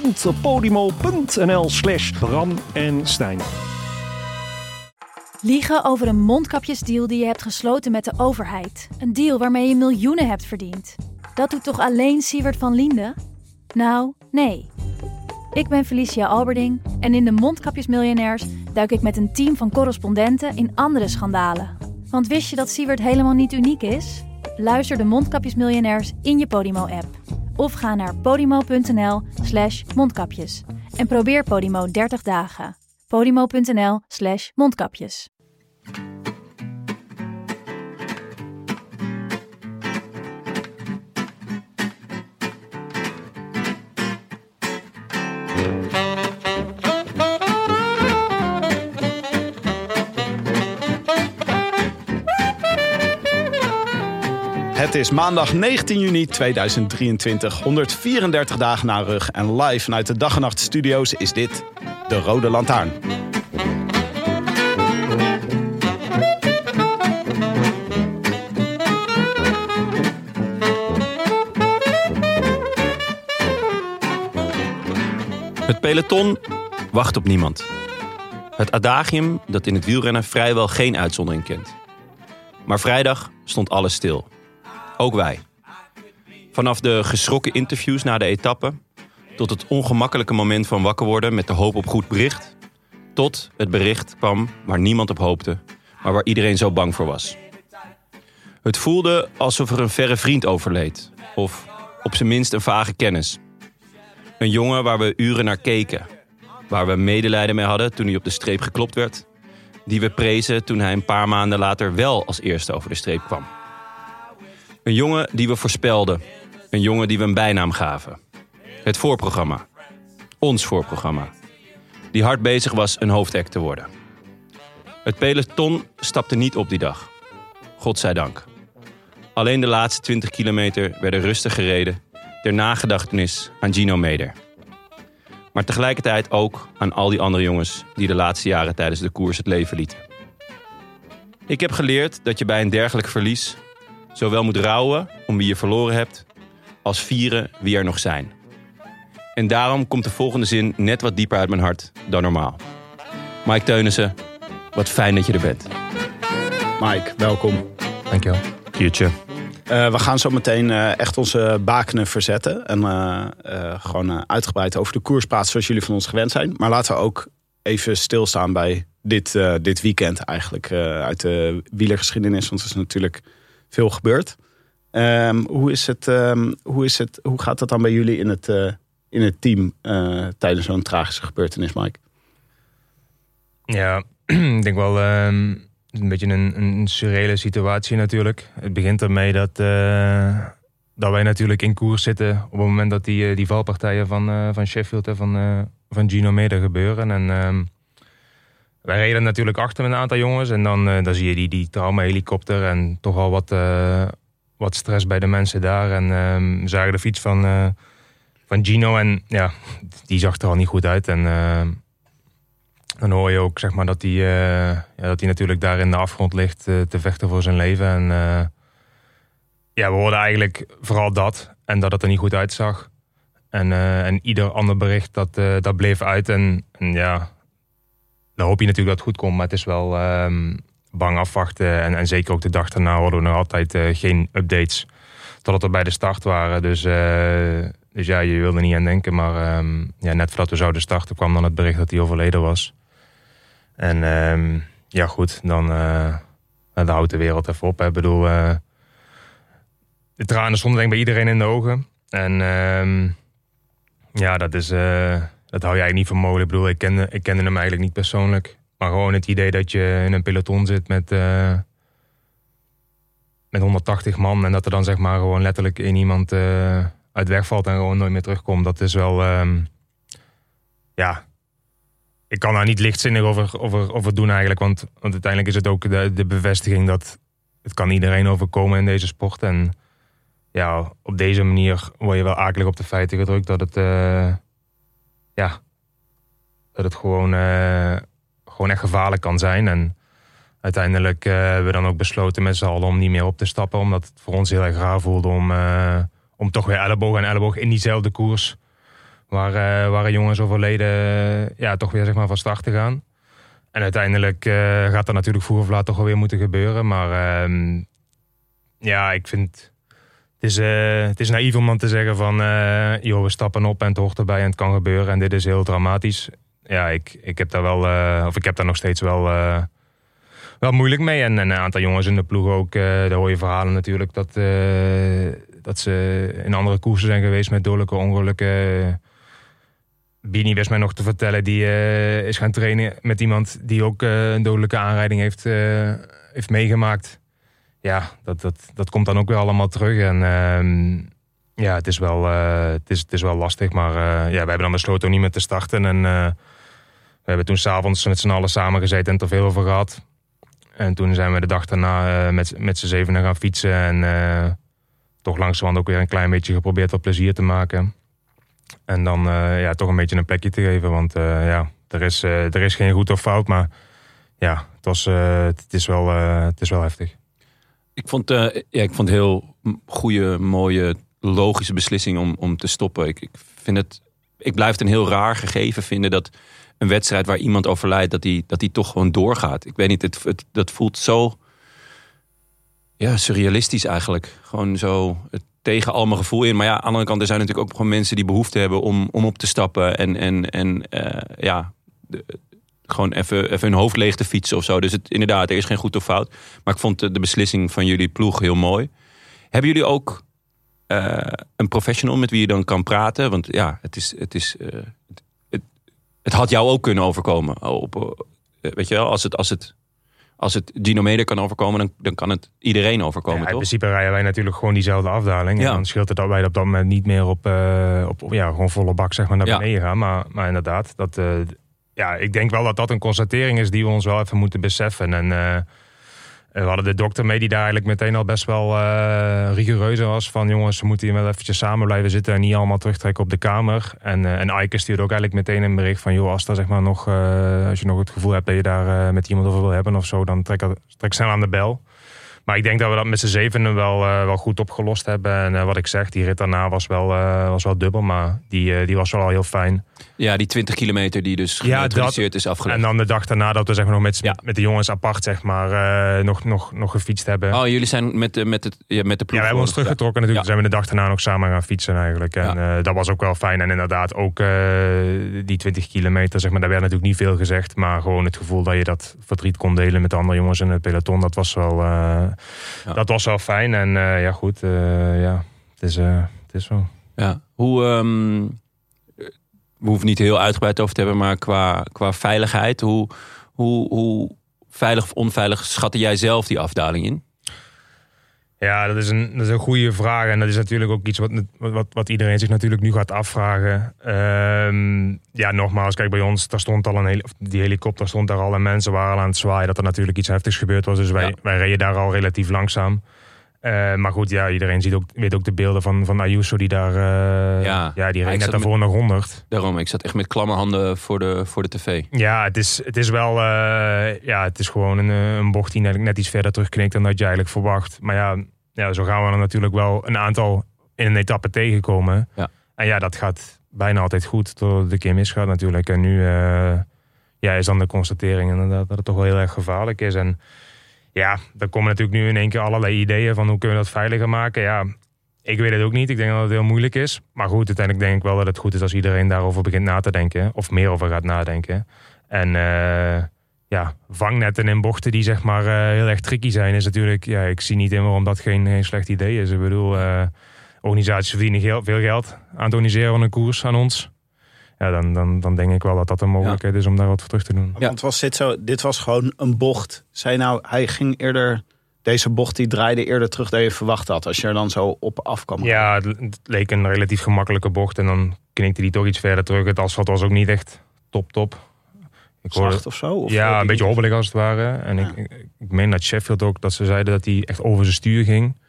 www.podimo.nl slash en Stijn. Liegen over een mondkapjesdeal die je hebt gesloten met de overheid. Een deal waarmee je miljoenen hebt verdiend. Dat doet toch alleen Siewert van Liende? Nou, nee. Ik ben Felicia Alberding en in de Mondkapjesmiljonairs duik ik met een team van correspondenten in andere schandalen. Want wist je dat Siewert helemaal niet uniek is? Luister de Mondkapjesmiljonairs in je Podimo-app. Of ga naar podimo.nl slash mondkapjes. En probeer Podimo 30 dagen. podimo.nl slash mondkapjes. Het is maandag 19 juni 2023, 134 dagen na rug. En live vanuit de Dag en Nacht Studio's is dit de Rode Lantaarn. Het peloton wacht op niemand. Het adagium dat in het wielrennen vrijwel geen uitzondering kent. Maar vrijdag stond alles stil. Ook wij. Vanaf de geschrokken interviews na de etappe... tot het ongemakkelijke moment van wakker worden met de hoop op goed bericht... tot het bericht kwam waar niemand op hoopte... maar waar iedereen zo bang voor was. Het voelde alsof er een verre vriend overleed. Of op zijn minst een vage kennis. Een jongen waar we uren naar keken. Waar we medelijden mee hadden toen hij op de streep geklopt werd. Die we prezen toen hij een paar maanden later wel als eerste over de streep kwam. Een jongen die we voorspelden. Een jongen die we een bijnaam gaven. Het voorprogramma. Ons voorprogramma. Die hard bezig was een hoofdact te worden. Het peloton stapte niet op die dag. Godzijdank. Alleen de laatste 20 kilometer werden rustig gereden ter nagedachtenis aan Gino Meder. Maar tegelijkertijd ook aan al die andere jongens die de laatste jaren tijdens de koers het leven lieten. Ik heb geleerd dat je bij een dergelijk verlies zowel moet rouwen om wie je verloren hebt, als vieren wie er nog zijn. En daarom komt de volgende zin net wat dieper uit mijn hart dan normaal. Mike Teunissen, wat fijn dat je er bent. Mike, welkom. Dankjewel. Kiertje. Uh, we gaan zo meteen uh, echt onze bakenen verzetten. En uh, gewoon uitgebreid over de koers praten zoals jullie van ons gewend zijn. Maar laten we ook even stilstaan bij dit, dit weekend eigenlijk. uit de wielergeschiedenis. Want het is natuurlijk veel gebeurd. Um, hoe, is het, um, hoe, is het, hoe gaat dat dan bij jullie in het, in het team tijdens zo'n tragische gebeurtenis, Mike? Ja, ik denk wel um, een beetje een, een surreële situatie natuurlijk. Het begint ermee dat, uh, dat wij natuurlijk in koers zitten op het moment dat die, die valpartijen van, van Sheffield en van, van Gino Mede gebeuren. En wij reden natuurlijk achter met een aantal jongens en dan, dan zie je die, die trauma-helikopter en toch al wat, wat stress bij de mensen daar. En um, we zagen de fiets van, van Gino en ja, die zag er al niet goed uit. En dan hoor je ook zeg maar, dat hij natuurlijk daar in de afgrond ligt te vechten voor zijn leven. En ja, we hoorden eigenlijk vooral dat. En dat het er niet goed uitzag. En, en ieder ander bericht, dat, dat bleef uit. En, en, ja, dan hoop je natuurlijk dat het goed komt. Maar het is wel um, bang afwachten. En, en zeker ook de dag daarna hoorden we nog altijd geen updates. Totdat we bij de start waren. Dus, dus ja, je wilde niet aan denken. Maar um, ja, net voordat we zouden starten kwam dan het bericht dat hij overleden was. En um, ja, goed, dan, uh, dan houdt de wereld even op. Ik bedoel, de tranen stonden denk ik bij iedereen in de ogen. En ja, dat, is, dat hou eigenlijk niet voor mogelijk. Ik bedoel, ik kende, ik kende hem eigenlijk niet persoonlijk. Maar gewoon het idee dat je in een peloton zit met, met 180 man... en dat er dan zeg maar gewoon letterlijk één iemand uit wegvalt... en gewoon nooit meer terugkomt. Dat is wel, um, ja, ik kan daar niet lichtzinnig over, over, over doen eigenlijk. Want, want uiteindelijk is het ook de, de bevestiging dat het kan iedereen overkomen in deze sport. En ja, op deze manier word je wel akelig op de feiten gedrukt dat het, eh, ja, dat het gewoon, eh, gewoon echt gevaarlijk kan zijn. En uiteindelijk eh, hebben we dan ook besloten met z'n allen om niet meer op te stappen. Omdat het voor ons heel erg raar voelde om, om toch weer elleboog en elleboog in diezelfde koers waar, waar een jongen is overleden, ja, toch weer zeg maar, van start te gaan. En uiteindelijk gaat dat natuurlijk vroeg of laat toch wel weer moeten gebeuren. Maar uh, ja, ik vind. Het is, uh, het is naïef om te zeggen van. joh, we stappen op en het hoort erbij en het kan gebeuren. En dit is heel dramatisch. Ja, ik, ik heb daar wel. of ik heb daar nog steeds wel. wel moeilijk mee. En, en, een aantal jongens in de ploeg ook. daar hoor je verhalen natuurlijk. Dat, dat ze in andere koersen zijn geweest met dodelijke ongelukken Bini wist mij nog te vertellen, die is gaan trainen met iemand die ook een dodelijke aanrijding heeft, heeft meegemaakt. Ja, dat, dat, dat komt dan ook weer allemaal terug. En ehm, ja, het is, wel, het, is, het is wel lastig. Maar ja, we hebben dan besloten om niet meer te starten. En we hebben toen s'avonds met z'n allen samengezeten en er veel over gehad. En toen zijn we de dag daarna met, met z'n zevenen gaan fietsen. En toch langzamerhand ook weer een klein beetje geprobeerd wat plezier te maken. En dan ja, toch een beetje een plekje te geven. Want ja, er is, er is geen goed of fout. Maar ja, het, was, het, is, wel, het is wel heftig. Ik vond, ja, ik vond heel goede, mooie, logische beslissing om, om te stoppen. Ik, ik, vind het, ik blijf het een heel raar gegeven vinden dat een wedstrijd waar iemand overlijdt, dat die, dat die toch gewoon doorgaat. Ik weet niet, het, het, dat voelt zo ja, surrealistisch eigenlijk. Gewoon zo, tegen al mijn gevoel in. Maar ja, aan de andere kant, er zijn natuurlijk ook gewoon mensen die behoefte hebben om, om op te stappen. En, en, en uh, ja, de, gewoon even, even hun hoofd leeg te fietsen of zo. Dus het, inderdaad, er is geen goed of fout. Maar ik vond de, beslissing van jullie ploeg heel mooi. Hebben jullie ook uh, een professional met wie je dan kan praten? Want ja, het is. Het, is, uh, het, het, het, had jou ook kunnen overkomen. Op, weet je wel, als het, als het als het Gino Meder kan overkomen, dan, dan kan het iedereen overkomen, ja, toch? In principe rijden wij natuurlijk gewoon diezelfde afdaling. Ja. En dan scheelt het dat wij op dat moment niet meer op, op ja, gewoon volle bak zeg maar, naar beneden gaan. Maar, maar inderdaad, dat, ja, ik denk wel dat dat een constatering is die we ons wel even moeten beseffen. En uh, we hadden de dokter mee die daar eigenlijk meteen al best wel uh, rigoureus was. Van jongens, we moeten hier wel eventjes samen blijven zitten en niet allemaal terugtrekken op de kamer. En, uh, en Eike stuurde ook eigenlijk meteen een bericht van... joh, als, daar, zeg maar, nog, als je nog het gevoel hebt dat je daar met iemand over wil hebben of zo... dan trek, trek snel aan de bel. Maar ik denk dat we dat met z'n zevenen wel, uh, wel goed opgelost hebben. En uh, wat ik zeg, die rit daarna was wel, uh, was wel dubbel. Maar die, die was wel al heel fijn. Ja, die 20 kilometer die dus geïntroduceerd is afgelegd. En dan de dag daarna dat we zeg maar, nog met, ja. met de jongens apart zeg maar, nog, nog, nog gefietst hebben. Oh, jullie zijn met, de, met, het, ja, met de ploeg? Ja, we hebben ons teruggetrokken natuurlijk. Ja. zijn we de dag daarna nog samen gaan fietsen eigenlijk. En dat was ook wel fijn. En inderdaad ook die 20 kilometer, zeg maar, daar werd natuurlijk niet veel gezegd. Maar gewoon het gevoel dat je dat verdriet kon delen met de andere jongens in het peloton. Dat was wel... Dat was wel fijn. En uh, ja, goed. Uh, ja, het is, uh, het is zo. Ja. Hoe, um, we hoeven niet heel uitgebreid over te hebben, maar qua, qua veiligheid. Hoe, hoe, hoe veilig of onveilig schatte jij zelf die afdaling in? Ja, dat is, een, dat is een goede vraag. En dat is natuurlijk ook iets wat, wat, wat iedereen zich natuurlijk nu gaat afvragen. Um, ja, nogmaals, kijk bij ons, daar stond al een die helikopter stond daar al en mensen waren al aan het zwaaien dat er natuurlijk iets heftigs gebeurd was. Dus wij, ja. wij reden daar al relatief langzaam. Uh, maar goed, ja, iedereen ziet ook, weet ook de beelden van, van Ayuso die daar. Uh, ja. ja, die reed net daarvoor nog 100. Daarom, ik zat echt met klamme handen voor de, voor de tv. Ja, het is, het is wel. Uh, ja, het is gewoon een, een bocht die net iets verder terugknikt dan dat je eigenlijk verwacht. Maar ja, ja, zo gaan we er natuurlijk wel een aantal in een etappe tegenkomen. Ja. En ja, dat gaat bijna altijd goed, totdat de keer misgaat natuurlijk. En nu ja, is dan de constatering inderdaad dat het toch wel heel erg gevaarlijk is. En ja, er komen natuurlijk nu in één keer allerlei ideeën van hoe kunnen we dat veiliger maken. Ja, ik weet het ook niet. Ik denk dat het heel moeilijk is. Maar goed, uiteindelijk denk ik wel dat het goed is als iedereen daarover begint na te denken. Of meer over gaat nadenken. En uh, ja, vangnetten in bochten die zeg maar uh, heel erg tricky zijn, is natuurlijk... Ja, ik zie niet in waarom dat geen, geen slecht idee is. Ik bedoel, uh, organisaties verdienen veel geld aan het organiseren van een koers aan ons ja, dan, dan, dan denk ik wel dat dat een mogelijkheid ja. is om daar wat voor terug te doen. Ja. Want was dit, zo, dit was gewoon een bocht. Zij nou, hij ging eerder, deze bocht die draaide eerder terug dan je verwacht had. Als je er dan zo op afkwam. Ja, het, leek een relatief gemakkelijke bocht. En dan knikte die toch iets verder terug. Het asfalt was ook niet echt top, top. Ik Zacht of zo? Of ja, een beetje hobbelig als het ware. En Ja. ik, ik, ik meen dat Sheffield ook, dat ze zeiden dat hij echt over zijn stuur ging.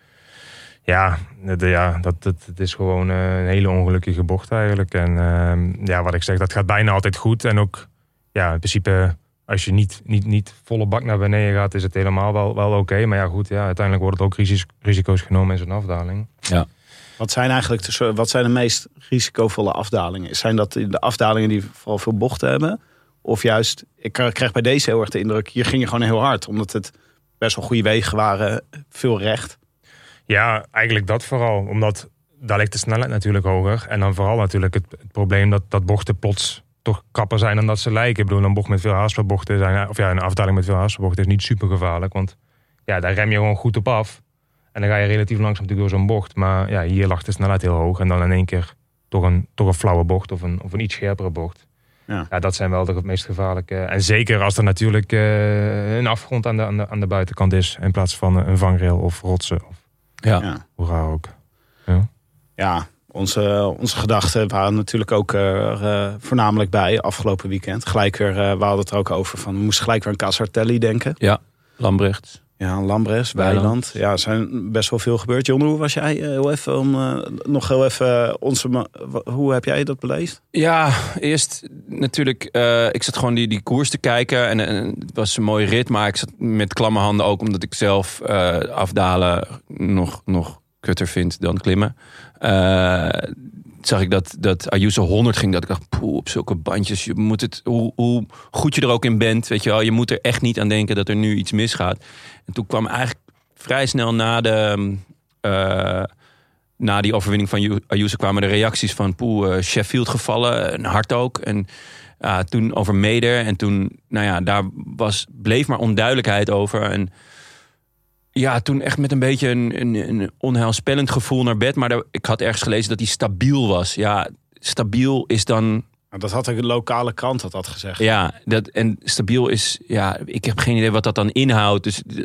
Ja, dat, ja dat, dat, het is gewoon eh, een hele ongelukkige bocht eigenlijk. En ehm, ja, wat ik zeg, dat gaat bijna altijd goed. En ook, ja, in principe, als je niet, niet, niet volle bak naar beneden gaat, is het helemaal wel, wel oké. Maar ja, goed, ja, uiteindelijk worden er ook risico's, risico's genomen in zo'n afdaling. Wat zijn eigenlijk de, wat zijn de meest risicovolle afdalingen? Zijn dat de afdalingen die vooral veel bochten hebben? Of juist, ik krijg bij deze heel erg de indruk, hier ging je gewoon heel hard. Omdat het best wel goede wegen waren, veel recht. Ja, eigenlijk dat vooral. Omdat daar ligt de snelheid natuurlijk hoger. En dan vooral natuurlijk het, het probleem dat, dat bochten plots toch krapper zijn dan dat ze lijken. Ik bedoel, een bocht met veel haarspeelbochten zijn, of ja, een afdaling met veel haarspeelbochten is niet super gevaarlijk. Want ja, daar rem je gewoon goed op af. En dan ga je relatief langzaam natuurlijk door zo'n bocht. Maar ja, hier lag de snelheid heel hoog. En dan in één keer toch een, toch een flauwe bocht of een, of een iets scherpere bocht. Ja. Ja, dat zijn wel de meest gevaarlijke. En zeker als er natuurlijk eh, een afgrond aan de, aan, de, aan de buitenkant is. In plaats van een vangrail of rotsen. Of Ja. Ja, hoe raar ook. ja onze, onze gedachten waren natuurlijk ook eh, eh, voornamelijk bij afgelopen weekend. Gelijk weer, eh, we hadden het er ook over van, we moesten gelijk weer aan Casartelli denken. Lambrecht. Ja, Lambres, Weiland. Ja, er zijn best wel veel gebeurd. Jon, hoe was jij? eh, Heel even om eh, nog heel even eh, onze. Hoe heb jij dat beleefd? Ja, eerst natuurlijk. eh, ik zat gewoon die, die koers te kijken. En, en het was een mooie rit. Maar ik zat met klamme handen ook. Omdat ik zelf eh, afdalen nog, nog kutter vind dan klimmen. Zag ik dat, dat Ayuso 100 ging. Dat ik dacht, poeh, op zulke bandjes. Je moet het, hoe, hoe goed je er ook in bent. Weet je wel, je moet er echt niet aan denken dat er nu iets misgaat. En toen kwam eigenlijk vrij snel na de... eh, na die overwinning van Ayuso kwamen de reacties van poeh, eh, Sheffield gevallen, een hart ook. En ja, toen over Meder. En toen, nou ja, daar was, bleef maar onduidelijkheid over. En ja, toen echt met een beetje een, een, een onheilspellend gevoel naar bed. Maar daar- ik had ergens gelezen dat hij stabiel was. Ja, stabiel is dan dat had de lokale krant had dat gezegd. ja, dat, en stabiel is, ja, ik heb geen idee wat dat dan inhoudt. Dus, eh,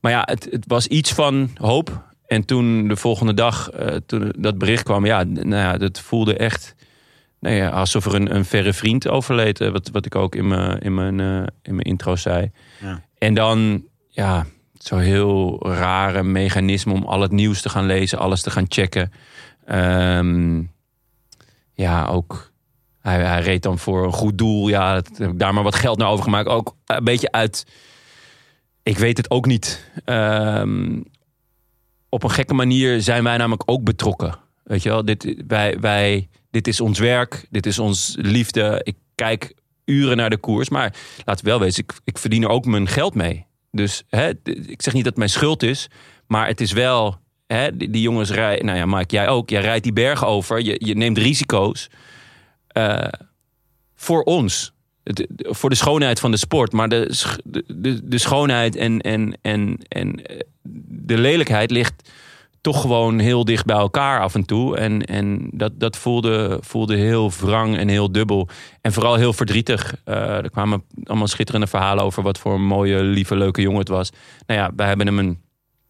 maar ja, het, het was iets van hoop. En toen de volgende dag, eh, toen dat bericht kwam, ja, nou ja, dat voelde echt nou ja, alsof er een, een verre vriend overleed. eh, Wat, wat ik ook in mijn, in mijn, in mijn intro zei. Ja. En dan, ja, zo heel rare mechanisme om al het nieuws te gaan lezen, alles te gaan checken. Ehm, ja, ook hij, hij reed dan voor een goed doel. Ja, heb ik daar maar wat geld naar overgemaakt. Ook een beetje uit. Ik weet het ook niet. Ehm, op een gekke manier zijn wij namelijk ook betrokken. Weet je wel, dit, wij, wij, dit is ons werk, dit is ons liefde. Ik kijk uren naar de koers, maar laat wel wezen, ik, ik verdien er ook mijn geld mee. Dus hè, ik zeg niet dat het mijn schuld is, maar het is wel. Hè, die, jongens rijden, nou ja, Mike, jij ook. Jij rijdt die bergen over, je, je neemt risico's eh, voor ons. Voor de schoonheid van de sport. Maar de, de, de schoonheid en, en, en, en eh, de lelijkheid ligt toch gewoon heel dicht bij elkaar af en toe. En, en dat, dat voelde, voelde heel wrang en heel dubbel. En vooral heel verdrietig. Eh, er kwamen allemaal schitterende verhalen over wat voor een mooie, lieve, leuke jongen het was. Nou ja, wij hebben hem een,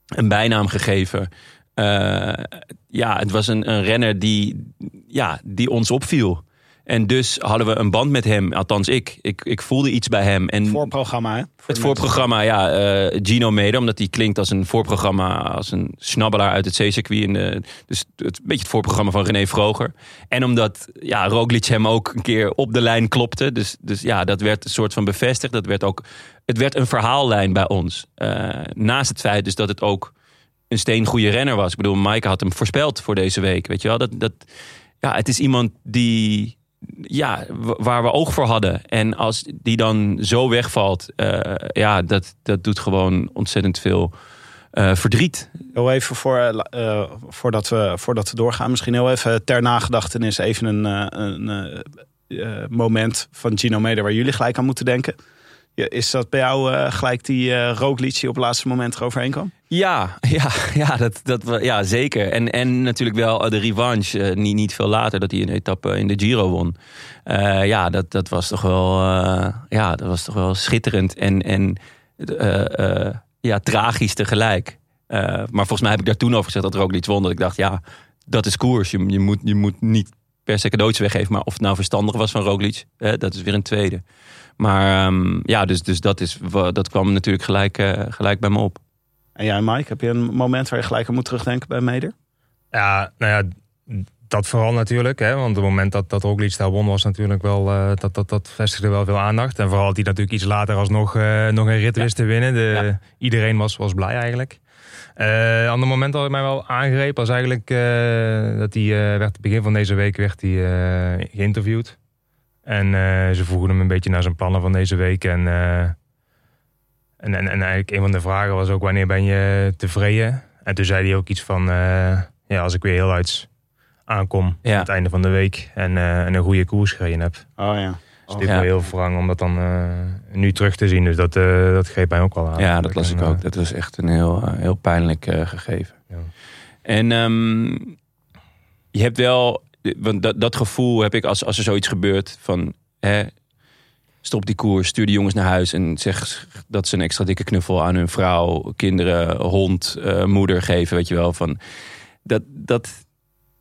een bijnaam gegeven. Eh, ja, het was een, een renner die, ja, die ons opviel. En dus hadden we een band met hem. Althans, ik. Ik, ik voelde iets bij hem. En Voorprogramma, hè? Voor het voorprogramma, ja, eh, Gino Mede, omdat hij klinkt als een voorprogramma, als een snabbelaar uit het C-circuit. de- Dus het, een beetje het voorprogramma van René Vroger. En omdat ja, Roglic hem ook een keer op de lijn klopte. Dus, dus ja, dat werd een soort van bevestigd. Dat werd ook, het werd een verhaallijn bij ons. Eh, naast het feit dus dat het ook een steengoede renner was. Ik bedoel, Maaike had hem voorspeld voor deze week. Weet je wel, dat, dat, ja, het is iemand die, ja, waar we oog voor hadden. En als die dan zo wegvalt, eh, ja, dat, dat doet gewoon ontzettend veel eh, verdriet. Heel even voor, eh, voordat, we, voordat we doorgaan, misschien heel even ter nagedachtenis even een, een moment van Gino Meder waar jullie gelijk aan moeten denken. Ja, is dat bij jou eh, gelijk die Roglic die op het laatste moment eroverheen kwam? Ja, ja, ja, dat, dat, ja zeker. En, en natuurlijk wel eh, de revanche, niet, niet veel later, dat hij een etappe in de Giro won. Ja, dat, dat was toch wel, ja, dat was toch wel schitterend en, en ja, tragisch tegelijk. Maar volgens mij heb ik daar toen over gezegd dat Roglic won. Dat ik dacht, ja, dat is koers. Je, je, moet, je moet niet per se cadeautje weggeven. Maar of het nou verstandig was van Roglic, hè, dat is weer een tweede. Maar ehm, ja, dus, dus dat, is, dat kwam natuurlijk gelijk, eh, gelijk bij me op. En jij, Mike, heb je een moment waar je gelijk aan moet terugdenken bij Meder? Ja, nou ja, dat vooral natuurlijk. Hè, want het moment dat, dat Roglic daar won was natuurlijk wel... eh, dat, dat, dat vestigde wel veel aandacht. En vooral dat hij natuurlijk iets later alsnog eh, nog een rit wist te winnen. De, Ja. Iedereen was, was blij eigenlijk. Eh ander moment dat ik mij wel aangreep was eigenlijk... eh, dat hij eh, werd begin van deze week werd hij, eh, geïnterviewd. En eh, ze vroegen hem een beetje naar zijn plannen van deze week. En, eh, en, en, en eigenlijk een van de vragen was ook wanneer ben je tevreden? En toen zei hij ook iets van... eh, ja, als ik weer heel uit aankom Ja. aan het einde van de week en, eh, en een goede koers gereden heb. Oh ja. Dus dit ja. wel heel wrang om dat dan eh, nu terug te zien. Dus dat, dat greep mij ook wel aan. Ja, dat las ik ook. Dat was echt een heel, heel pijnlijk eh, gegeven. Ja. En ehm, je hebt wel, want dat, dat gevoel heb ik als, als er zoiets gebeurt van hè, stop die koers, stuur die jongens naar huis en zeg dat ze een extra dikke knuffel aan hun vrouw, kinderen, hond, eh, moeder geven, weet je wel. Van, dat, dat,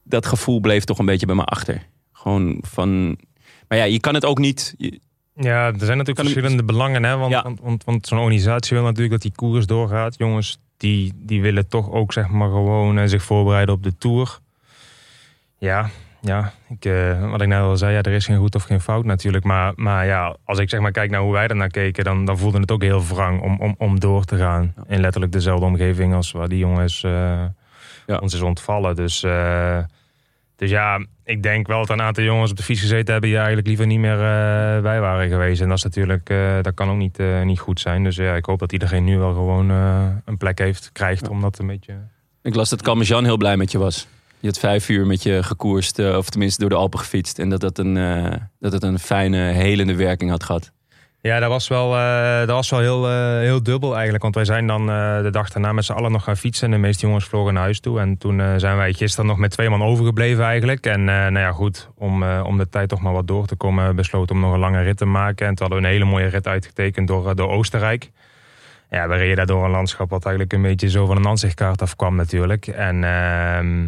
dat gevoel bleef toch een beetje bij me achter. Gewoon van, maar ja, je kan het ook niet. je- Ja, er zijn natuurlijk verschillende belangen. Hè? Want, Ja. want, want, want zo'n organisatie wil natuurlijk dat die koers doorgaat. Jongens, die, die willen toch ook zeg maar gewoon eh, zich voorbereiden op de Tour. Ja, ja ik, eh, wat ik net al zei, ja, er is geen goed of geen fout natuurlijk. Maar, maar ja, als ik zeg maar kijk naar hoe wij naar keken... dan, dan voelde het ook heel wrang om, om, om door te gaan. In letterlijk dezelfde omgeving als waar die jongens eh, Ja. ons is ontvallen. Dus... eh, dus ja, ik denk wel dat een aantal jongens op de fiets gezeten hebben... die eigenlijk liever niet meer bij waren geweest. En dat is natuurlijk, dat kan ook niet, niet goed zijn. Dus ja, ik hoop dat iedereen nu wel gewoon een plek heeft, krijgt om dat een beetje... Ik las dat Calmejean heel blij met je was. Je had vijf uur met je gekoerst, eh, of tenminste door de Alpen gefietst. En dat, dat, een, eh, dat het een fijne, helende werking had gehad. Ja, dat was wel, eh, dat was wel heel, heel dubbel eigenlijk. Want wij zijn dan de dag daarna met z'n allen nog gaan fietsen. En de meeste jongens vlogen naar huis toe. En toen zijn wij gisteren nog met twee man overgebleven eigenlijk. En nou ja, goed, om, om de tijd toch maar wat door te komen... besloten om nog een lange rit te maken. En toen hadden we een hele mooie rit uitgetekend door, door Oostenrijk. Ja, we reden daardoor een landschap wat eigenlijk een beetje zo van een aanzichtkaart afkwam natuurlijk. En ehm,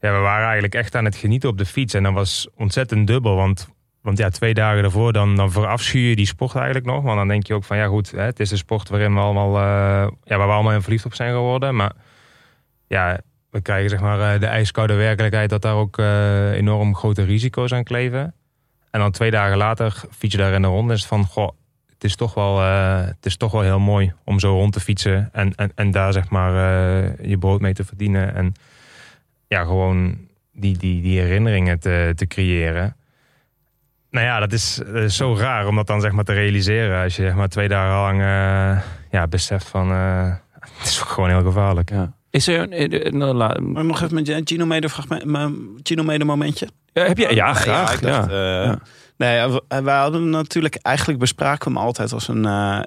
ja, we waren eigenlijk echt aan het genieten op de fiets. En dat was ontzettend dubbel, want... Want ja, twee dagen daarvoor, dan, dan verafschuw je die sport eigenlijk nog. Want dan denk je ook van, ja goed, hè, het is een sport waarin we allemaal, eh, ja, waar we allemaal in verliefd op zijn geworden. Maar ja, we krijgen zeg maar eh, de ijskoude werkelijkheid dat daar ook eh, enorm grote risico's aan kleven. En dan twee dagen later fiets je daar in de ronde. Is het van, goh, het is toch wel, het is toch wel heel mooi om zo rond te fietsen. En, en, en daar zeg maar je brood mee te verdienen. En ja, gewoon die, die, die herinneringen te, te creëren. Nou ja, dat is, dat is zo raar om dat dan zeg maar te realiseren. Als je zeg maar twee dagen lang eh, ja, beseft van... eh, het is gewoon heel gevaarlijk. Ja. Is er een, eh, nou, la- Maar nog even met Gino Meder, fragment, m- Gino Meder momentje. ja, heb je? Ja, graag. ik dacht, ja. eh, Ja. Nee, wij hadden natuurlijk eigenlijk bespraken we hem altijd als een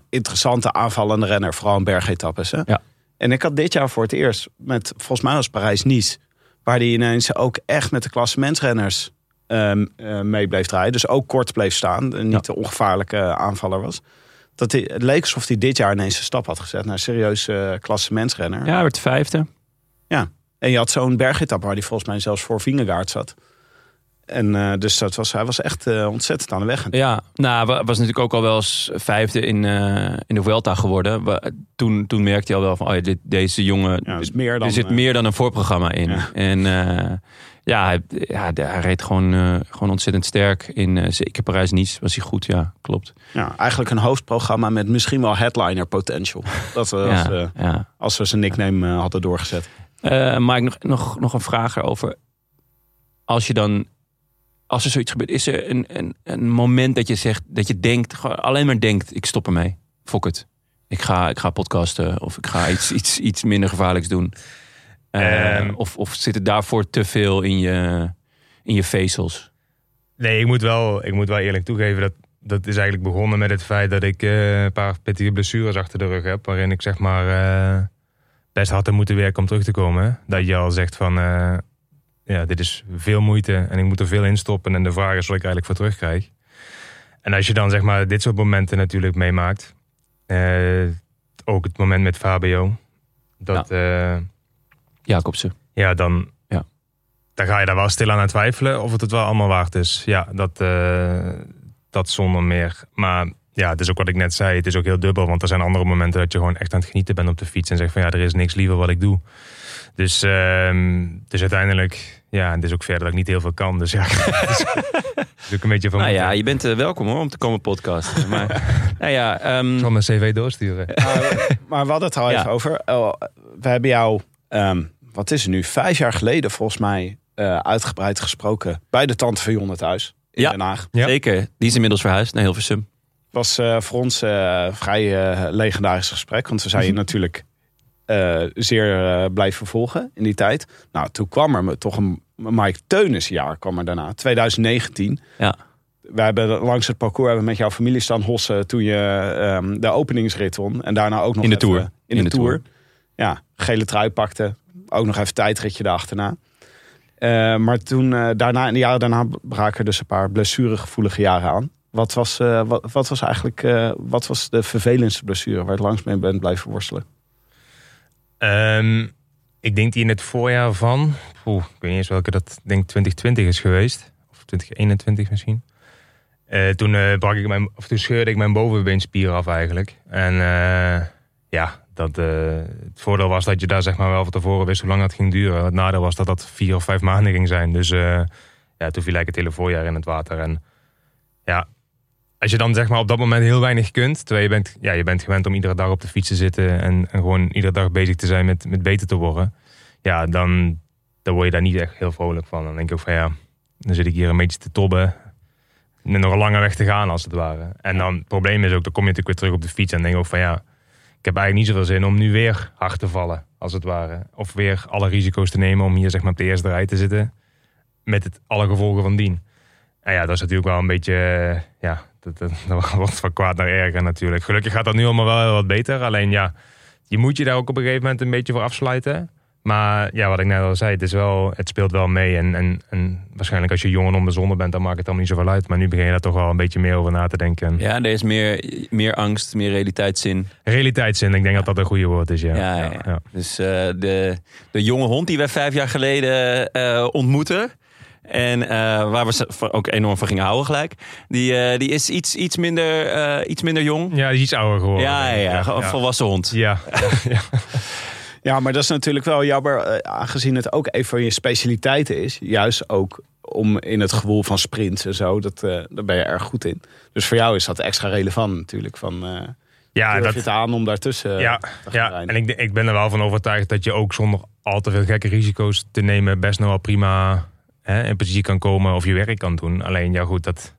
interessante aanvallende renner, vooral in bergetappes. Hè? Ja. En ik had dit jaar voor het eerst met volgens mij was Parijs-Nice, waar hij ineens ook echt met de klassementsrenners ehm, eh, mee bleef draaien, dus ook kort bleef staan, en niet de ongevaarlijke aanvaller was. Dat hij, het leek alsof hij dit jaar ineens een stap had gezet naar een serieuze uh, klassementsrenner. ja, hij werd vijfde. En je had zo'n bergetappe waar hij volgens mij zelfs voor Vingegaard zat. En eh, dus dat was, hij was echt eh, ontzettend aan de weg. Ja, nou, wa- was natuurlijk ook al wel eens vijfde in, eh, in de Vuelta geworden. Toen, toen merkte hij al wel van, oh ja, dit, deze jongen, Ja, is meer dan, er zit meer dan een voorprogramma in. Ja. En ja, hij, ja, hij reed gewoon, gewoon ontzettend sterk. In zeker Parijs-Nice was hij goed, ja, klopt. Ja, eigenlijk een hoofdprogramma met misschien wel headliner potential. Dat we, als, ja, als we zijn nickname hadden doorgezet. Maar ik nog, nog, nog een vraag erover. Als je dan, als er zoiets gebeurt, is er een, een, een moment dat je zegt, dat je denkt, gewoon alleen maar denkt, ik stop ermee. Fok het. Ik ga, ik ga podcasten of ik ga iets, iets, iets minder gevaarlijks doen. Eh, Ehm. of, of zit het daarvoor te veel in je, in je vezels? Nee, ik moet wel, ik moet wel eerlijk toegeven dat dat is eigenlijk begonnen met het feit dat ik eh, een paar pittige blessures achter de rug heb. Waarin ik zeg maar eh, best hard heb moeten werken om terug te komen. Dat je al zegt van ja, dit is veel moeite en ik moet er veel in stoppen. En de vraag is wat ik eigenlijk voor terugkrijg. En als je dan zeg maar dit soort momenten natuurlijk meemaakt. eh, ook het moment met Fabio. Dat, ja, Jacobsen. ja dan, Ja. dan ga je daar wel stil aan twijfelen of het het wel allemaal waard is. Ja, dat, uh, dat zonder meer. Maar ja, het is ook wat ik net zei. Het is ook heel dubbel. Want er zijn andere momenten dat je gewoon echt aan het genieten bent op de fiets. En zegt van ja, er is niks liever wat ik doe. Dus, uh, dus uiteindelijk, ja, het is ook verder dat ik niet heel veel kan. Dus ja, is ook een beetje van. Nou ja, je bent uh, welkom hoor om te komen podcasten. Maar nou ja, um... ik zal mijn cv doorsturen. maar, maar we hadden het al even over. Oh, we hebben jou, um, wat is het nu, vijf jaar geleden volgens mij uh, uitgebreid gesproken bij de tante van Jonne thuis in ja, Den Haag. Ja. Zeker. Die is inmiddels verhuisd naar Hilversum. was uh, voor ons uh, vrij legendarisch gesprek. Want we zijn natuurlijk zeer blijven volgen in die tijd. Nou, toen kwam er toch een Mike Teunis jaar kwam er daarna. 2019. Ja. We hebben langs het parcours hebben met jouw familie staan hossen toen je um, de openingsrit won. En daarna ook nog in de even, tour. In, in de, de tour. tour. Ja, gele trui pakte. Ook nog even tijdritje daarachterna. Uh, maar toen, uh, daarna, in de jaren daarna braken er dus een paar blessuregevoelige jaren aan. Wat was, uh, wat, wat, was eigenlijk wat was de vervelendste blessure waar je het langs mee bent blijven worstelen? Um, ik denk die in het voorjaar van, ik weet niet eens welke dat, denk 2020 is geweest. Of 2021 misschien. toen, brak ik mijn, of toen scheurde ik mijn bovenbeenspier af eigenlijk. En ja, dat, het voordeel was dat je daar zeg maar wel van tevoren wist hoe lang dat ging duren. Het nadeel was dat dat vier of vijf maanden ging zijn. Dus ja, toen viel ik het hele voorjaar in het water. En ja, als je dan zeg maar op dat moment heel weinig kunt, terwijl je bent, ja, je bent gewend om iedere dag op de fiets te zitten en, gewoon iedere dag bezig te zijn met, met beter te worden. Ja, dan, dan word je daar niet echt heel vrolijk van. Dan denk ik ook van ja, dan zit ik hier een beetje te tobben. En nog een lange weg te gaan als het ware. En dan het probleem is ook, dan kom je natuurlijk weer terug op de fiets en denk ook van ja, ik heb eigenlijk niet zoveel zin om nu weer hard te vallen, als het ware. Of weer alle risico's te nemen om hier zeg maar op de eerste rij te zitten. Met het, alle gevolgen van dien. En ja, dat is natuurlijk wel een beetje, ja, dat, dat, dat wordt van kwaad naar erger natuurlijk. Gelukkig gaat dat nu allemaal wel wat beter. Alleen ja, je moet je daar ook op een gegeven moment een beetje voor afsluiten. Maar ja, wat ik net al zei, het, is wel, het speelt wel mee. En, en, en waarschijnlijk als je jong en onbezonnen bent, dan maakt het allemaal niet zoveel uit. Maar nu begin je daar toch wel een beetje meer over na te denken. Ja, er is meer, meer angst, meer realiteitszin. Realiteitszin, ik denk dat dat een goede woord is, ja. Ja. Dus uh, de, de jonge hond die wij vijf jaar geleden uh, ontmoetten... En uh, waar we ook enorm van gingen houden gelijk. Die, uh, die is iets, iets, minder, uh, iets minder jong. Ja, die is iets ouder geworden. Ja, ja, ja, een volwassen hond. Ja, ja. Ja, maar dat is natuurlijk wel jammer, aangezien het ook een van je specialiteiten is. Juist ook om in het gewoel van sprints en zo, dat, uh, daar ben je erg goed in. Dus voor jou is dat extra relevant natuurlijk. Van, uh, ja, durf dat je het aan om daartussen ja, te gaan ja. En ik, ik ben er wel van overtuigd dat je ook zonder al te veel gekke risico's te nemen best nog wel prima hè, in positie kan komen of je werk kan doen. Alleen ja goed, dat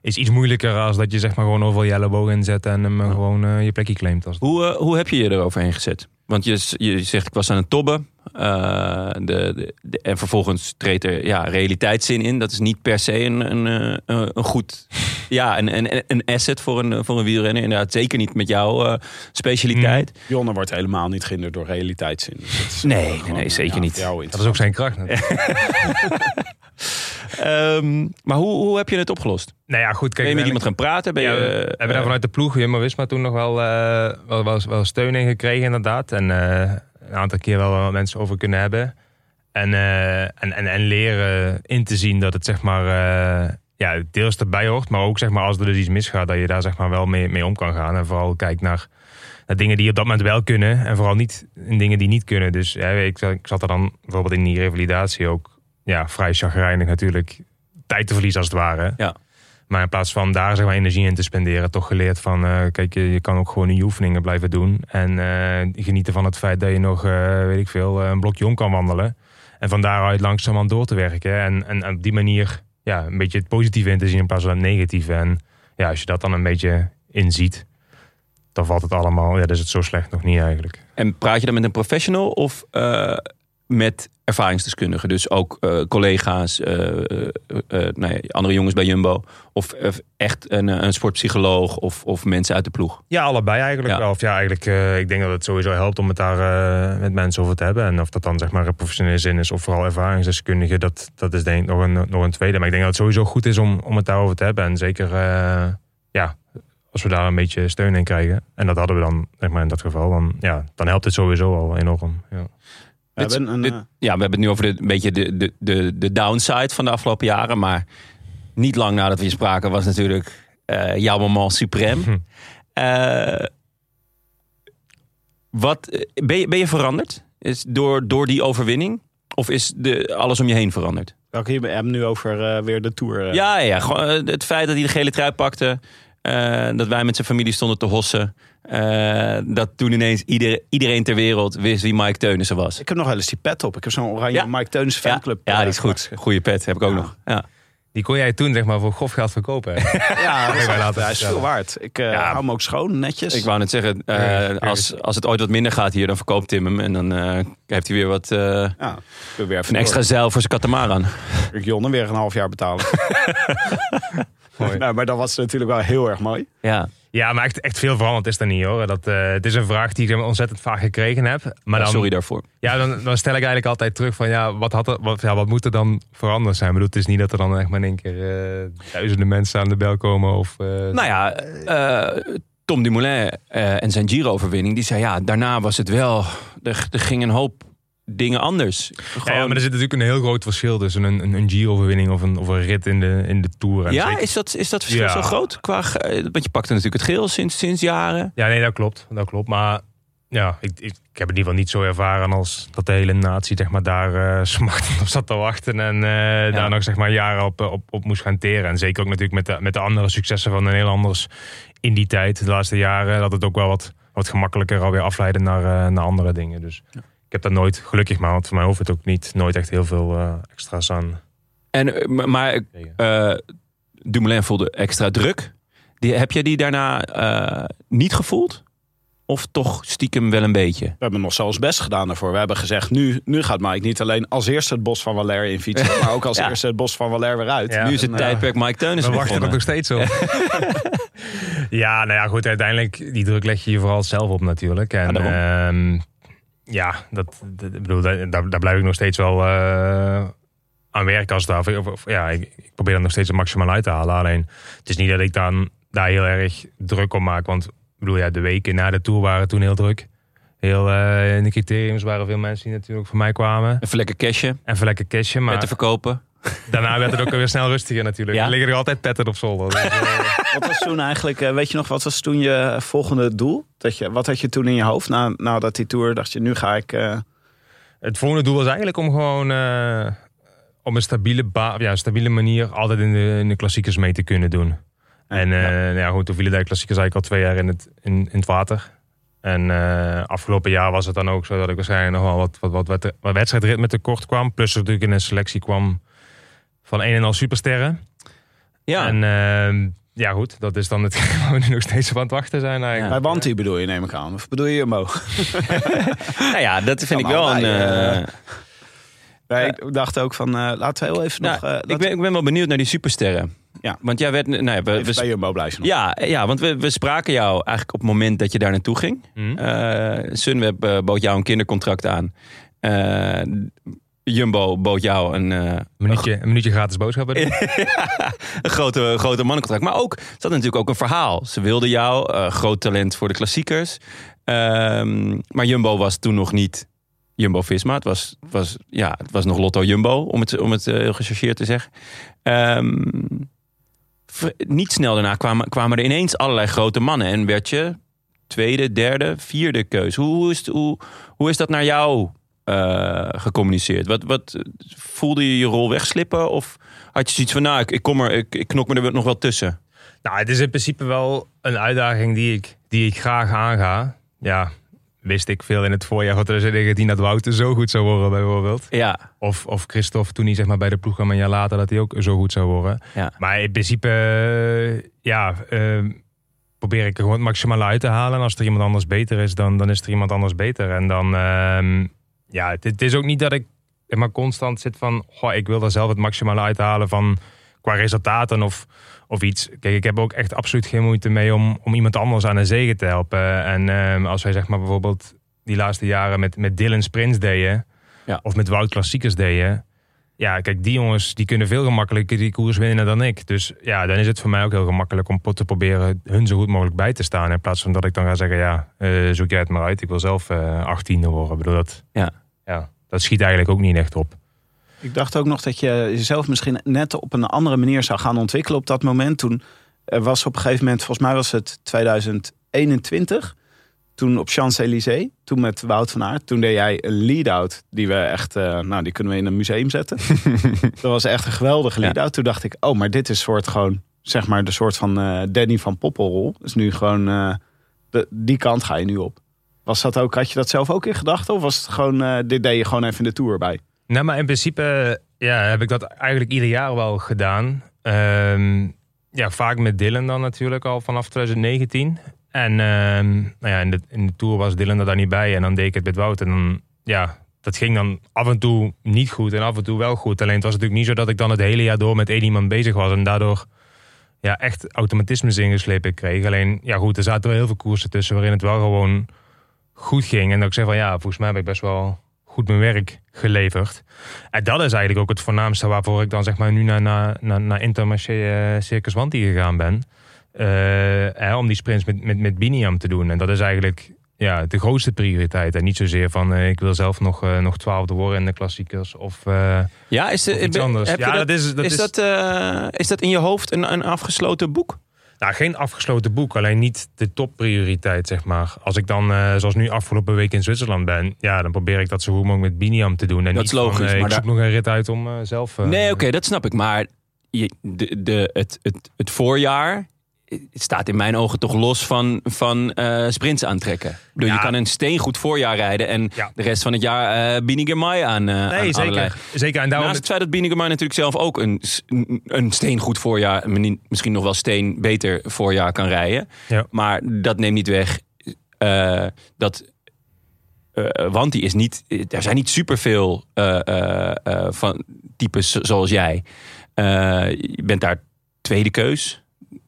is iets moeilijker als dat je zeg maar gewoon overal je elleboog inzet en hem gewoon uh, je plekje claimt. Als hoe, uh, hoe heb je je eroverheen gezet? Want je, je zegt ik was aan het tobben. Uh, de, de, de, en vervolgens treedt er ja, realiteitszin in. Dat is niet per se een, een, een, een goed ja, een, een, een asset voor een, voor een wielrenner. Inderdaad, zeker niet met jouw uh, specialiteit. Mm. Jonne wordt helemaal niet gehinderd door realiteitszin. Dus dat is nee, nee, nee, zeker ja, niet. Dat is ook zijn kracht. um, maar hoe, hoe heb je het opgelost? Nou ja, goed. Kijk, ben je met iemand gaan praten? Ben ja, je, we uh, hebben daar vanuit de ploeg, Jumbo-Visma, toen nog wel, uh, wel, wel, wel steun in gekregen inderdaad. En uh, een aantal keer wel mensen over kunnen hebben. En, en, en, en leren in te zien dat het zeg maar ja, deels erbij hoort. Maar ook zeg maar, als er dus iets misgaat, dat je daar zeg maar, wel mee, mee om kan gaan. En vooral kijkt naar, naar dingen die op dat moment wel kunnen. En vooral niet in dingen die niet kunnen. Dus ik, ik zat er dan bijvoorbeeld in die revalidatie ook ja, vrij chagrijnig natuurlijk tijd te verliezen als het ware. Ja. Maar in plaats van daar zeg maar, energie in te spenderen, toch geleerd van... Uh, kijk, je, je kan ook gewoon die oefeningen blijven doen. En uh, genieten van het feit dat je nog, uh, weet ik veel, een blokje om kan wandelen. En van daaruit langzaam door te werken. En, en, op die manier ja, een beetje het positieve in te zien in plaats van het negatieve. En ja, als je dat dan een beetje inziet, dan valt het allemaal, ja, dan is het zo slecht nog niet eigenlijk. En praat je dan met een professional of met ervaringsdeskundigen? Dus ook uh, collega's, uh, nou ja, andere jongens bij Jumbo. Of echt een, een sportpsycholoog of, of mensen uit de ploeg? Ja, allebei eigenlijk Ja. wel. Of ja, eigenlijk, ik denk dat het sowieso helpt om het daar met mensen over te hebben. En of dat dan zeg maar een professionele zin is of vooral ervaringsdeskundigen, dat, dat is denk ik nog een, nog een tweede. Maar ik denk dat het sowieso goed is om, om het daarover te hebben. En zeker, ja, als we daar een beetje steun in krijgen. En dat hadden we dan, zeg maar in dat geval. Dan, ja, dan helpt het sowieso al enorm. Ja. We Dit- hebben een, dit- eh, ja, we hebben het nu over de, een beetje de, de, de, de downside van de afgelopen jaren. Maar niet lang nadat we hier spraken was natuurlijk eh jouw moment suprême. Eh, wat, ben, je, ben je veranderd? Is door, door die overwinning? Of is de, alles om je heen veranderd? welke je hebt nu over eh, weer de Tour. Ja, ja, gewoon het feit dat hij de gele trui pakte. Eh, dat wij met zijn familie stonden te hossen. eh, dat toen ineens ieder, iedereen ter wereld wist wie Mike Teunissen was. Ik heb nog wel eens die pet op. Ik heb zo'n oranje Ja. Mike Teunis Ja, fanclub. ja, eh, die is goed. Goeie pet, heb ik ook Ja. nog. Ja. Die kon jij toen zeg maar voor grof geld verkopen. Ja, dat is, laten hij is veel waard. Ik eh, Ja. hou hem ook schoon, netjes. Ik wou net zeggen, eh, Ja, als, als het ooit wat minder gaat hier, dan verkoopt Tim hem. En dan eh, heeft hij weer wat, eh, ja, weer een extra zeil voor zijn katamaran. Ik Jonne weer een half jaar betalen. Mooi. nou, maar dat was natuurlijk wel heel erg mooi. Ja. Ja, maar echt, echt veel veranderd is er niet hoor. Dat, eh, het is een vraag die ik ontzettend vaak gekregen heb. Maar Ja, dan, sorry daarvoor. Ja, dan, dan stel ik eigenlijk altijd terug van ja, wat, had er, wat, ja, wat moet er dan veranderd zijn? Ik bedoel, het is niet dat er dan echt maar in één keer eh, duizenden mensen aan de bel komen. Of, eh, Nou ja, eh, Tom Dumoulin eh, en zijn Giro-overwinning, die zei ja, daarna was het wel, er, er ging een hoop dingen anders. ja, Gewoon- ja, maar er zit natuurlijk een heel groot verschil tussen een, een, een Giro-overwinning of een, of een rit in de, in de Tour. En Ja, zeker- is dat, is dat verschil Ja. zo groot? Qua, want je pakte natuurlijk het geel sinds, sinds jaren. Ja, nee, dat klopt. Dat klopt. Maar ja, ik, ik, ik heb het in ieder geval niet zo ervaren als dat de hele natie zeg maar, daar smachtend op zat te wachten. En eh, daar nog zeg maar, jaren op, eh, op, op moest gaan teren. En zeker ook natuurlijk met de, met de andere successen van een heel anders in die tijd, de laatste jaren, dat het ook wel wat, wat gemakkelijker alweer afleidde naar, naar andere dingen. Dus heb dat nooit, gelukkig maar, want voor mij hoeft het ook niet, nooit echt heel veel eh, extra's aan. En, eh, maar eh, Dumoulin voelde extra druk. Die, heb je die daarna eh, niet gevoeld? Of toch stiekem wel een beetje? We hebben nog zelfs best gedaan daarvoor. We hebben gezegd, nu, nu gaat Mike niet alleen als eerste het bos van Valère in fietsen. maar ook als Ja. eerste het bos van Valère weer uit. Ja. nu is het en, tijdperk Mike We Teunissen wachten er nog steeds op. ja, nou ja, goed. Uiteindelijk, die druk leg je je vooral zelf op natuurlijk. En Ja, ehm, ja, dat, dat- ik bedoel, daar, daar daar blijf ik nog steeds wel eh, aan werken als het ware. Of, of, ja, ik, ik probeer er nog steeds het maximaal uit te halen. Alleen, het is niet dat ik dan daar heel erg druk op maak. Want ik bedoel, ja, de weken na de Tour waren toen heel druk. Heel, eh, in de criteriums waren veel mensen die natuurlijk voor mij kwamen. Even lekker cashje, Even lekker cashje, maar met te verkopen. Daarna werd het ook weer snel rustiger natuurlijk. Ja? Er liggen er altijd petten op zolder. Dus, eh, Wat was toen eigenlijk, eh, weet je nog, wat was toen je volgende doel? Dat je, wat had je toen in je hoofd na, nadat die tour? Dacht je, nu ga ik... eh, Het volgende doel was eigenlijk om gewoon eh, op een stabiele, ba- ja, stabiele manier altijd in de, in de klassiekers mee te kunnen doen. En eh, nou ja, goed, toen vielen de klassiekers eigenlijk al twee jaar in het, in, in het water. En eh, afgelopen jaar was het dan ook zo dat ik waarschijnlijk nog wel wat, wat, wat, wat, wat wedstrijdritme tekort kwam. Plus er natuurlijk in een selectie kwam van een en al supersterren. Ja, En eh, ja goed, dat is dan het waar we nu nog steeds op aan het wachten zijn eigenlijk. Bij Wanty bedoel je, neem ik aan. Of bedoel je Jumbo? nou ja, dat vind ik wel een... allebei, eh, eh, Nee, ik dacht ook van, eh, laten we heel even nou, nog... eh, ik, ben, ik ben wel benieuwd naar die supersterren. Ja. Want jij werd... Nou ja, we, even we- bij Jumbo blijven nog. ja, ja, want we, we spraken jou eigenlijk op het moment dat je daar naartoe ging. Hm? Eh, Sunweb bood jou een kindercontract aan. Jumbo bood jou een, eh, Een, minuutje, een minuutje gratis boodschappen een grote, grote mannencontract. Maar ook, ze hadden natuurlijk ook een verhaal. Ze wilden jou, eh, groot talent voor de klassiekers. Ehm, maar Jumbo was toen nog niet Jumbo-Visma. Het was, het was, ja, het was nog Lotto Jumbo, om het, om het eh, heel gechargeerd te zeggen. Ehm, niet snel daarna kwamen, kwamen er ineens allerlei grote mannen. En werd je tweede, derde, vierde keus. Hoe, hoe, is, het- hoe, hoe is dat naar jou eh, gecommuniceerd? Wat, wat, voelde je je rol wegslippen? Of had je zoiets van, nou, ik, ik kom er, ik, ik knok me er nog wel tussen? Nou, het is in principe wel een uitdaging die ik, die ik graag aanga. Ja, wist ik veel in het voorjaar van 2019 dat Wouter zo goed zou worden bijvoorbeeld. Ja, Of, of Christophe toen hij zeg maar, bij de ploeg kwam een jaar later dat hij ook zo goed zou worden. Ja. Maar in principe, eh, ja, eh, probeer ik er gewoon het maximale uit te halen. En als er iemand anders beter is, dan, dan is er iemand anders beter. En dan, ehm, ja, het, het is ook niet dat ik maar constant zit van, goh, ik wil er zelf het maximale uithalen van qua resultaten of, of iets. Kijk, ik heb ook echt absoluut geen moeite mee om, om iemand anders aan een zegen te helpen. En ehm, als wij zeg maar bijvoorbeeld die laatste jaren met, met Dylan Sprints deden, Ja. of met Wout Klassiekers deden. Ja, kijk, die jongens die kunnen veel gemakkelijker die koers winnen dan ik. Dus ja, dan is het voor mij ook heel gemakkelijk om te proberen hun zo goed mogelijk bij te staan. In plaats van dat ik dan ga zeggen, ja, eh, zoek jij het maar uit. Ik wil zelf eh 18e worden. Ik bedoel dat. Ja. Ja, dat schiet eigenlijk ook niet echt op. Ik dacht ook nog dat je jezelf misschien net op een andere manier zou gaan ontwikkelen op dat moment. Toen er was op een gegeven moment, volgens mij was het 2021, toen op Champs-Élysées, toen met Wout van Aert. Toen deed jij een lead-out die we echt, uh, nou die kunnen we in een museum zetten. dat was echt een geweldige lead-out. Toen dacht ik, oh maar dit is soort gewoon, zeg maar de soort van uh, Danny van Poppelrol. Dus nu gewoon, uh, de, die kant ga je nu op. Was dat ook, had je dat zelf ook in gedachten? Of was het gewoon, dit deed je gewoon even de Tour bij? Nou, maar in principe ja, heb ik dat eigenlijk ieder jaar wel gedaan. Um, ja, vaak met Dylan dan natuurlijk al vanaf 2019. En ehm, nou ja, in, de, in de Tour was Dylan er daar niet bij. En dan deed ik het met Wout. En dan, ja, dat ging dan af en toe niet goed en af en toe wel goed. Alleen het was natuurlijk niet zo dat ik dan het hele jaar door met één iemand bezig was. En daardoor ja, echt automatismes ingeslepen kreeg. Alleen, ja goed, er zaten wel heel veel koersen tussen waarin het wel gewoon goed ging. En dat ik zei van ja, volgens mij heb ik best wel goed mijn werk geleverd. En dat is eigenlijk ook het voornaamste waarvoor ik dan zeg maar nu naar, naar, naar, naar Intermarché uh, Circus Wanti gegaan ben. Uh, om die sprints met, met, met Biniam te doen. En dat is eigenlijk ja, de grootste prioriteit. En niet zozeer van uh, ik wil zelf nog, uh, nog twaalfde worden in de klassiekers of, uh, ja, is de, iets anders. Ja, dat, dat, is, dat is, is, dat, is dat in je hoofd een, een afgesloten boek? Nou, geen afgesloten boek, alleen niet de topprioriteit, zeg maar. Als ik dan, uh, zoals nu afgelopen week in Zwitserland ben, ja, dan probeer ik dat zo goed mogelijk met Biniam te doen. En dat is logisch. Van, uh, maar ik zoek nog een rit uit om uh, zelf. nee, oké, okay, dat snap ik. Maar je, de, de, het, het, het voorjaar het staat in mijn ogen toch los van, van uh, sprints aantrekken. Bedoel, ja. Je kan een steengoed voorjaar rijden en ja. de rest van het jaar uh, Bini Girmay aan, uh, nee, aan zeker. zeker. En daarom Naast het feit dat Bini Girmay natuurlijk zelf ook een, een steengoed voorjaar, misschien nog wel steen beter voorjaar kan rijden. Ja. Maar dat neemt niet weg uh, dat want die is niet, er zijn niet superveel van types zoals jij. je bent daar tweede keus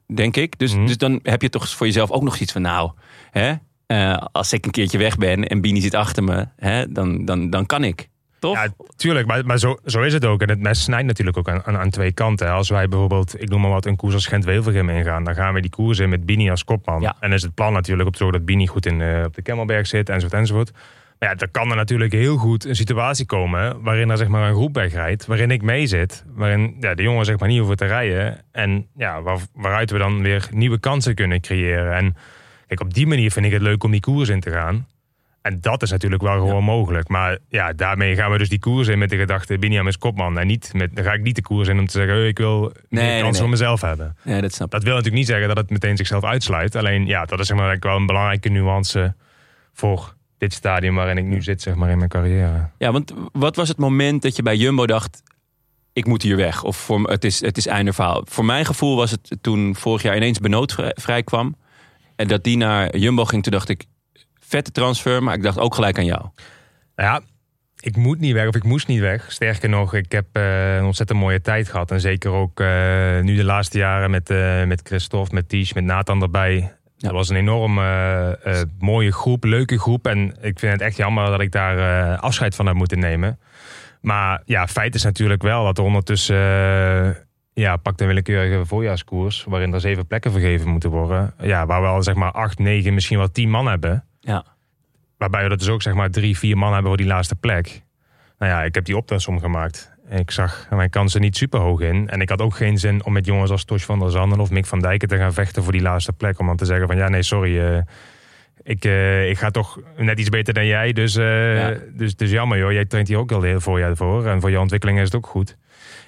denk ik. Dus, mm. dus dan heb je toch voor jezelf ook nog iets van, nou, hè, uh, als ik een keertje weg ben en Bini zit achter me, hè, dan, dan, dan kan ik. Toch? Ja, tuurlijk, maar, maar zo, zo is het ook. En het mes snijdt natuurlijk ook aan, aan, aan twee kanten. Als wij bijvoorbeeld, ik noem maar wat, een koers als Gent-Wevelgem ingaan, dan gaan we die koers in met Bini als kopman. Ja. En is het plan natuurlijk op zorgen dat Bini goed in, uh, op de Kemmelberg zit, enzovoort, enzovoort. Ja, er kan er natuurlijk heel goed een situatie komen waarin er zeg maar een groep wegrijdt, waarin ik mee zit, waarin ja, de jongen zeg maar niet hoeven te rijden en ja, waar, waaruit we dan weer nieuwe kansen kunnen creëren. En kijk, op die manier vind ik het leuk om die koers in te gaan. En dat is natuurlijk wel gewoon ja. mogelijk. Maar ja, daarmee gaan we dus die koers in met de gedachte: Biniam is kopman. En niet met, dan ga ik niet de koers in om te zeggen: hey, ik wil nee, meer kans nee, voor mezelf hebben. Nee, dat, snap dat wil natuurlijk niet zeggen dat het meteen zichzelf uitsluit. Alleen ja, dat is zeg maar wel een belangrijke nuance voor dit stadium waarin ik nu zit, zeg maar, in mijn carrière. Ja, want wat was het moment dat je bij Jumbo dacht: ik moet hier weg? Of voor, het, is, het is einde verhaal. Voor mijn gevoel was het toen vorig jaar ineens Benoot vrij, kwam. En dat die naar Jumbo ging, toen dacht ik: vette transfer, maar ik dacht ook gelijk aan jou. Nou ja, ik moet niet weg of ik moest niet weg. Sterker nog, ik heb uh, een ontzettend mooie tijd gehad. En zeker ook uh, nu de laatste jaren met, uh, met Christophe, met Ties, met Nathan erbij. Ja. Dat was een enorm mooie groep, leuke groep. En ik vind het echt jammer dat ik daar afscheid van heb moeten nemen. Maar ja, feit is natuurlijk wel dat er ondertussen... ja, pak een willekeurige voorjaarskoers... waarin er zeven plekken vergeven moeten worden. Ja, waar we al zeg maar acht, negen, misschien wel tien man hebben. Ja. Waarbij we dat dus ook zeg maar drie, vier man hebben voor die laatste plek. Nou ja, ik heb die optelsom gemaakt. Ik zag mijn kansen niet super hoog in. En ik had ook geen zin om met jongens als Tosh van der Zanden of Mick van Dijken te gaan vechten voor die laatste plek. Om dan te zeggen van ja, nee, sorry. Uh, ik, uh, ik ga toch net iets beter dan jij. Dus, uh, ja. dus, dus jammer joh. Jij traint hier ook al heel voorjaar voor. En voor je ontwikkeling is het ook goed.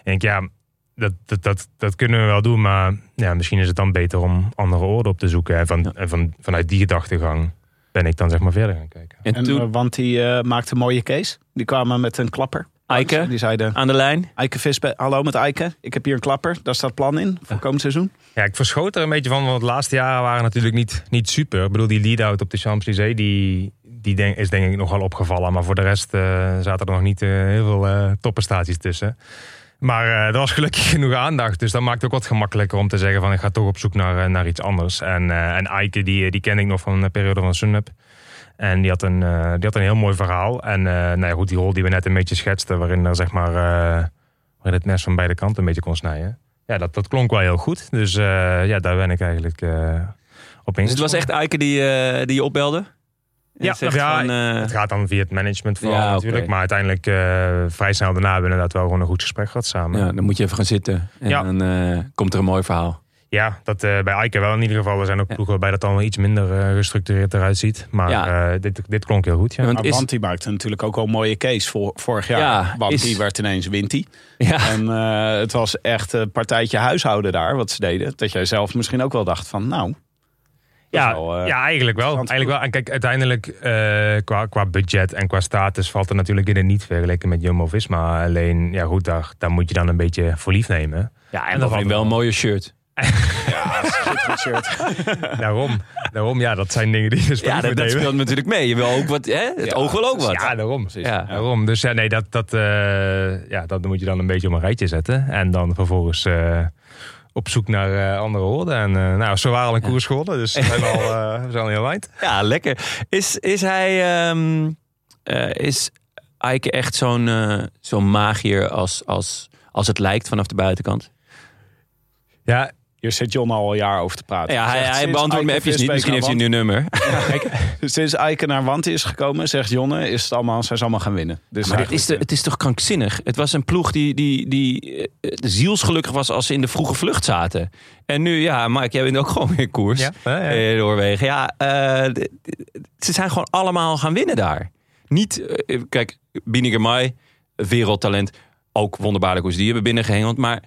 En ik ja, dat, dat, dat, dat kunnen we wel doen. Maar ja, misschien is het dan beter om andere orde op te zoeken. En, van, ja. en van, vanuit die gedachtegang ben ik dan zeg maar verder gaan kijken. En, en toen... uh, want die uh, maakte een mooie case. Die kwamen met een klapper. Eike, die zeiden, aan de lijn. Eike Vispe, hallo met Eike. Ik heb hier een klapper. Daar staat plan in voor komend seizoen. Ja, ik verschoot er een beetje van. Want de laatste jaren waren natuurlijk niet, niet super. Ik bedoel, die lead-out op de Champs-Élysées... die, die denk, is denk ik nogal opgevallen. Maar voor de rest uh, zaten er nog niet heel veel topprestaties tussen. Maar uh, er was gelukkig genoeg aandacht. Dus dat maakt het ook wat gemakkelijker om te zeggen van ik ga toch op zoek naar, uh, naar iets anders. En, uh, en Eike, die, die ken ik nog van een periode van Sunweb. En die had een, die had een heel mooi verhaal. En nou ja, goed, die rol die we net een beetje schetsten, waarin er zeg maar waarin het mes van beide kanten een beetje kon snijden. Ja, dat, dat klonk wel heel goed. Dus ja, daar ben ik eigenlijk op Dus het was echt Eike die, die je opbelde? Ja, zegt ja, van, eh, het gaat dan via het management vooral Ja, natuurlijk. Maar uiteindelijk eh, vrij snel daarna hebben we inderdaad wel gewoon een goed gesprek gehad samen. ja, dan moet je even gaan zitten. En Ja. dan eh, komt er een mooi verhaal. Ja, dat eh, bij Eike wel in ieder geval. Er zijn ook Ja. ploegen waarbij dat allemaal iets minder eh, gestructureerd eruit ziet. Maar Ja. eh, dit, dit klonk heel goed, ja. Want Maar is- Wanty maakte natuurlijk ook wel een mooie case voor, vorig jaar. Ja, Want is- die werd ineens Winty. Ja. En eh, het was echt een partijtje huishouden daar, wat ze deden. Dat jij zelf misschien ook wel dacht van, nou... dat Ja, wel, ja, eigenlijk wel. Eigenlijk wel. En kijk, uiteindelijk eh, qua, qua budget en qua status valt er natuurlijk in het niet vergeleken met Jumbo-Visma. Alleen, ja goed, daar, daar moet je dan een beetje voor lief nemen. Ja, en En dan dan valt wel een mooie shirt. Ja, schitterend shirt. Daarom, daarom, ja, dat zijn dingen die je dus Ja, dat, speelt natuurlijk mee. Je wil ook wat, hè? Het Ja, oog wil ook wat. Ja, daarom. Ja. Daarom. Dus ja, nee, dat, dat, eh, ja, dat moet je dan een beetje op een rijtje zetten. En dan vervolgens eh, op zoek naar eh, andere woorden. En eh, nou, zo waren al een koers gewonnen. Dus we zijn al, eh, we zijn al heel eind. Ja, lekker. Is, is hij... ehm, eh, is Eike echt zo'n zo'n magier als, als, als het lijkt vanaf de buitenkant? Ja, Hier zit John al een jaar over te praten. Ja, hij, Zegt, hij beantwoordt me Eike even niet. Misschien heeft hij een nieuw nummer. Wanty- Sinds Eiken naar Wanty is gekomen, zegt Jonne, is het allemaal, zijn ze allemaal gaan winnen. Dus Maar dit is, de, het is toch krankzinnig? Het was een ploeg die, die, die eh, zielsgelukkig was als ze in de vroege vlucht zaten. En nu, ja, Mike, jij bent ook gewoon weer koers. Ja, ja, ja. eh, Noorwegen. Ja, eh, d- ze zijn gewoon allemaal gaan winnen daar. Niet, eh, kijk, Biniger Mai, wereldtalent. Ook wonderbaarlijk hoe ze die hebben binnengehengeld. Maar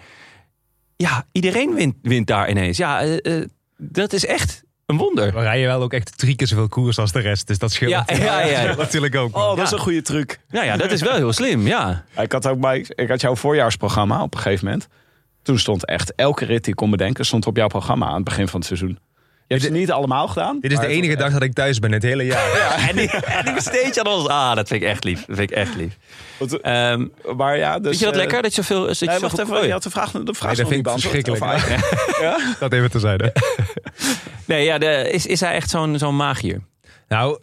ja, iedereen wint, wint daar ineens. Ja, eh, eh, dat is echt een wonder. we rijden wel ook echt drie keer zoveel koers als de rest. Dus dat scheelt Ja, ja, ja. natuurlijk ook. oh, dat Ja. is een goede truc. Nou ja, dat is wel heel slim, ja. Ik had ook bij, ik had jouw voorjaarsprogramma op een gegeven moment. Toen stond echt elke rit die ik kon bedenken, stond op jouw programma aan het begin van het seizoen. Je hebt ze niet allemaal gedaan. Dit is de enige was dag dat ik thuis ben het hele jaar. En die, en die besteed je aan ons. Ah, dat vind ik echt lief. Dat vind ik echt lief. Ehm Maar ja, dus, vind je dat eh, lekker? Dat je zoveel... Dat je Nee, zoveel wacht even. Je had de vraag, de vraag Nee, dat vind ik verschrikkelijk. Eiken. Dat even terzijde. Nee, ja, de, is, is hij echt zo'n zo'n magier? Nou,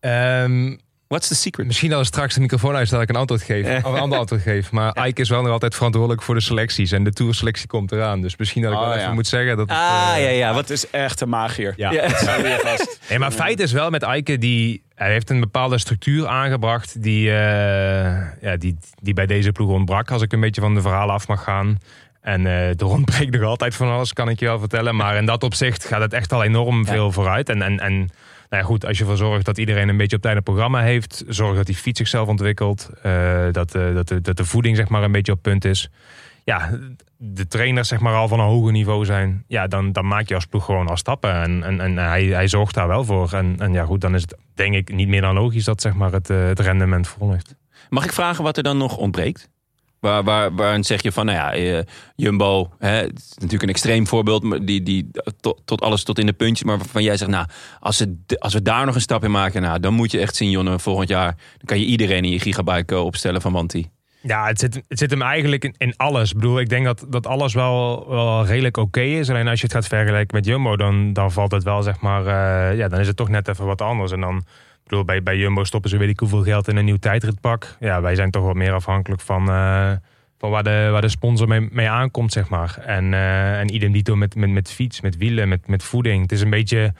ehm, What's the secret? misschien als straks de microfoon uit dat ik een antwoord geef. Of een ander antwoord geef. Maar Ike is wel nog altijd verantwoordelijk voor de selecties. En de tourselectie komt eraan. Dus misschien dat ik Oh, wel ja. even moet zeggen dat het, Ah, eh, ja, ja. Wat is echt een magier. ja. ja. Weer vast. Nee, maar feit is wel met Eike, die, hij heeft een bepaalde structuur aangebracht die, eh, ja, die, die bij deze ploeg ontbrak. Als ik een beetje van de verhalen af mag gaan. En eh er ontbreekt nog altijd van alles, kan ik je wel vertellen. Maar in dat opzicht gaat het echt al enorm veel vooruit. En, en, en ja, goed, als je ervoor zorgt dat iedereen een beetje op tijd een programma heeft. Zorg dat die fiets zichzelf ontwikkelt. eh, dat, eh, dat, de, dat de voeding zeg maar een beetje op punt is. Ja, de trainers zeg maar al van een hoger niveau zijn. Ja, dan, dan maak je als ploeg gewoon al stappen. En, en, en hij, hij zorgt daar wel voor. En, en ja goed, dan is het denk ik niet meer dan logisch dat zeg maar het, eh, het rendement volgt. Mag ik vragen wat er dan nog ontbreekt? Waar, waar, waarin zeg je van, nou ja, eh, Jumbo, hè, het is natuurlijk een extreem voorbeeld, maar die, die tot, alles tot in de puntjes. Maar waarvan jij zegt, nou, als, ze, als we daar nog een stap in maken, nou, dan moet je echt zien, Jonne, volgend jaar. Dan kan je iedereen in je gigabike eh, opstellen van Wanti. Ja, het zit, het zit hem eigenlijk in, in alles. Ik bedoel, ik denk dat, dat alles wel, wel redelijk oké is. Alleen als je het gaat vergelijken met Jumbo, dan, dan valt het wel, zeg maar, eh, ja, dan is het toch net even wat anders. En dan, ik bedoel, bij, bij Jumbo stoppen ze weet ik hoeveel geld in een nieuw tijdritpak. Ja, wij zijn toch wat meer afhankelijk van, eh, van waar, de, waar de sponsor mee, mee aankomt, zeg maar. En, eh en idem met, met, met fiets, met wielen, met, met voeding. Het is een beetje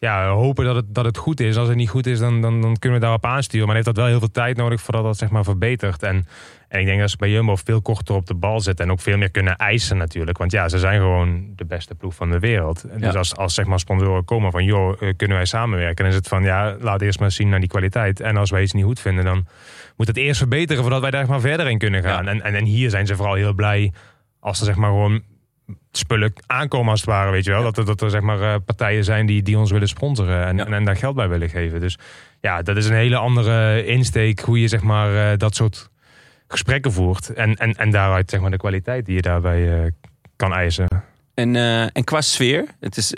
ja, hopen dat het, dat het goed is. Als het niet goed is, dan, dan, dan kunnen we daarop aansturen. Maar heeft dat wel heel veel tijd nodig voordat dat zeg maar verbetert. En, en ik denk dat ze bij Jumbo veel korter op de bal zitten. En ook veel meer kunnen eisen natuurlijk. Want ja, ze zijn gewoon de beste ploeg van de wereld. En Dus Ja. als, als zeg maar sponsoren komen van... joh, eh, kunnen wij samenwerken? Dan is het van, ja, laat eerst maar zien naar die kwaliteit. En als wij iets niet goed vinden, dan moet het eerst verbeteren... voordat wij daar maar verder in kunnen gaan. Ja. En, en, en hier zijn ze vooral heel blij als er zeg maar gewoon spullen aankomen als het ware, weet je wel. Dat, er, dat er zeg maar eh, partijen zijn die, die ons willen sponsoren en, Ja. en, en daar geld bij willen geven. Dus ja, dat is een hele andere insteek hoe je zeg maar eh, dat soort gesprekken voert. En, en, en daaruit zeg maar de kwaliteit die je daarbij eh, kan eisen. En, en qua sfeer, het is,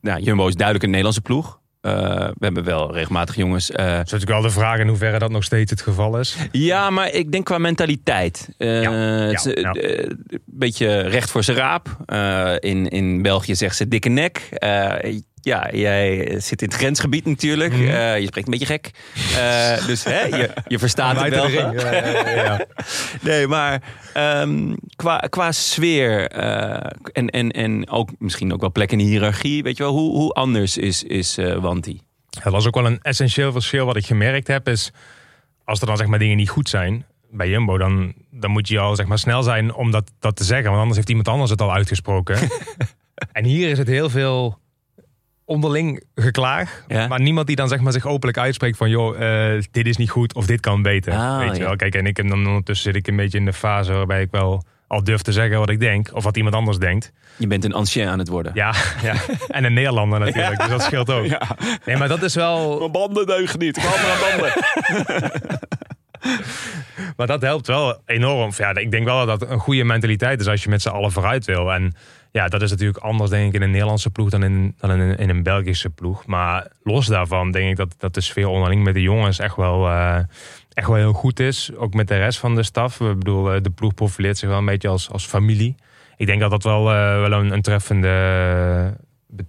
nou, Jumbo is duidelijk een Nederlandse ploeg. Eh, we hebben wel regelmatig jongens. eh, Dat is natuurlijk wel de vraag in hoeverre dat nog steeds het geval is. ja, maar ik denk qua mentaliteit. Eh, Ja, Een beetje recht voor zijn raap. In, in België zegt ze dikke nek. Ja, jij zit in het grensgebied natuurlijk. Mhm. Je spreekt een beetje gek. Dus hè, je, je verstaat het wel. Ring. Nee, maar ehm, qua, qua sfeer eh, en, en, en ook misschien ook wel plek in de hiërarchie, weet je wel, hoe, hoe anders is, is eh Wanti? Dat was ook wel een essentieel verschil wat ik gemerkt heb. Is als er dan zeg maar dingen niet goed zijn bij Jumbo, dan, dan moet je al zeg maar snel zijn om dat, dat te zeggen. Want anders heeft iemand anders het al uitgesproken. en hier is het heel veel onderling geklaag. Ja. Maar niemand die dan zeg maar zich openlijk uitspreekt van... joh, eh, dit is niet goed of dit kan beter. Ah, weet je ja. wel. Kijk, en ik, en dan ondertussen zit ik een beetje in de fase waarbij ik wel al durf te zeggen wat ik denk. Of wat iemand anders denkt. Je bent een ancien aan het worden. Ja, ja. en een Nederlander natuurlijk. Dus dat scheelt ook. Nee, maar dat is wel... Mijn banden deugen niet. Ik mijn banden. Maar dat helpt wel enorm. Ja, ik denk wel dat dat een goede mentaliteit is als je met z'n allen vooruit wil. En ja, dat is natuurlijk anders denk ik in een Nederlandse ploeg dan in, dan in, in een Belgische ploeg. Maar los daarvan denk ik dat, dat de sfeer onderling met de jongens echt wel, eh, echt wel heel goed is. Ook met de rest van de staf. Ik bedoel, eh, de ploeg profileert zich wel een beetje als, als familie. Ik denk dat dat wel, eh, wel een, een treffende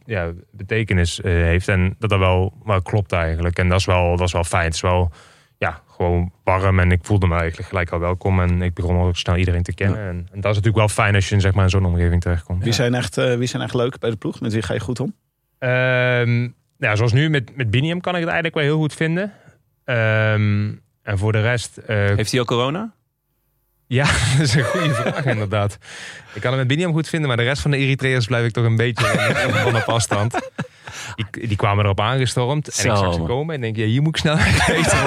ja, betekenis heeft. En dat dat wel, wel klopt eigenlijk. En dat is wel, dat is wel fijn. Het is wel gewoon warm en ik voelde me eigenlijk gelijk al welkom. En ik begon ook snel iedereen te kennen. En, en dat is natuurlijk wel fijn als je in, zeg maar, in zo'n omgeving terechtkomt. Wie zijn, echt, eh, wie zijn echt leuk bij de ploeg? Met wie ga je goed om? Ehm, ja, zoals nu met, met Biniam kan ik het eigenlijk wel heel goed vinden. Ehm, en voor de rest... eh, Heeft hij al corona? ja, dat is een goede vraag inderdaad. Ik kan het met Biniam goed vinden, maar de rest van de Eritreërs blijf ik toch een beetje van- van op afstand. Die, die kwamen erop aangestormd en Zo, ik zag ze komen en denk, ja, hier moet ik snel weten.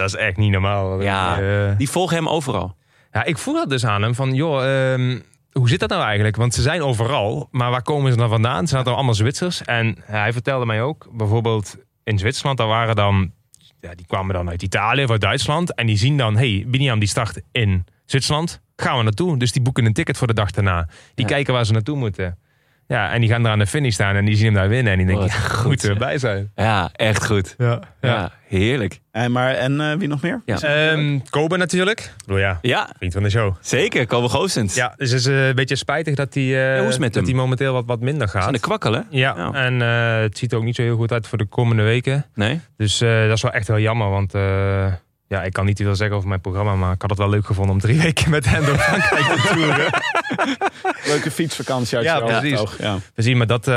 Dat is echt niet normaal. Ja. Eh, Die volgen hem overal. ja, ik vroeg dat dus aan hem van, joh, ehm, hoe zit dat nou eigenlijk? Want ze zijn overal, maar waar komen ze dan vandaan? Ze zaten allemaal Zwitsers. En hij vertelde mij ook, bijvoorbeeld in Zwitserland, daar waren dan, ja, die kwamen dan uit Italië of uit Duitsland. En die zien dan, hey, Biniam die start in Zwitserland, gaan we naartoe. Dus die boeken een ticket voor de dag daarna. Die Ja. kijken waar ze naartoe moeten. Ja, en die gaan daar aan de finish staan en die zien hem daar winnen. En die denken, Wat ja, goed, moeten we zeg. bij zijn. Ja, echt goed. Ja, Ja, heerlijk. En, maar, en eh, wie nog meer? Ja. Ehm, Kobe natuurlijk. Ik bedoel, ja, Ja, vriend van de show. zeker. Kobe Goossens. Ja, dus het is eh, een beetje spijtig dat hij, eh, hoe is het met dat hij momenteel wat, wat minder gaat. Aan de kwakkel, hè? Ja, en eh, het ziet er ook niet zo heel goed uit voor de komende weken. Nee? Dus eh, dat is wel echt heel jammer, want eh, ja, ik kan niet te veel zeggen over mijn programma, maar ik had het wel leuk gevonden om drie weken met hen door Frankrijk te toeren. Leuke fietsvakantie uit Ja, precies. oog. Ja. We zien, maar dat, eh,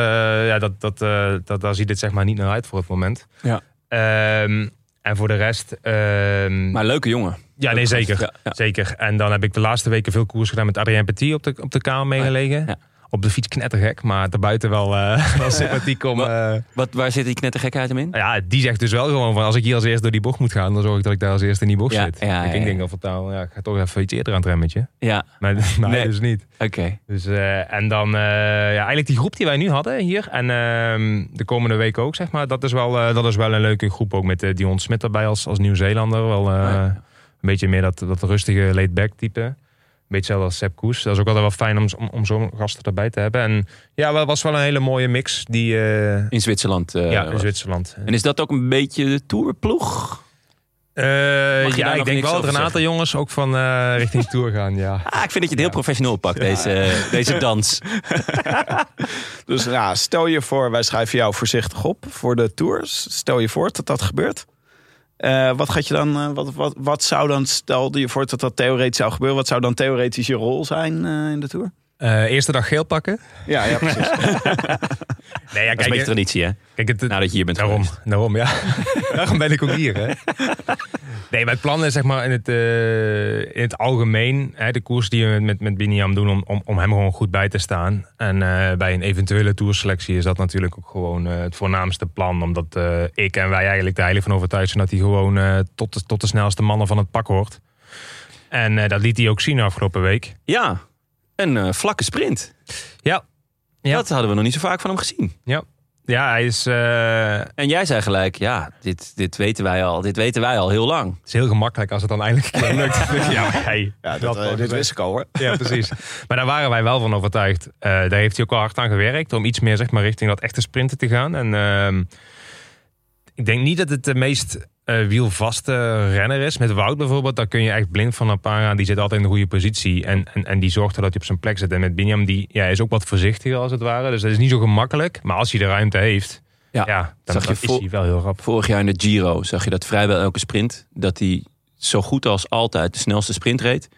ja, dat, dat, eh, dat, daar ziet het zeg maar niet naar uit voor het moment. Ja. Ehm, en voor de rest... ehm, Maar leuke jongen. ja, nee, zeker. Ja, ja. Zeker. En dan heb ik de laatste weken veel koers gedaan met Adrien Petit op de, op de kamer meegelegen. Ja. Op de fiets knettergek, maar daarbuiten wel, eh wel sympathiek om... eh, Wat, waar zit die knettergekheid hem in? Nou Ja, die zegt dus wel gewoon van als ik hier als eerste door die bocht moet gaan, dan zorg ik dat ik daar als eerste in die bocht Ja, zit. ja, ik ja, denk al vertaal, ja, ik ga toch even iets eerder aan het remmetje. Ja, Maar, maar Nee. dus niet. oké. Dus, eh, en dan ja, eigenlijk die groep die wij nu hadden hier en ehm, de komende week ook, zeg maar, dat is wel, dat is wel een leuke groep ook met Dion Smit erbij als, als Nieuw-Zeelander. Wel Ah, een beetje meer dat, dat rustige laid-back type. Beetje hetzelfde als Sepp Koes. Dat is ook altijd wel fijn om, om, om zo'n gasten erbij te hebben. En ja, wel was wel een hele mooie mix die eh, In Zwitserland. eh, ja, in was. Zwitserland. En is dat ook een beetje de tourploeg? Eh, daar ja, ik denk wel dat er een aantal jongens ook van eh, richting Tour gaan. Ja. Ah, ik vind dat je het heel professioneel pakt, deze, deze dans. Dus ja, stel je voor, wij schrijven jou voorzichtig op voor de tours. Stel je voor dat dat gebeurt. Eh, wat gaat je dan, eh, wat, wat, wat zou dan, stel je voor dat dat theoretisch zou gebeuren, wat zou dan theoretisch je rol zijn eh, in de tour? Eh, eerste dag geel pakken. Ja, ja precies. Nee, ja, Dat is een beetje traditie, hè? kijk, het, Nadat je hier bent daarom, geweest. daarom, ja. daarom ben ik ook hier. Hè. Nee, maar het plan is zeg maar in het, eh, in het algemeen, hè, de koers die we met, met, met Biniam doen, om, om, om hem gewoon goed bij te staan. En eh, bij een eventuele toerselectie is dat natuurlijk ook gewoon eh, het voornaamste plan. Omdat eh, ik en wij eigenlijk er heilig van overtuigd zijn dat hij gewoon eh, tot, de, tot de snelste mannen van het pak hoort. En eh, dat liet hij ook zien afgelopen week. Ja, een eh, vlakke sprint. Ja. Ja. Dat hadden we nog niet zo vaak van hem gezien. Ja, ja hij is, eh, En jij zei gelijk, ja, dit, dit, weten wij al, dit weten wij al heel lang. Het is heel gemakkelijk als het dan eindelijk een lukt. ja, hey, Ja, dat, dat eh, dit wist ik al hoor. Ja, precies. Maar daar waren wij wel van overtuigd. Eh, daar heeft hij ook wel hard aan gewerkt om iets meer zeg maar, richting dat echte sprinten te gaan. En ehm, ik denk niet dat het de meest eh, wielvaste renner is. Met Wout bijvoorbeeld, daar kun je echt blind van een paar aan. Die zit altijd in de goede positie en, en, en die zorgt ervoor dat hij op zijn plek zit. En met Binjam, die ja, is ook wat voorzichtiger als het ware. Dus dat is niet zo gemakkelijk. Maar als hij de ruimte heeft, Ja. ja, dan, Zag je is hij wel heel rap. Vorig jaar in de Giro zag je dat vrijwel elke sprint, dat hij zo goed als altijd de snelste sprint reed.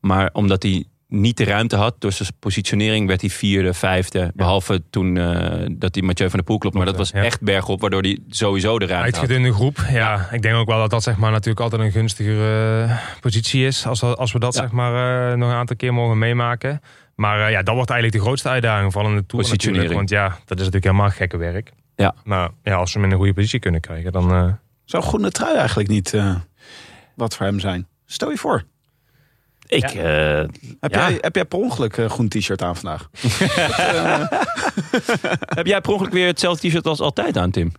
Maar omdat hij niet de ruimte had. Door zijn positionering werd hij vierde, vijfde. Behalve toen eh, dat hij Mathieu van der Poel klopt. Maar dat was Ja. echt bergop, waardoor hij sowieso de ruimte had. Uitgedunde groep. Ja, ik denk ook wel dat dat zeg maar, natuurlijk altijd een gunstigere eh, positie is. Als, als we dat Ja. zeg maar, eh, nog een aantal keer mogen meemaken. Maar eh, ja, dat wordt eigenlijk de grootste uitdaging. Vooral in de Tour Positionering. natuurlijk. Want ja, dat is natuurlijk helemaal gekke werk. Ja. Maar ja, als we hem in een goede positie kunnen krijgen, dan... eh, Zou groene trui eigenlijk niet eh, wat voor hem zijn? Stel je voor. Ik, eh, Heb, Ja. jij, heb jij per ongeluk een groen t-shirt aan vandaag? heb jij per ongeluk weer hetzelfde t-shirt als altijd aan, Tim?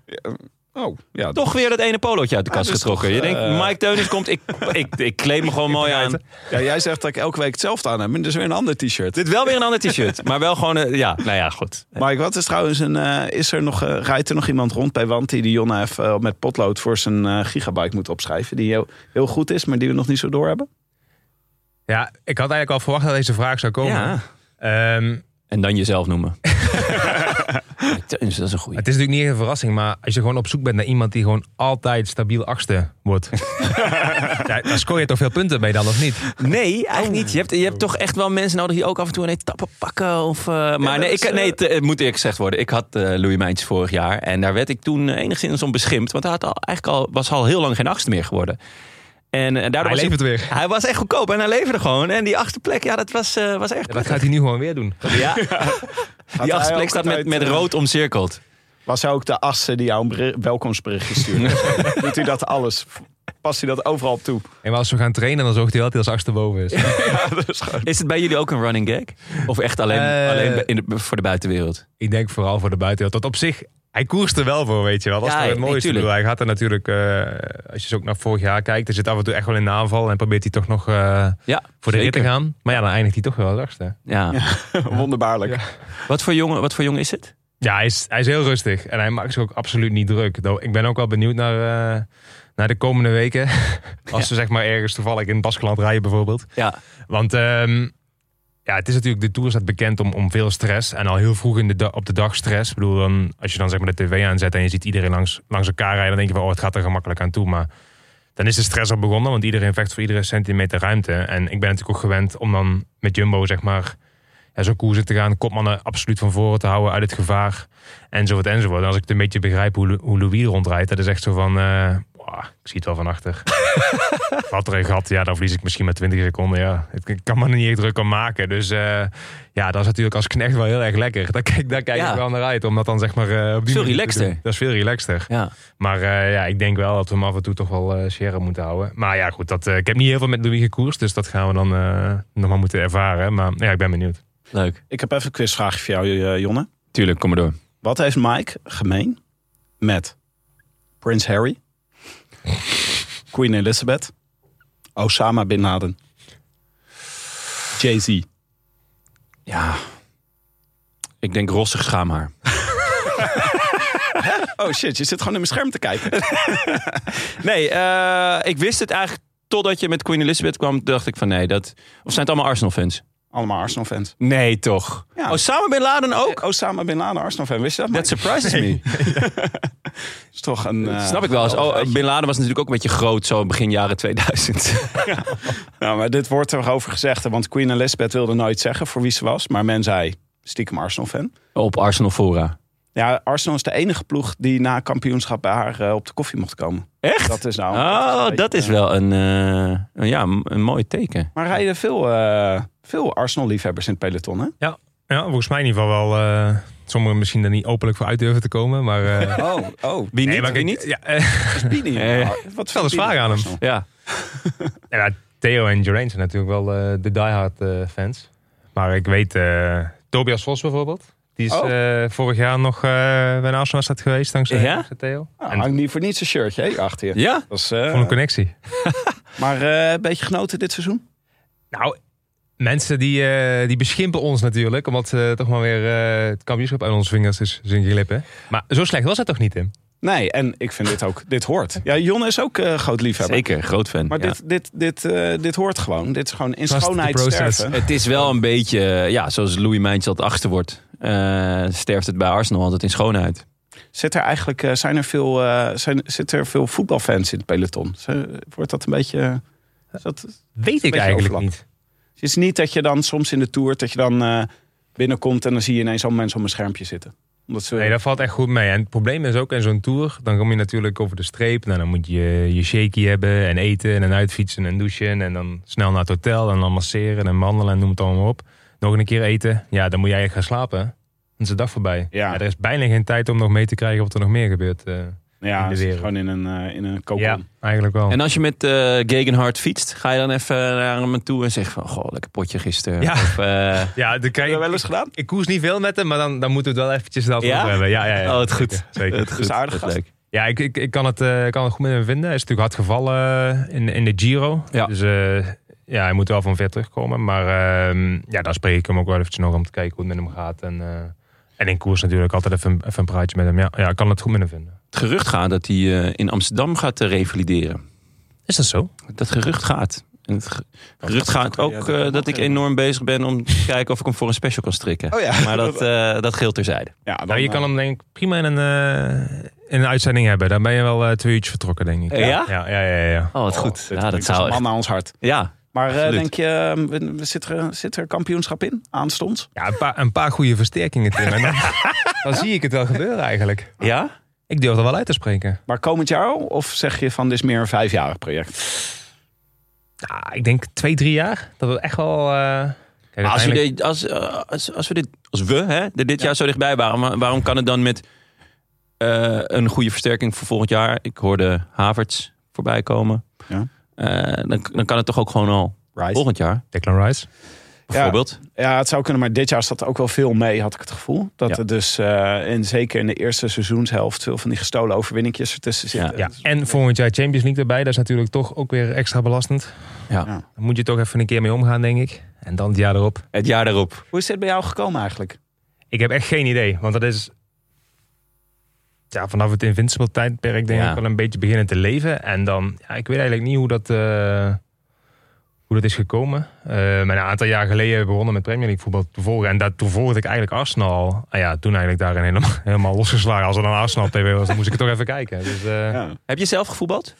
Oh, ja. Toch weer dat ene polootje uit de Ja, kast dus getrokken. toch, Je denkt, eh, Mike Teunis komt, ik, ik, ik kleed me gewoon mooi aan. ja. Jij zegt dat ik elke week hetzelfde aan heb. Maar dit is weer een ander t-shirt. Dit wel weer een ander t-shirt. Maar wel gewoon, eh, ja, nou ja, goed. Mike, wat is trouwens een... eh, is er nog, eh, rijdt er nog iemand rond bij Wanty die Jon even eh, met potlood voor zijn eh, gigabyte moet opschrijven? Die heel, heel goed is, maar die we nog niet zo door hebben? Ja, ik had eigenlijk al verwacht dat deze vraag zou komen. Ja. Ehm, En dan jezelf noemen. Teunis, dat is een goeie. het is natuurlijk niet een verrassing, maar als je gewoon op zoek bent naar iemand die gewoon altijd stabiel achtste wordt. ja, dan scoor je toch veel punten bij dan, of niet? Nee, eigenlijk niet. Je hebt, je hebt toch echt wel mensen nodig die ook af en toe een etappe pakken. Of, eh, maar nee, ik, nee het, het moet eerlijk gezegd worden. Ik had eh Louis Mijntjes vorig jaar. En daar werd ik toen eh, enigszins om beschimpt. Want hij had al, eigenlijk al, was al heel lang geen achtste meer geworden. En, eh, daardoor Hij was levert weer. Hij was echt goedkoop en hij leverde gewoon. En die achtste plek, ja, dat was, eh, was echt Ja, dat gaat hij nu gewoon weer doen. Ja, die achtste ook plek staat met, met eh, rood omcirkeld. Was hij ook de asse die jou een beri- welkomstberichtje stuurde? Doet hij dat alles? Past hij dat overal op toe? En als we gaan trainen, dan zorgt hij altijd als achtste boven is. Ja, dat is gewoon... Is het bij jullie ook een running gag? Of echt alleen, Eh, alleen in de, voor de buitenwereld? Ik denk vooral voor de buitenwereld. Dat op zich, hij koerst er wel voor, weet je wel. Dat is Ja, toch het mooiste. Bedoel, hij gaat er natuurlijk, eh, als je zo ook naar vorig jaar kijkt, er zit af en toe echt wel in de aanval en probeert hij toch nog eh, Ja, voor de rit te gaan. Maar ja, dan eindigt hij toch wel als achtste. Ja. Wonderbaarlijk. Wat, voor jongen, wat voor jongen is het? Ja, hij is, hij is heel rustig en hij maakt zich ook absoluut niet druk. Ik ben ook wel benieuwd naar, eh, naar de komende weken. Als we zeg maar ergens toevallig in Baskeland rijden bijvoorbeeld. Ja, Want ehm, ja, het is natuurlijk, de Tour staat bekend om, om veel stress. En al heel vroeg in de op de dag stress. Ik bedoel, dan, als je dan zeg maar de tv aanzet en je ziet iedereen langs, langs elkaar rijden. Dan denk je van, oh, het gaat er gemakkelijk aan toe. Maar dan is de stress al begonnen. Want iedereen vecht voor iedere centimeter ruimte. En ik ben natuurlijk ook gewend om dan met Jumbo zeg maar ja, zo koersen te gaan. Kopmannen absoluut van voren te houden uit het gevaar. Enzovoort enzovoort. En als ik het een beetje begrijp hoe, hoe Louis rondrijdt. Dat is echt zo van, eh, "Wauw, ik zie het wel van achter. Valt er een gat, ja, dan verlies ik misschien maar 20 seconden. Ja. Ik kan me er niet echt druk aan maken. Dus eh, ja, dat is natuurlijk als knecht wel heel erg lekker. Daar kijk, daar kijk Ja. ik wel naar uit. Om dat dan zeg maar eh, op die Veel relaxter. Dat is veel relaxter. ja. Maar eh, ja, ik denk wel dat we hem af en toe toch wel eh scherp moeten houden. Maar ja, goed. Dat, eh, ik heb niet heel veel met Louis gekoerst. Dus dat gaan we dan eh, nog maar moeten ervaren. Maar ja, ik ben benieuwd. leuk. Ik heb even een quizvraagje voor jou, Jonne. Tuurlijk, kom maar door. Wat heeft Mike gemeen met Prins Harry, Queen Elizabeth, Osama Bin Laden, Jay-Z? Ja. Ik denk rossig schaamhaar. Oh shit, je zit gewoon in mijn scherm te kijken. Nee, eh, ik wist het eigenlijk totdat je met Queen Elizabeth kwam. dacht ik van nee, dat... Of zijn het allemaal Arsenal-fans? Allemaal Arsenal-fans. Nee, toch? Ja. Osama Bin Laden ook? Osama Bin Laden, Arsenal-fan. Wist je dat? That surprises me. is toch een... eh, Snap ik wel. eens. Oh, feitje. Bin Laden was natuurlijk ook een beetje groot, zo begin jaren 2000. Nou, maar dit wordt er over gezegd. Want Queen Elizabeth wilde nooit zeggen voor wie ze was. Maar men zei stiekem Arsenal-fan. Op Arsenal Fora. Ja, Arsenal is de enige ploeg die na kampioenschap bij haar eh, op de koffie mocht komen. Echt? Dat is nou... Oh, dat is wel een, eh, een- ja, een mooi teken. Maar rijden veel, eh, veel Arsenal-liefhebbers in het peloton, hè? Ja, volgens mij in ieder geval wel. eh sommigen misschien er niet openlijk voor uit durven te komen. Maar, eh, Oh, oh. Wie niet? nee, maar Wie kijk, niet? Ja, eh, Bini. Eh, Wat vindt vragen aan hem. Ja. ja, Theo en Geraint zijn natuurlijk wel eh, de diehard eh, fans. Maar ik weet, eh, Tobias Vos bijvoorbeeld. Die is Oh. eh, vorig jaar nog eh, bij een Arsenal-wedstrijd geweest dankzij Ja? Theo. Nou, en hangt niet voor niets een shirtje achter je. Ja? Dat is, eh, voor een connectie. maar eh, een beetje genoten dit seizoen? Nou, mensen die, eh, die beschimpen ons natuurlijk. Omdat eh, toch maar weer eh, het kampioenschap aan onze vingers is, inglippen. Maar zo slecht was het toch niet, Tim? Nee, en ik vind dit ook, dit hoort. Ja, Jon is ook eh, groot liefhebber. Zeker, groot fan. Maar ja. dit, dit, dit, eh, dit hoort gewoon. Dit is gewoon in Trust the schoonheid process. sterven. Het is wel een beetje, ja, zoals Louis Mijntjes altijd achter wordt. Eh, sterft het bij Arsenal altijd in schoonheid. Zit er eigenlijk, eh, zijn er veel, eh, zijn, zit er veel voetbalfans in het peloton? Wordt dat een beetje... Is dat, Weet ik beetje eigenlijk overlap. niet. Het is niet dat je dan soms in de Tour... dat je dan eh, binnenkomt en dan zie je ineens allemaal mensen op een schermpje zitten. Omdat ze... Nee, dat valt echt goed mee. En het probleem is ook in zo'n tour, dan kom je natuurlijk over de streep. Nou, dan moet je je shaky hebben en eten en uitfietsen en douchen. En dan snel naar het hotel en dan masseren en wandelen en noem het allemaal op. Nog een keer eten. Ja, dan moet jij gaan slapen. Dan is de dag voorbij. Ja. er is bijna geen tijd om nog mee te krijgen wat er nog meer gebeurt. eh. ja, in de gewoon in een, uh, in een ja, eigenlijk wel. En als je met eh Gegenhard fietst, ga je dan even naar hem toe en zeg van, goh, lekker potje gisteren. Ja. Of, eh, ja, dan Heb krijg je dat ik, wel eens gedaan? ik koers niet veel met hem, maar dan, dan moeten we het wel eventjes dat Ja? over hebben. Ja, ja, ja. Oh, het goed. Zeker, zeker. het is aardig het leuk. Ja, ik, ik, ik kan, het, eh, kan het goed met hem vinden. Hij is natuurlijk hard gevallen in, in de Giro. Ja. Dus eh, ja, hij moet wel van ver terugkomen. Maar ehm, ja, daar spreek ik hem ook wel eventjes nog om te kijken hoe het met hem gaat. En, eh, en in koers natuurlijk altijd even, een- even een praatje met hem. Ja, ja, ik kan het goed met hem vinden. Het gerucht gaat dat hij eh, in Amsterdam gaat eh, revalideren. Is dat zo? Dat gerucht gaat. En het ge- gerucht gaat ook- dat eh, ik enorm bezig ben om te kijken of ik hem voor een special kan strikken. Oh ja. Maar dat, eh dat geldt terzijde. Ja, dan, Nou, je kan hem denk ik prima in een, eh, in een uitzending hebben. Dan ben je wel twee uurtjes vertrokken, denk ik. Ja? Ja, ja, ja. ja, ja. Oh, wat oh, goed. dit Ja, dat zou echt... man naar ons hart. Ja, Maar eh, denk je, we- we- zit, er, zit er kampioenschap in? Aanstonds? Ja, een paar, een paar goede versterkingen, Tim. En dan, dan zie ik het wel gebeuren eigenlijk. ja? Ik durf er wel uit te spreken. Maar komend jaar? Of zeg je van dit is meer een vijfjarig project? Ja, ik denk twee, drie jaar. Dat we echt wel... eh, kijk, als we, dit, als, eh, als, als we dit, als we hè, dit jaar zo dichtbij waren, waarom kan het dan met eh, een goede versterking voor volgend jaar? Ik hoorde Havertz voorbij komen. Ja. Eh, dan, dan kan het toch ook gewoon al volgend jaar, Declan Rice. bijvoorbeeld. Ja, het zou kunnen, maar dit jaar zat er ook wel veel mee, had ik het gevoel. Dat Ja. er dus, eh, en zeker in de eerste seizoenshelft, veel van die gestolen overwinningjes ertussen zitten. Ja. En volgend jaar Champions League erbij. Dat is natuurlijk toch ook weer extra belastend. Ja. Ja. Daar moet je toch even een keer mee omgaan, denk ik. En dan het jaar erop. Het jaar daarop. Hoe is dit bij jou gekomen eigenlijk? Ik heb echt geen idee. Want dat is... Ja, vanaf het Invincible tijdperk denk Ja. ik wel een beetje beginnen te leven. En dan... Ja, ik weet eigenlijk niet hoe dat... eh, hoe dat is gekomen. Eh maar een aantal jaar geleden begonnen met Premier League voetbal te volgen. En daar, toen volgde ik eigenlijk Arsenal al. Ah ja, toen eigenlijk daarin helemaal, helemaal losgeslagen. Als er dan Arsenal tv was, dan moest ik er toch even kijken. Dus eh, ja. Ja. Heb je zelf gevoetbald?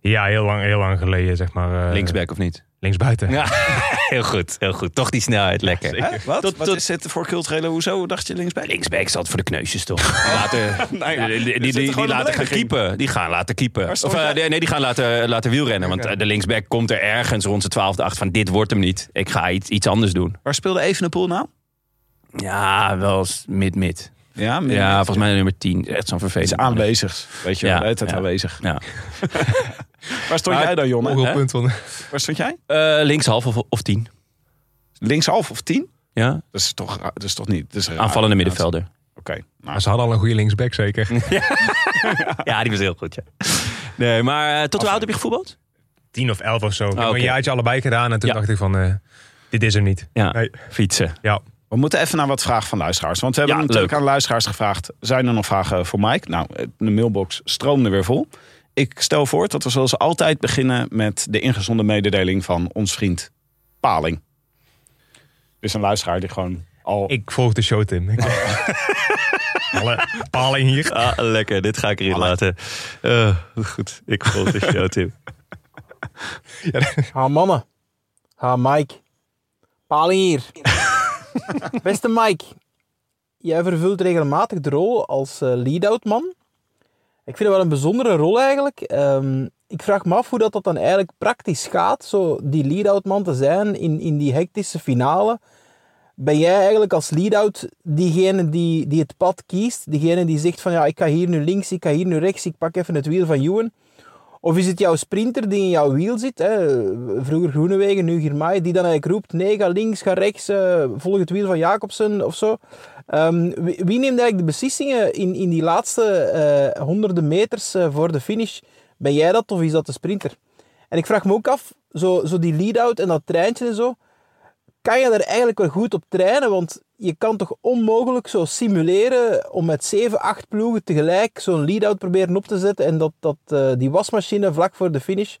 heel, lang, heel lang geleden, zeg maar. eh, Linksback of niet? Linksbuiten. Ja, heel goed, heel goed. Toch die snelheid, lekker. Hè? Wat? Tot- Wat tot- is dit voor culturele hoezo? Dacht je linksbij? Linksback zat voor de kneusjes toch? Die laten, Nee, die, die, laten gaan keepen. Die gaan laten keepen. Of, eh, nee, die gaan laten, laten wielrennen. Want de linksback komt er ergens rond zijn twaalfde acht van dit wordt hem niet. Ik ga iets, iets anders doen. Waar speelde Evenepoel nou? Ja, wel mid-mid. Ja, Ja, volgens mij nummer 10. Echt zo'n vervelend. Aanwezig. Weet je Ja, wel, de hele tijd ja. aanwezig. Ja. Waar stond Maar- jij dan, Jonne? Van... Waar stond jij? Eh, linkshalf of, of 10. Linkshalf of tien? Ja? Dat is toch, dat is toch niet... Dat is een raar Aanvallende middenvelder. Oké. Nou, Maar ze hadden al een goede linksback, zeker. Ja, die was heel goed, ja. Nee, maar eh, tot hoe oud heb je gevoetbald? Tien of elf of zo. Ik heb oké. een jaartje allebei gedaan. En toen Ja. dacht ik van, eh, dit is hem niet. Ja, Nee. fietsen. Ja. We moeten even naar wat vragen van luisteraars. Want we hebben Ja, natuurlijk leuk. aan luisteraars gevraagd... zijn er nog vragen voor Mike? Nou, de mailbox stroomde weer vol. Ik stel voor dat we zoals altijd beginnen... met de ingezonde mededeling van ons vriend Paling. Dus een luisteraar die gewoon al... Ik volg de show, Tim. Ik- Alle paling hier. Ah, lekker. Dit ga ik erin laten. Eh, goed. Ik volg de show, Tim. Ha mannen. Ha Mike. Paling hier. Beste Mike. Jij vervult regelmatig de rol als eh, lead-out man. Ik vind het wel een bijzondere rol eigenlijk. Ehm, ik vraag me af hoe dat, dat dan eigenlijk praktisch gaat. Zo die lead-out man te zijn in, in die hectische finale. Ben jij eigenlijk als lead-out diegene die, die het pad kiest? Diegene die zegt van ja, ik ga hier nu links, ik ga hier nu rechts, ik pak even het wiel van Ewan. Of is het jouw sprinter die in jouw wiel zit? Hè? Vroeger Groenewegen, nu Girmay, die dan eigenlijk roept: nee, ga links, ga rechts, eh, volg het wiel van Jacobsen of zo. Ehm, wie, neemt eigenlijk de beslissingen in, in die laatste eh, honderden meters eh, voor de finish? Ben jij dat of is dat de sprinter? En ik vraag me ook af, zo, zo die lead-out en dat treintje en zo, kan je er eigenlijk wel goed op trainen? Want je kan toch onmogelijk zo simuleren om met 7, 8 ploegen tegelijk zo'n lead-out proberen op te zetten en dat, dat, eh, die wasmachine vlak voor de finish.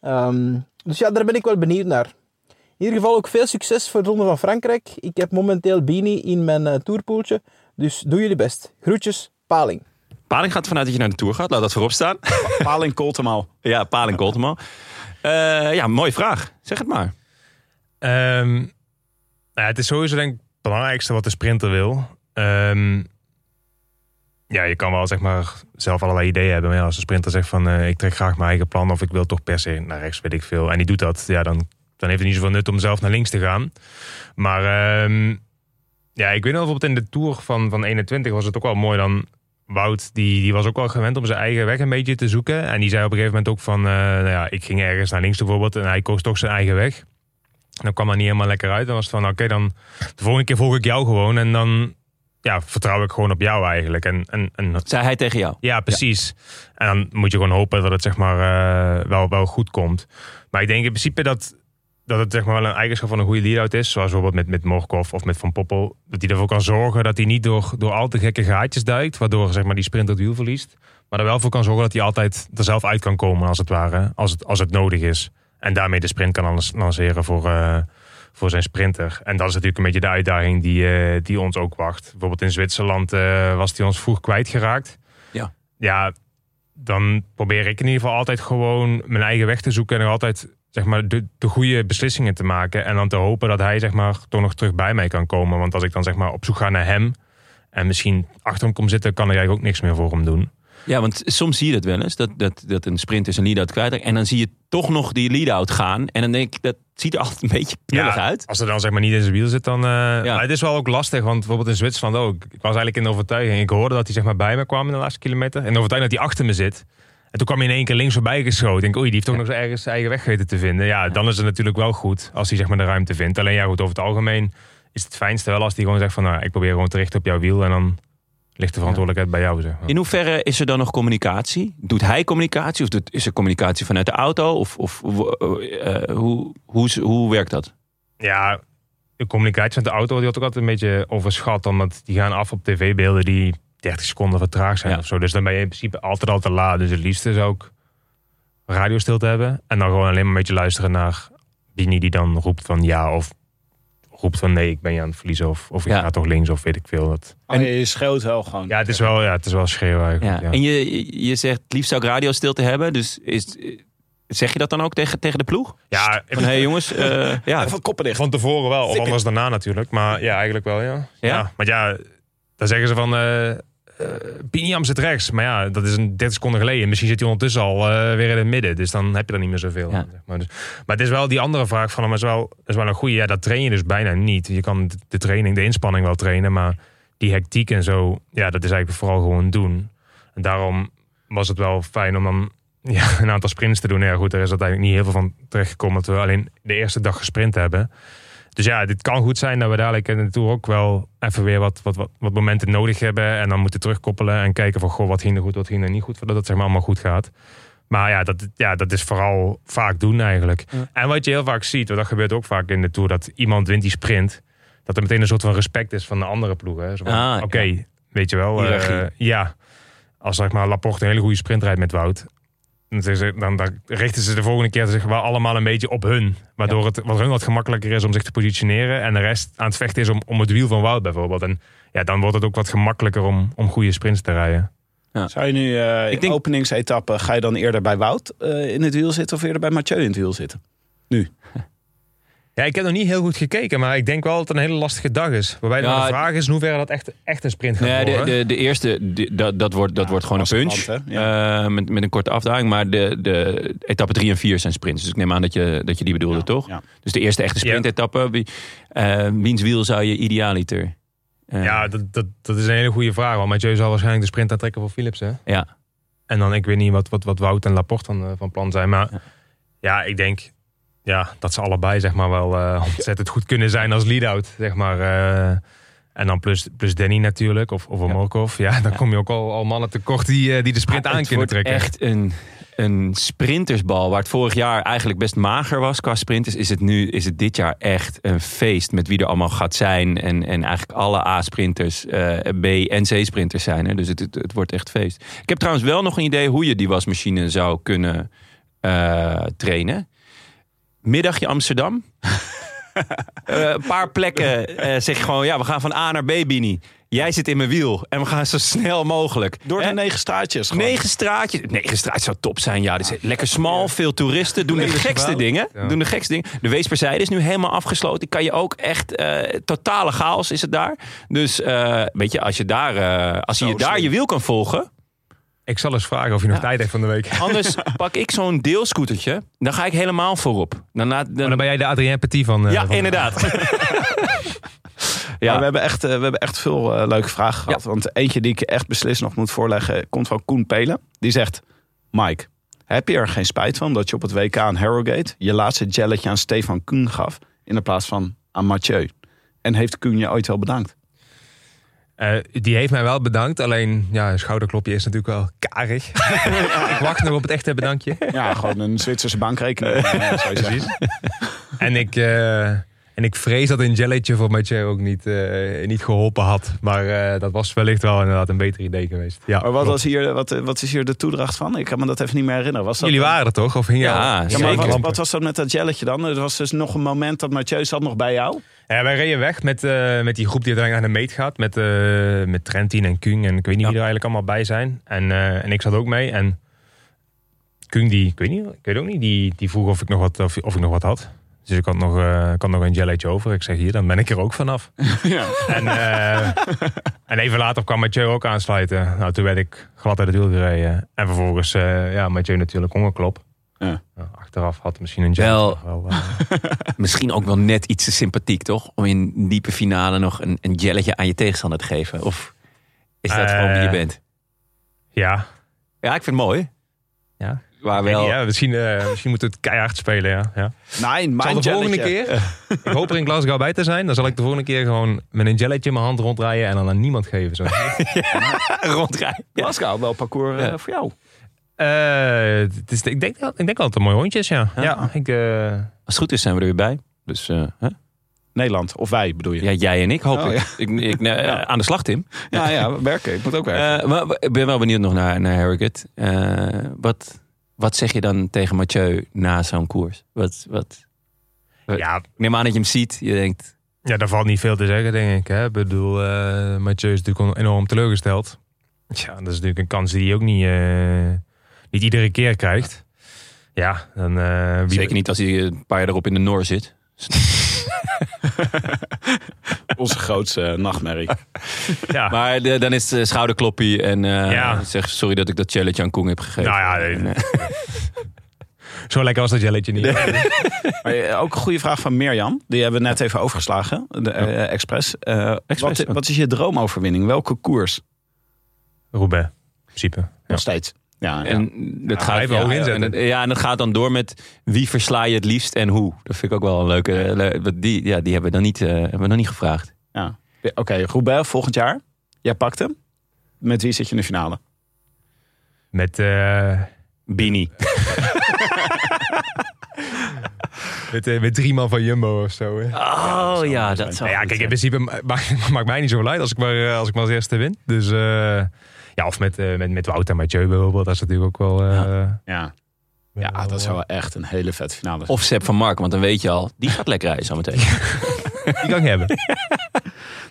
Ehm, dus ja, daar ben ik wel benieuwd naar. In ieder geval ook veel succes voor de Ronde van Frankrijk. Ik heb momenteel Bini in mijn eh, tourpoeltje, dus doe jullie best. Groetjes, Paling. Paling gaat vanuit dat je naar de Tour gaat. Laat dat voorop staan. Paling Koltemaal. ja, Paling Golteman. Eh ja, mooie vraag. Zeg het maar. Ehm, nou ja, het is sowieso denk ik belangrijkste wat de sprinter wil. Ehm, ja, je kan wel zeg maar zelf allerlei ideeën hebben. Maar als de sprinter zegt van eh, ik trek graag mijn eigen plan of ik wil toch per se naar rechts, weet ik veel. En die doet dat, ja, dan, dan heeft het niet zoveel nut om zelf naar links te gaan. Maar ehm, ja, ik weet nog bijvoorbeeld in de Tour van, van 21 was het ook wel mooi dan. Wout, die, die was ook wel gewend om zijn eigen weg een beetje te zoeken. En die zei op een gegeven moment ook van, eh, nou ja, ik ging ergens naar links bijvoorbeeld. En hij koos toch zijn eigen weg. Dan kwam dat niet helemaal lekker uit. Dan was het van, oké, dan de volgende keer volg ik jou gewoon. En dan ja, vertrouw ik gewoon op jou eigenlijk. En, en, en Zei hij tegen jou? ja, precies. En dan moet je gewoon hopen dat het zeg maar eh, wel, wel goed komt. Maar ik denk in principe dat, dat het zeg maar wel een eigenschap van een goede lead-out is. Zoals bijvoorbeeld met, met Morkov of met Van Poppel. Dat hij ervoor kan zorgen dat hij niet door, door al te gekke gaatjes duikt. Waardoor zeg maar, die sprinter het wiel verliest. Maar er wel voor kan zorgen dat hij altijd er zelf uit kan komen als het ware. Als het, als het nodig is. En daarmee de sprint kan lanceren voor, eh, voor zijn sprinter. En dat is natuurlijk een beetje de uitdaging die, eh, die ons ook wacht. Bijvoorbeeld in Zwitserland eh, was hij ons vroeg kwijtgeraakt. Ja. Ja, dan probeer ik in ieder geval altijd gewoon mijn eigen weg te zoeken. En nog altijd zeg maar, de, de goede beslissingen te maken. En dan te hopen dat hij zeg maar, toch nog terug bij mij kan komen. Want als ik dan zeg maar, op zoek ga naar hem... en misschien achter hem kom zitten... kan ik eigenlijk ook niks meer voor hem doen. Ja, want soms zie je dat wel eens. Dat, dat, dat een sprint is een lead-out kwijt. En dan zie je toch nog die lead-out gaan. En dan denk ik, dat ziet er altijd een beetje knullig uit. Als er dan zeg maar niet in zijn wiel zit, dan... eh, Maar het is wel ook lastig, want bijvoorbeeld in Zwitserland ook. Ik was eigenlijk in de overtuiging. Ik hoorde dat hij zeg maar bij me kwam in de laatste kilometer. En de overtuiging dat hij achter me zit. En toen kwam hij in één keer links voorbij geschoten. Ik denk, oei, die heeft toch nog ergens zijn eigen weg weten te vinden. Ja, dan is het natuurlijk wel goed als hij zeg maar de ruimte vindt. Alleen ja, goed, over het algemeen is het fijnste wel als hij gewoon zegt van... Nou, ik probeer gewoon te richten op jouw wiel en dan ligt de verantwoordelijkheid bij jou, zeg maar. In hoeverre is er dan nog communicatie? Doet hij communicatie? Of doet, is er communicatie vanuit de auto? Of, of eh, hoe, hoe, hoe werkt dat? Ja, de communicatie met de auto die had ook altijd een beetje overschat. Omdat die gaan af op tv-beelden die 30 seconden vertraagd zijn Ja. of zo. Dus dan ben je in principe altijd al te laat. Dus het liefste is ook radiostilte hebben. En dan gewoon alleen maar een beetje luisteren naar Bini die dan roept van ja of roept van nee, ik ben je aan het verliezen. Of, of ik Ja. ga toch links of weet ik veel. Dat... En je schreeuwt wel gewoon. Ja, het is wel, ja, het is wel schreeuwen Ja. eigenlijk. Ja. En je, je zegt, het liefst zou ik radiostilte hebben. Dus is, zeg je dat dan ook tegen, tegen de ploeg? Ja, Van, hé hey jongens, eh, ja, Even koppen dicht. Van tevoren wel, of anders daarna natuurlijk. Maar ja, eigenlijk wel, ja. Ja? maar ja, dan zeggen ze van... eh Piniam zit rechts. Maar ja, dat is een 30 seconden geleden. Misschien zit hij ondertussen al eh, weer in het midden. Dus dan heb je er niet meer zoveel. Ja. aan, Zeg maar. Dus, maar het is wel die andere vraag van hem. Is wel, is wel een goede. Ja, dat train je dus bijna niet. Je kan de- de training, de inspanning wel trainen. Maar die hectiek en zo, ja, dat is eigenlijk vooral gewoon doen. En daarom was het wel fijn om dan ja, een aantal sprints te doen. Ja, goed, er is uiteindelijk niet heel veel van terechtgekomen. Dat we alleen de eerste dag gesprint hebben. Dus ja, dit kan goed zijn dat we dadelijk in de Tour ook wel even weer wat, wat, wat, wat momenten nodig hebben. En dan moeten terugkoppelen en kijken van, goh, wat ging er goed, wat ging er niet goed. Voordat het zeg maar allemaal goed gaat. Maar ja dat, ja, dat is vooral vaak doen eigenlijk. En wat je heel vaak ziet, want dat gebeurt ook vaak in de Tour, dat iemand wint die sprint. Dat er meteen een soort van respect is van de andere ploegen. Ah, Oké, ja. weet je wel. eh, ja, als zeg maar Laporte een hele goede sprint rijdt met Wout. Dan, dan, richten ze de volgende keer zich wel allemaal een beetje op hun. Waardoor het wat hun wat gemakkelijker is om zich te positioneren. En de rest aan het vechten is om, om het wiel van Wout bijvoorbeeld. En ja, dan wordt het ook wat gemakkelijker om, om goede sprints te rijden. Zou je nu eh Ik in denk- openingsetappe, ga je dan eerder bij Wout eh, in het wiel zitten of eerder bij Mathieu in het wiel zitten? Ja, ik heb nog niet heel goed gekeken, maar ik denk wel dat het een hele lastige dag is. Waarbij Ja, de vraag is in hoeverre dat echt, echt een sprint gaat Nee, de, worden. de, de eerste, dat, dat wordt, dat Ja, wordt gewoon een punch. Eh, met, met een korte afdaling. Maar de, de etappe 3 en 4 zijn sprints. Dus ik neem aan dat je, dat je die bedoelde, toch? Ja. Dus de eerste echte sprintetappe. Wie, eh, wiens wiel zou je idealiter? eh, Ja, dat, dat, dat is een hele goede vraag. Want Mathieu zal waarschijnlijk de sprint aantrekken voor Philips. Hè? ja. En dan, ik weet niet wat, wat, wat Wout en Laporte dan, van plan zijn. Maar Ja. ja, ik denk ja, dat ze allebei zeg maar, wel eh, ontzettend goed kunnen zijn als lead-out. Zeg maar. eh. en dan plus, plus Danny natuurlijk, of, of Ja. Morkov. Ja, dan kom je ook al, al mannen tekort die, eh, die de sprint aan kunnen trekken. echt een, een sprintersbal. Waar het vorig jaar eigenlijk best mager was qua sprinters. Is het nu is het dit jaar echt een feest. Met wie er allemaal gaat zijn. En, en eigenlijk alle A-sprinters, B- en C-sprinters zijn er. Dus het, het, het wordt echt feest. Ik heb trouwens wel nog een idee hoe je die wasmachine zou kunnen trainen. Middagje Amsterdam. Eh, een paar plekken eh, zeg je gewoon, ja, we gaan van A naar B, Bini. jij zit in mijn wiel en we gaan zo snel mogelijk. Door de Hè? negen straatjes. gewoon. Negen straatjes. Negen straatjes zou top zijn. Ja, dus lekker smal, veel toeristen. Doen de gekste dingen. Ja. Doen de gekste dingen. De Weesperzijde is nu helemaal afgesloten. Kan je ook echt eh, totale chaos is het daar. Dus eh, weet je, als je daar, eh, als je Zo daar slim. je wiel kan volgen. Ik zal eens vragen of je nog Ja. tijd heeft van de week. Anders pak ik zo'n deelscootertje. Dan ga ik helemaal voorop. Dan, dan- Maar dan ben jij de Adrien Petit van... eh, ja, van- inderdaad. Maar ja, we hebben echt, eh, we hebben echt veel eh, leuke vragen gehad. Want eentje die ik echt beslist nog moet voorleggen, komt van Koen Pelen. Die zegt, Mike, heb je er geen spijt van dat je op het WK aan Harrogate je laatste jelletje aan Stefan Koen gaf in de plaats van aan Mathieu? En heeft Koen je ooit wel bedankt? Eh, die heeft mij wel bedankt. Alleen, ja, een schouderklopje is natuurlijk wel karig. ik wacht nog op het echte bedankje. Ja, gewoon een Zwitserse bankrekening. eh, zou je zeggen. En ik, eh, en ik vrees dat een jelletje voor Mathieu ook niet, eh, niet geholpen had. Maar eh, dat was wellicht wel inderdaad een beter idee geweest. Ja, Maar wat, klopt. was hier, wat, wat is hier de toedracht van? Ik kan me dat even niet meer herinneren. Was dat Jullie waren er toch? Of hing Ja, Ja, maar wat was dat met dat jelletje dan? Er was dus nog een moment dat Mathieu zat nog bij jou. Ja, wij reden weg met, eh, met die groep die uiteindelijk naar de meet gaat. Met, eh met Trentin en Kung. En ik weet niet Ja. wie er eigenlijk allemaal bij zijn. En, eh, en ik zat ook mee. En Kung, die, ik weet, niet, ik weet ook niet, die, die vroeg of ik nog wat, of, of ik nog wat had. Dus ik had, nog, ik had nog een jelletje over. Ik zeg hier, dan ben ik er ook vanaf. Ja. En, en even later kwam Mathieu ook aansluiten. Nou, toen werd ik glad uit het wiel gereden. En vervolgens, ja, Mathieu natuurlijk hongerklop. Ja. Nou, achteraf had misschien een jelletje Wel. wel... eh, Misschien ook wel net iets te sympathiek, toch? Om in diepe finale nog een, een jelletje aan je tegenstander te geven. Of is dat Eh, gewoon wie je bent? ja, Ja, ik vind het mooi. Ja. Maar wel... niet, ja, misschien, eh, misschien moeten we het keihard spelen, ja. ja. Nee, zal de volgende keer, ik hoop er in Glasgow bij te zijn, dan zal ik de volgende keer gewoon met een jelletje in mijn hand ronddraaien en dan aan niemand geven. Zo. rondrijden. Ja. Glasgow, wel parcours eh, voor jou. Eh, het is, ik, denk, ik denk wel dat het een mooi hondje is, ja. Ja. ja. ik, eh, Als het goed is zijn we er weer bij. Dus eh, hè? Nederland, of wij bedoel je? ja, jij en ik hoop Oh, ik. ja. ik, ik nou, Aan de slag, Tim. ja, ja, werken. Ik moet ook werken. Eh, maar ik ben wel benieuwd nog naar, naar Harrogate. Eh, wat, wat zeg je dan tegen Mathieu na zo'n koers? Wat, wat, ja, ik neem aan dat je hem ziet. Je denkt, ja, daar valt niet veel te zeggen, denk ik. Hè. Ik bedoel, eh Mathieu is natuurlijk enorm teleurgesteld. Ja, dat is natuurlijk een kans die hij ook niet, eh, niet iedere keer krijgt. Ja, dan... eh, wie- zeker niet als hij een paar jaar erop in de Noor zit. Onze grootste eh, nachtmerrie. Ja, Maar de- dan is het schouderkloppie en eh, Ja. zeg sorry dat ik dat challenge aan Koen heb gegeven. Nou ja, En, eh, zo lekker was dat jelletje niet. Maar, eh, ook een goede vraag van Mirjam. Die hebben we net even overgeslagen. De eh, Express. Eh, Express, Wat, wat is je droomoverwinning? Welke koers? Roubaix, in principe. Ja. Nog steeds. Ja, ja. En dat Ja, gaat, ja, inzetten. en dat- ja, en dat gaat dan door met wie versla je het liefst en hoe. Dat vind ik ook wel een leuke. le- Die, ja, die hebben we dan niet, eh, hebben we nog niet gevraagd. ja. Oké, Roubaix volgend jaar. Jij pakt hem. Met wie zit je in de finale? Met, eh, Bini. met, eh, met drie man van Jumbo of zo. Hè. Oh ja, dat zou. Nou ja, goed kijk, in principe ma- maakt, maakt mij niet zo uit als ik maar, als ik maar als eerste win. Dus eh, ja, of met, eh, met, met Wout en Mathieu bijvoorbeeld. Dat is natuurlijk ook wel... eh, Ja. Ja, dat zou wel echt een hele vette finale zijn. Of Sepp van Mark, want dan weet je al, die gaat lekker rijden zometeen. Die kan ik hebben.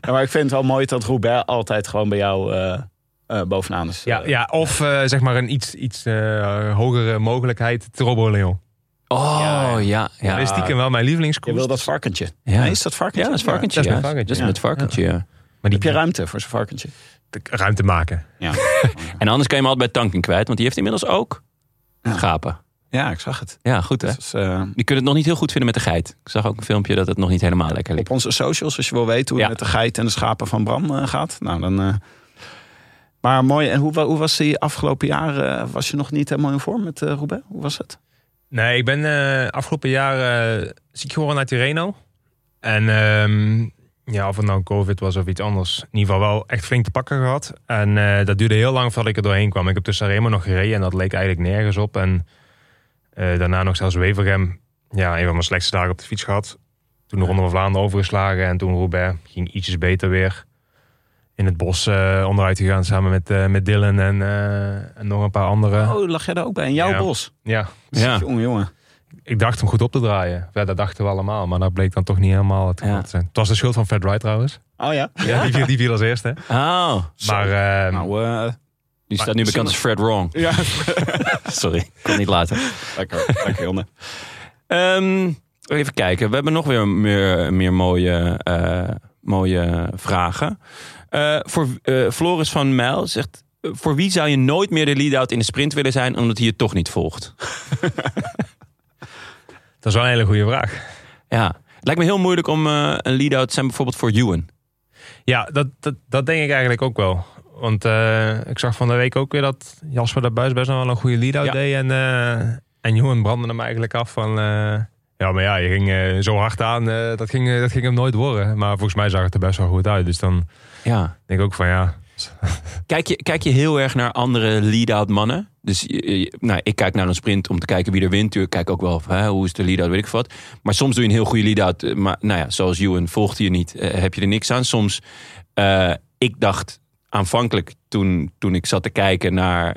Ja, maar ik vind het wel mooi dat Roubaix altijd gewoon bij jou eh, eh, bovenaan is. Ja, ja, of eh, zeg maar een iets, iets eh, hogere mogelijkheid. Trobo Leon. Oh ja, ja. Ja. Dat is stiekem wel mijn Je lievelingskoers. wil dat varkentje. Ja. Nee, is dat varkentje? Ja, dat is varkentje. dat is ja. met varkentje, Dat is ja. met varkentje, ja. Maar die Heb je ruimte voor zo'n varkentje? ruimte maken. Ja. En anders kan je hem altijd bij Tanking kwijt, want die heeft inmiddels ook Ja. schapen. ja, ik zag het. Ja, goed hè. Dus, eh, Die kunnen het nog niet heel goed vinden met de geit. Ik zag ook een filmpje dat het nog niet helemaal lekker liep. op onze socials, als je wil weten hoe het met de geit en de schapen van Bram eh, gaat. Nou, dan... eh, maar mooi. En hoe, hoe was die afgelopen jaren? Was je nog niet helemaal in vorm met eh Roubaix? Hoe was het? Nee, ik ben eh, afgelopen jaar ziek geworden naar Tirreno. En ehm, ja, of het nou COVID was of iets anders. In ieder geval wel echt flink te pakken gehad. En eh, dat duurde heel lang voordat ik er doorheen kwam. Ik heb tussen Remo nog gereden en dat leek eigenlijk nergens op. En eh, daarna nog zelfs Wevergem. Ja, een van mijn slechtste dagen op de fiets gehad. Toen de Ronde van Vlaanderen overgeslagen. En toen Roubaix ging ietsjes beter weer. In het bos eh, onderuit gegaan samen met, met Dylan en, en nog een paar anderen. Oh, lag jij daar ook bij? In jouw Ja. bos? Ja, Ja. Jongen, jongen. Ik dacht hem goed op te draaien. Ja, dat dachten we allemaal, maar dat bleek dan toch niet helemaal het geval Ja. te zijn. Het was de schuld van Fred Wright trouwens. Oh ja? Ja, die, viel, die viel als eerste. Oh, Maar ehm, Nou, eh, die staat nu bekend als Fred Wrong. ja, Sorry, ik kon niet laten. lekker. Lekker, Jonne. Ehm, even kijken, we hebben nog weer meer, meer mooie, eh, mooie vragen. Eh, voor eh, Floris van Mijl zegt... Voor wie zou je nooit meer de lead-out in de sprint willen zijn... omdat hij je toch niet volgt? dat is wel een hele goede vraag. Ja, het lijkt me heel moeilijk om eh, een lead-out te zijn... bijvoorbeeld voor Ewan. Ja, dat, dat, dat denk ik eigenlijk ook wel. Want eh, ik zag van de week ook weer dat Jasper de Buis best wel een goede lead-out Ja. deed. En, eh en Johan brandde hem eigenlijk af van... ja, maar ja, je ging zo hard aan. dat, ging, dat ging hem nooit worden. Maar volgens mij zag het er best wel goed uit. Dus dan Ja. denk ik ook van ja... Kijk je, kijk je heel erg naar andere lead-out mannen? Dus nou, ik kijk naar een sprint om te kijken wie er wint. Ik kijk ook wel hè, hoe is de lead-out, weet ik wat. Maar soms doe je een heel goede lead-out. eh, Maar nou ja, zoals Ewan volgt je niet, eh, heb je er niks aan. Soms, eh, ik dacht aanvankelijk toen, toen ik zat te kijken naar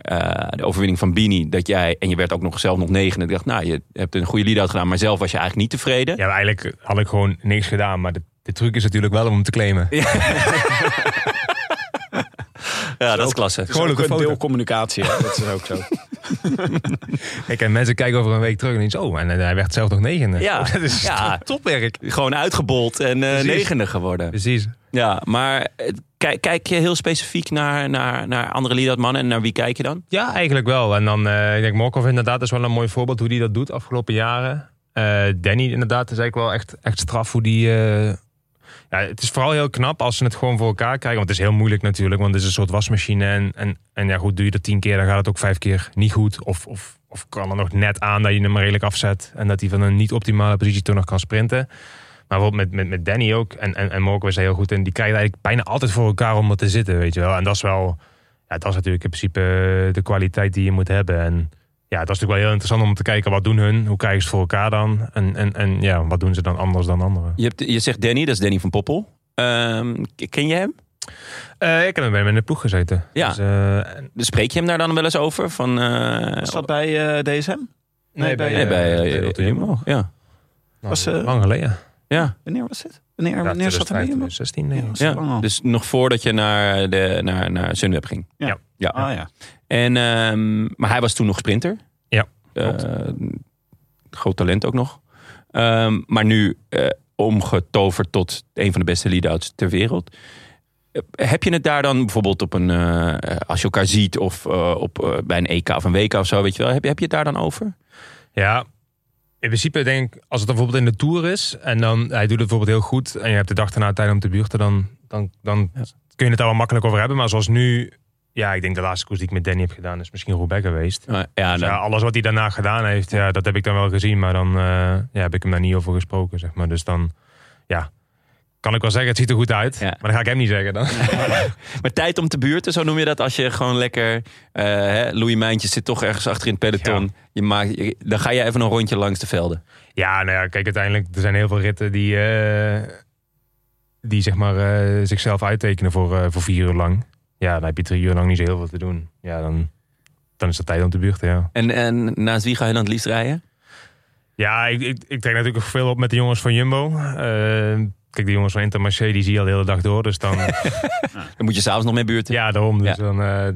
de overwinning van Bini... dat jij, en je werd ook nog zelf nog negen. Ik dacht, nou, je hebt een goede lead-out gedaan. Maar zelf was je eigenlijk niet tevreden. Ja, eigenlijk had ik gewoon niks gedaan. Maar de, de truc is natuurlijk wel om hem te claimen. Ja, dat is klasse. Gewoon ook een een foto. deel communicatie. hè. Dat is ook zo. Kijk, en mensen kijken over een week terug en denken oh, en hij werd zelf nog negende. Ja, Oh, dat is ja. topwerk. Gewoon uitgebold en eh, negende geworden. Precies. Ja, maar eh, kijk, kijk je heel specifiek naar, naar, naar andere lead-out mannen en naar wie kijk je dan? Ja, eigenlijk wel. En dan, eh ik denk Morkov inderdaad is wel een mooi voorbeeld hoe hij dat doet afgelopen jaren. Eh, Danny inderdaad is eigenlijk wel echt, echt straf hoe die... ja, het is vooral heel knap als ze het gewoon voor elkaar krijgen. Want het is heel moeilijk natuurlijk, want het is een soort wasmachine. En, en, en ja goed, doe je dat tien keer, dan gaat het ook vijf keer niet goed. Of, of, of kan er nog net aan dat je hem redelijk afzet. En dat hij van een niet optimale positie toch nog kan sprinten. Maar bijvoorbeeld met, met, met Danny ook. En, en, en Morkov is heel goed in. Die krijgen eigenlijk bijna altijd voor elkaar om er te zitten, weet je wel. En dat is wel... Ja, dat is natuurlijk in principe eh, de kwaliteit die je moet hebben. En ja, dat is natuurlijk wel heel interessant om te kijken wat doen hun, hoe krijgen ze voor elkaar dan en, en, en ja, wat doen ze dan anders dan anderen. Je, hebt, je zegt Danny, dat is Danny van Poppel. Ehm, ken je hem? Eh, ik heb bij hem in de ploeg gezeten. Ja. Dus, eh, en- Spreek je hem daar dan wel eens over? Van, eh, Was dat bij DSM? nee, bij, nee, bij Jumbo. Jumbo. Ja. Nou, Was, eh, lang geleden. Ja. Wanneer was dit? Wanneer, Ja, wanneer zat hij bij 2015, Jumbo? 2016 denk ik. Ja, ja. Dus nog voordat je naar, de, naar, naar Sunweb ging. Ja. Ja. Ah ja. En, ehm, maar hij was toen nog sprinter. Ja, Eh, groot talent ook nog. Ehm, maar nu eh, omgetoverd tot een van de beste lead-outs ter wereld. Eh, Heb je het daar dan bijvoorbeeld op een, als je elkaar ziet of op, bij een EK of een WK of zo, weet je wel, heb je, heb je het daar dan over? Ja, in principe denk ik, als het dan bijvoorbeeld in de Tour is en dan, hij doet het bijvoorbeeld heel goed en je hebt de dag erna tijd om te buurten, dan, dan, dan kun je het daar wel makkelijk over hebben. Maar zoals nu, ja, ik denk de laatste koers die ik met Danny heb gedaan is misschien Roubaix geweest. Ja, Dus ja, alles wat hij daarna gedaan heeft, ja, dat heb ik dan wel gezien. Maar dan eh, ja, heb ik hem daar niet over gesproken, zeg maar. Dus dan, ja, kan ik wel zeggen, het ziet er goed uit. Ja. Maar dan ga ik hem niet zeggen dan. Maar tijd om te buurten, zo noem je dat. Als je gewoon lekker... eh hè, Louis Mijntjes zit toch ergens achter in het peloton. Je maakt, je- dan ga je even een rondje langs de velden. Ja, nou ja, kijk, uiteindelijk, er zijn heel veel ritten die, eh, die zeg maar, zichzelf uittekenen voor, voor vier uur lang. Ja, dan heb je drie uur lang niet zo heel veel te doen. Ja, dan, dan is het tijd om te buurten, ja. En, en naast wie ga je dan het liefst rijden? Ja, ik, ik, ik trek natuurlijk veel op met de jongens van Jumbo. Eh, kijk, de jongens van Intermarché, die zie je al de hele dag door. Dus dan, Dan moet je s'avonds nog mee buurten. ja, daarom. Dus Ja. dan, eh,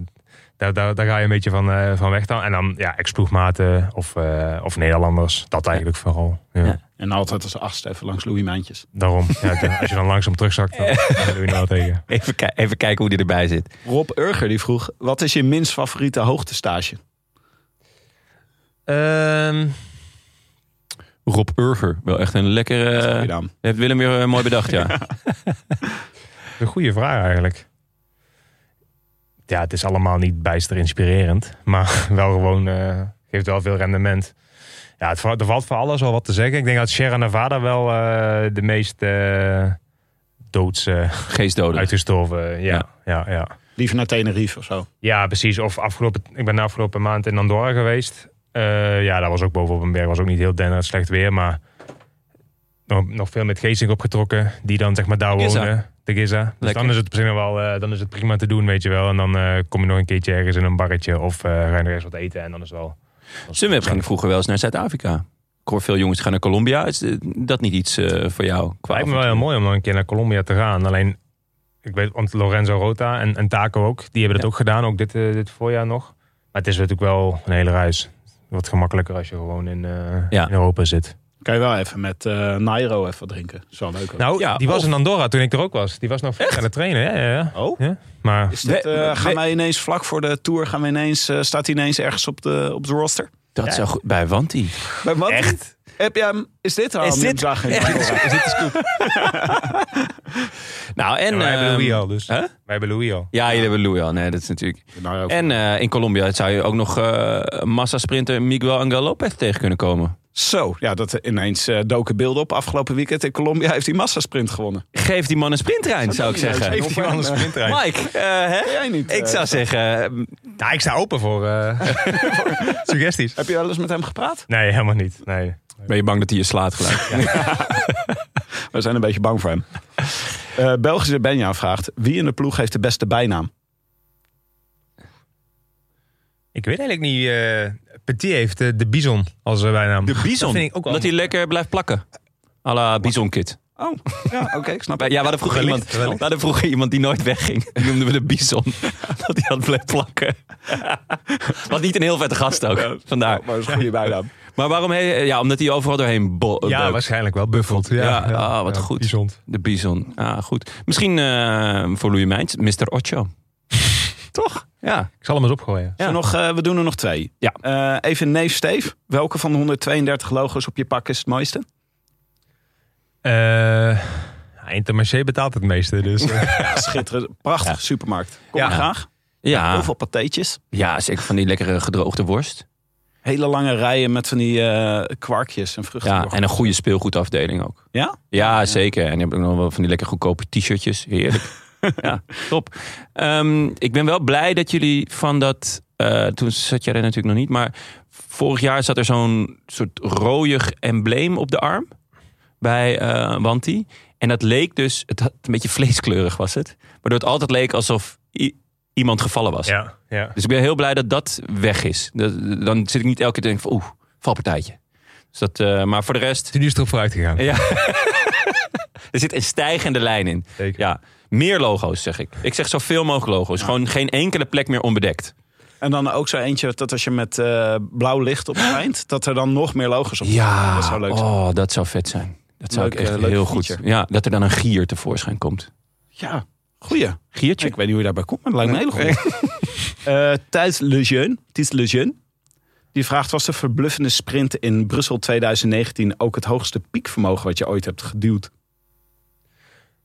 daar, daar, daar ga je een beetje van, eh, van weg dan. En dan, ja, ex-ploegmaten of, of Nederlanders. Dat eigenlijk vooral. Ja. Ja. En altijd als achtste even langs Louis Mijntjes. Daarom. Ja, als je dan langzaam terugzakt, dan, doe je wel tegen. Even, ki- even kijken hoe die erbij zit. Rob Urger die vroeg, wat is je minst favoriete hoogtestage? Ehm, Rob Urger. Wel echt een lekkere... Je eh heeft Willem weer eh, mooi bedacht, ja. een goede vraag eigenlijk. Ja, het is allemaal niet bijster inspirerend. Maar wel gewoon, eh, geeft wel veel rendement. Ja, het, er valt voor alles wel wat te zeggen. Ik denk dat Sierra Nevada wel eh, de meest eh doods eh, Geestdodend. uitgestorven. Ja, Ja. ja. Liever naar Tenerife of zo. Ja, precies. Of afgelopen, ik ben de afgelopen maand in Andorra geweest. Eh, ja, dat was ook bovenop een berg. Was ook niet heel denderend slecht weer, maar nog, nog veel met Geesink opgetrokken. Die dan zeg maar daar Giza. wonen. De Giza. Dus Lekker. dan is het nog wel, eh, dan is het prima te doen, weet je wel. En dan eh, kom je nog een keertje ergens in een barretje of eh ga je nog eens wat eten en dan is het wel. Sunweb ging vroeger wel eens naar Zuid-Afrika. Ik hoor veel jongens gaan naar Colombia. Is eh, dat niet iets eh, voor jou? Qua Lijkt me wel heel mooi om een keer naar Colombia te gaan. Alleen, ik weet, want Lorenzo Rota en, en Taco ook, die hebben dat ook gedaan, ook dit, eh, dit voorjaar nog. Maar het is natuurlijk wel een hele reis. Wat gemakkelijker als je gewoon in, Ja. in Europa zit. Kan je wel even met eh Nairo even wat drinken. Dat is wel leuk. ook. Nou, Ja, die was of- in Andorra toen ik er ook was. Die was nog aan het trainen. Ja, ja, ja. Oh? Ja, Maar Is dit, We- eh, we- gaan wij ineens vlak voor de Tour, gaan we ineens, eh, staat hij ineens ergens op de, op de roster? Dat zou goed bij Wanti. Bij wat? Echt? Heb jij hem, is dit al? Is dit- Zag Is dit de scoop? nou, en... en wij hebben ehm, Louis al, dus. hè? Wij hebben Louis al. Ja, jullie hebben Louis al. Nee, dat is natuurlijk... Nou, En eh, in Colombia zou je ook nog eh massa-sprinter Miguel Angel Lopez tegen kunnen komen. Zo, ja, dat ineens eh, doken beelden op. Afgelopen weekend in Colombia heeft hij massasprint gewonnen. Geef die man een sprinttrein, zou ik niet zeggen. Heeft hij wel een sprinttrein? Mike, eh, hè? Jij niet? ik eh, zou zeggen... Nou, ik sta open voor, eh, voor suggesties. Heb je wel eens met hem gepraat? Nee, helemaal niet. Nee. Ben je bang dat hij je slaat gelijk? We zijn een beetje bang voor hem. Eh, Belgische Benja vraagt: wie in de ploeg heeft de beste bijnaam? Ik weet eigenlijk niet. eh Petit heeft eh, de Bison als uh, bijnaam. De Bison? Dat vind ik ook wel Omdat hij lekker blijft plakken. À la Bison Kid. Oh, ja, oké, ik snap Ja, het. we hadden vroeger, Wellicht, iemand, wellicht. we hadden vroeger iemand die nooit wegging. Die noemden we de Bison. dat hij had blijft plakken. Was niet een heel vette gast ook. Vandaar. Maar dat is een goede bijnaam. Maar waarom? Ja, omdat hij overal doorheen bo- Ja, waarschijnlijk wel. Buffeld. Ja, Ja, ah, wat goed. De Bison. Ah, goed. Misschien eh, voor Louis Mijns, Mr. Ocho. Toch? Ja. Ik zal hem eens opgooien. Ja. Nog, eh, we doen er nog twee. Ja. Eh, even neef Steef. Welke van de 132 logo's op je pak is het mooiste? Eh Intermarché betaalt het meeste. Dus, eh, Ja, schitterend. Prachtige supermarkt. Kom Ja. maar graag. Ja. Heel veel patéetjes. ja, zeker van die lekkere gedroogde worst. Hele lange rijen met van die eh, kwarkjes en vruchten. Ja, en een goede speelgoedafdeling ook. Ja? Ja, zeker. En je hebt ook nog wel van die lekker goedkope t-shirtjes. Heerlijk. ja, top. Ehm, ik ben wel blij dat jullie van dat... eh, toen zat jij er natuurlijk nog niet, maar vorig jaar zat er zo'n soort rooiig embleem op de arm bij eh Wanti. En dat leek dus, het had een beetje vleeskleurig was het. Waardoor het altijd leek alsof iemand gevallen was. ja, ja. Dus ik ben heel blij dat dat weg is. Dat- dan zit ik niet elke keer te denken van oeh, valpartijtje. Dus dat, eh, maar voor de rest... Nu is het erop vooruit gegaan. Ja. er zit een stijgende lijn in. Zeker. Ja, meer logo's zeg ik. Ik zeg zoveel mogelijk logo's. Gewoon geen enkele plek meer onbedekt. En dan ook zo eentje dat als je met eh, blauw licht op dat er dan nog meer logos op Ja, Dat zou leuk zijn. oh, dat zou vet zijn. Dat zou Leuk, ik echt eh, leuk heel goed. Ja, dat er dan een gier tevoorschijn komt. Ja, goeie. Giertje? Ik weet niet hoe je daarbij komt, maar het lijkt me een hele goeie. Eh Thijs Lejeune, Thijs Lejeune, die vraagt, was de verbluffende sprint in Brussel 2019 ook het hoogste piekvermogen wat je ooit hebt geduwd?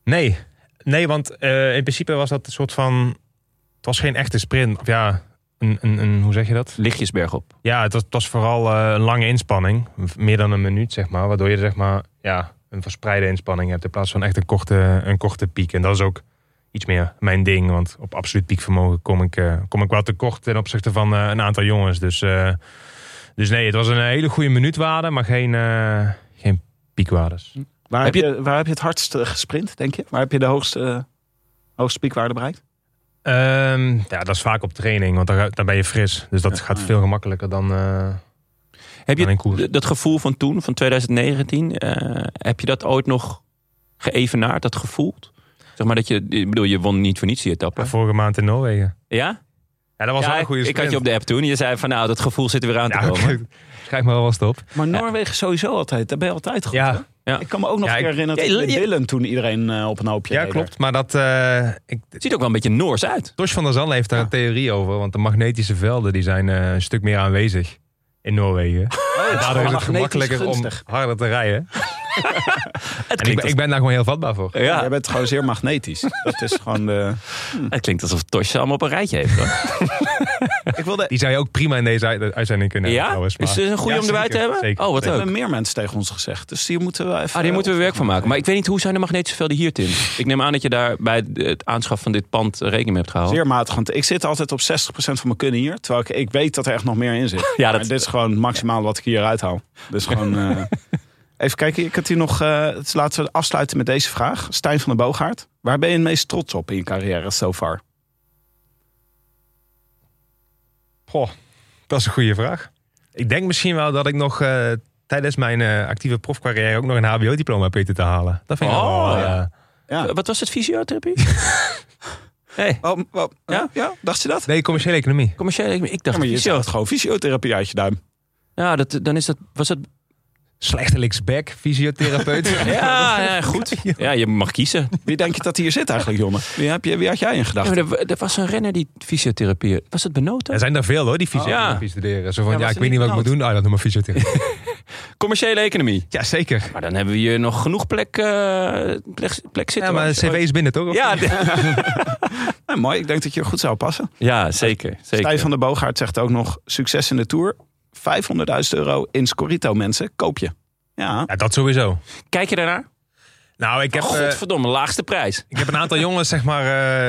Nee, nee want eh, in principe was dat een soort van... Het was geen echte sprint. Of ja, een, een, een, hoe zeg je dat? Lichtjesberg op. Ja, het was, het was vooral eh, een lange inspanning. Meer dan een minuut, zeg maar. Waardoor je zeg maar, ja, een verspreide inspanning hebt. In plaats van echt een korte, een korte piek. En dat is ook iets meer mijn ding. Want op absoluut piekvermogen kom ik, eh, kom ik wel tekort ten opzichte van eh, een aantal jongens. Dus, eh, dus nee, het was een hele goede minuutwaarde. Maar geen, eh, geen piekwaardes. Waar Heb heb, je- je, waar heb je het hardst eh, gesprint, denk je? Waar heb je de hoogste, eh, hoogste piekwaarde bereikt? Ehm, ja, dat is vaak op training. Want dan ben je fris. Dus dat Ja, gaat ja. veel gemakkelijker dan... eh, Heb Dan in je dat gevoel van toen, van 2019, eh, heb je dat ooit nog geëvenaard, dat gevoeld? Zeg maar dat je, ik bedoel, je won niet voor niets die etappe. vorige maand in Noorwegen. Ja? Ja, dat was ja, wel een goede ik had je op de app toen. Je zei van nou, dat gevoel zit er weer aan te Ja, komen. Schrijf maar alvast op. Maar Noorwegen sowieso altijd. Daar ben je altijd goed. Ja. hè? Ja. Ik kan me ook nog Ja, een keer ik- herinneren Ja, dat Dylan toen iedereen eh, op een hoopje Ja, reed. klopt. Maar dat, eh ik, Het ziet ook wel een beetje Noors uit. Tosh van der Zanden heeft daar een theorie over. Want de magnetische velden die zijn eh, een stuk meer aanwezig in Noorwegen. Oh, Daardoor is het gemakkelijker gunstig. om harder te rijden. Ik, ben- ik ben daar gewoon heel vatbaar voor. ja, Jij bent gewoon zeer magnetisch. Dat is gewoon de... het klinkt alsof Tosh ze allemaal op een rijtje heeft. Hoor. Ik wilde Die zou je ook prima in deze uit- uitzending kunnen hebben. ja? trouwens, Is het een goede Ja, om erbij te hebben? zeker. oh, wat hebben meer mensen tegen ons gezegd. Dus hier moeten we even... Ah, die moeten we werk van maken. Maar ik weet niet, hoe zijn de magnetische velden hier, Tim? Ik neem aan dat je daar bij het aanschaf van dit pand rekening mee hebt gehouden. Zeer matig. Want ik zit altijd op 60% van mijn kunnen hier. Terwijl ik, ik weet dat er echt nog meer in zit. Ja, dat- Maar dit is gewoon het maximaal wat ik hier uithaal. Dus gewoon... eh, even kijken. Ik had hier nog... eh, dus laten we afsluiten met deze vraag. Stijn van der Boogaard. Waar ben je het meest trots op in je carrière so far? Dat is een goede vraag. Ik denk misschien wel dat ik nog eh, tijdens mijn eh, actieve profcarrière ook nog een HBO-diploma weten te halen. Dat vind ik Oh, wel... ja. Ja. Wat was het, fysiotherapie? hey, Oh, oh, Ja? ja? dacht je dat? nee, commerciële economie. commerciële, ik Ja, dacht maar je fysio. zegt gewoon fysiotherapie uit je duim. Ja, dat, dan is dat, was het... Slechte back, fysiotherapeut. Ja, ja, goed. Ja, je mag kiezen. Wie denk je dat hier zit eigenlijk, Jonne? Wie, heb je, wie had jij in Ja, gedachten? maar er, er was een renner die fysiotherapie... Was het Benoten? Er zijn er veel hoor, die Oh, fysiotherapie ja. studeren. Zo van, Ja, ja, ik weet niet wat ik moet doen. Ah, dat noem maar fysiotherapie. Commerciële economie. ja, zeker. Maar dan hebben we hier nog genoeg plek, eh, plek, plek zitten. Ja, maar cv is binnen toch? Ja? Ja, mooi, ik denk dat je er goed zou passen. ja, zeker. zeker. Stijn van der Boogaard zegt ook nog... succes in de Tour. 500.000 euro in Scorito, mensen. Koop je. Ja, ja, dat sowieso. Kijk je daarnaar? Nou, ik heb, eh, Godverdomme, laagste prijs. ik heb een aantal jongens zeg maar,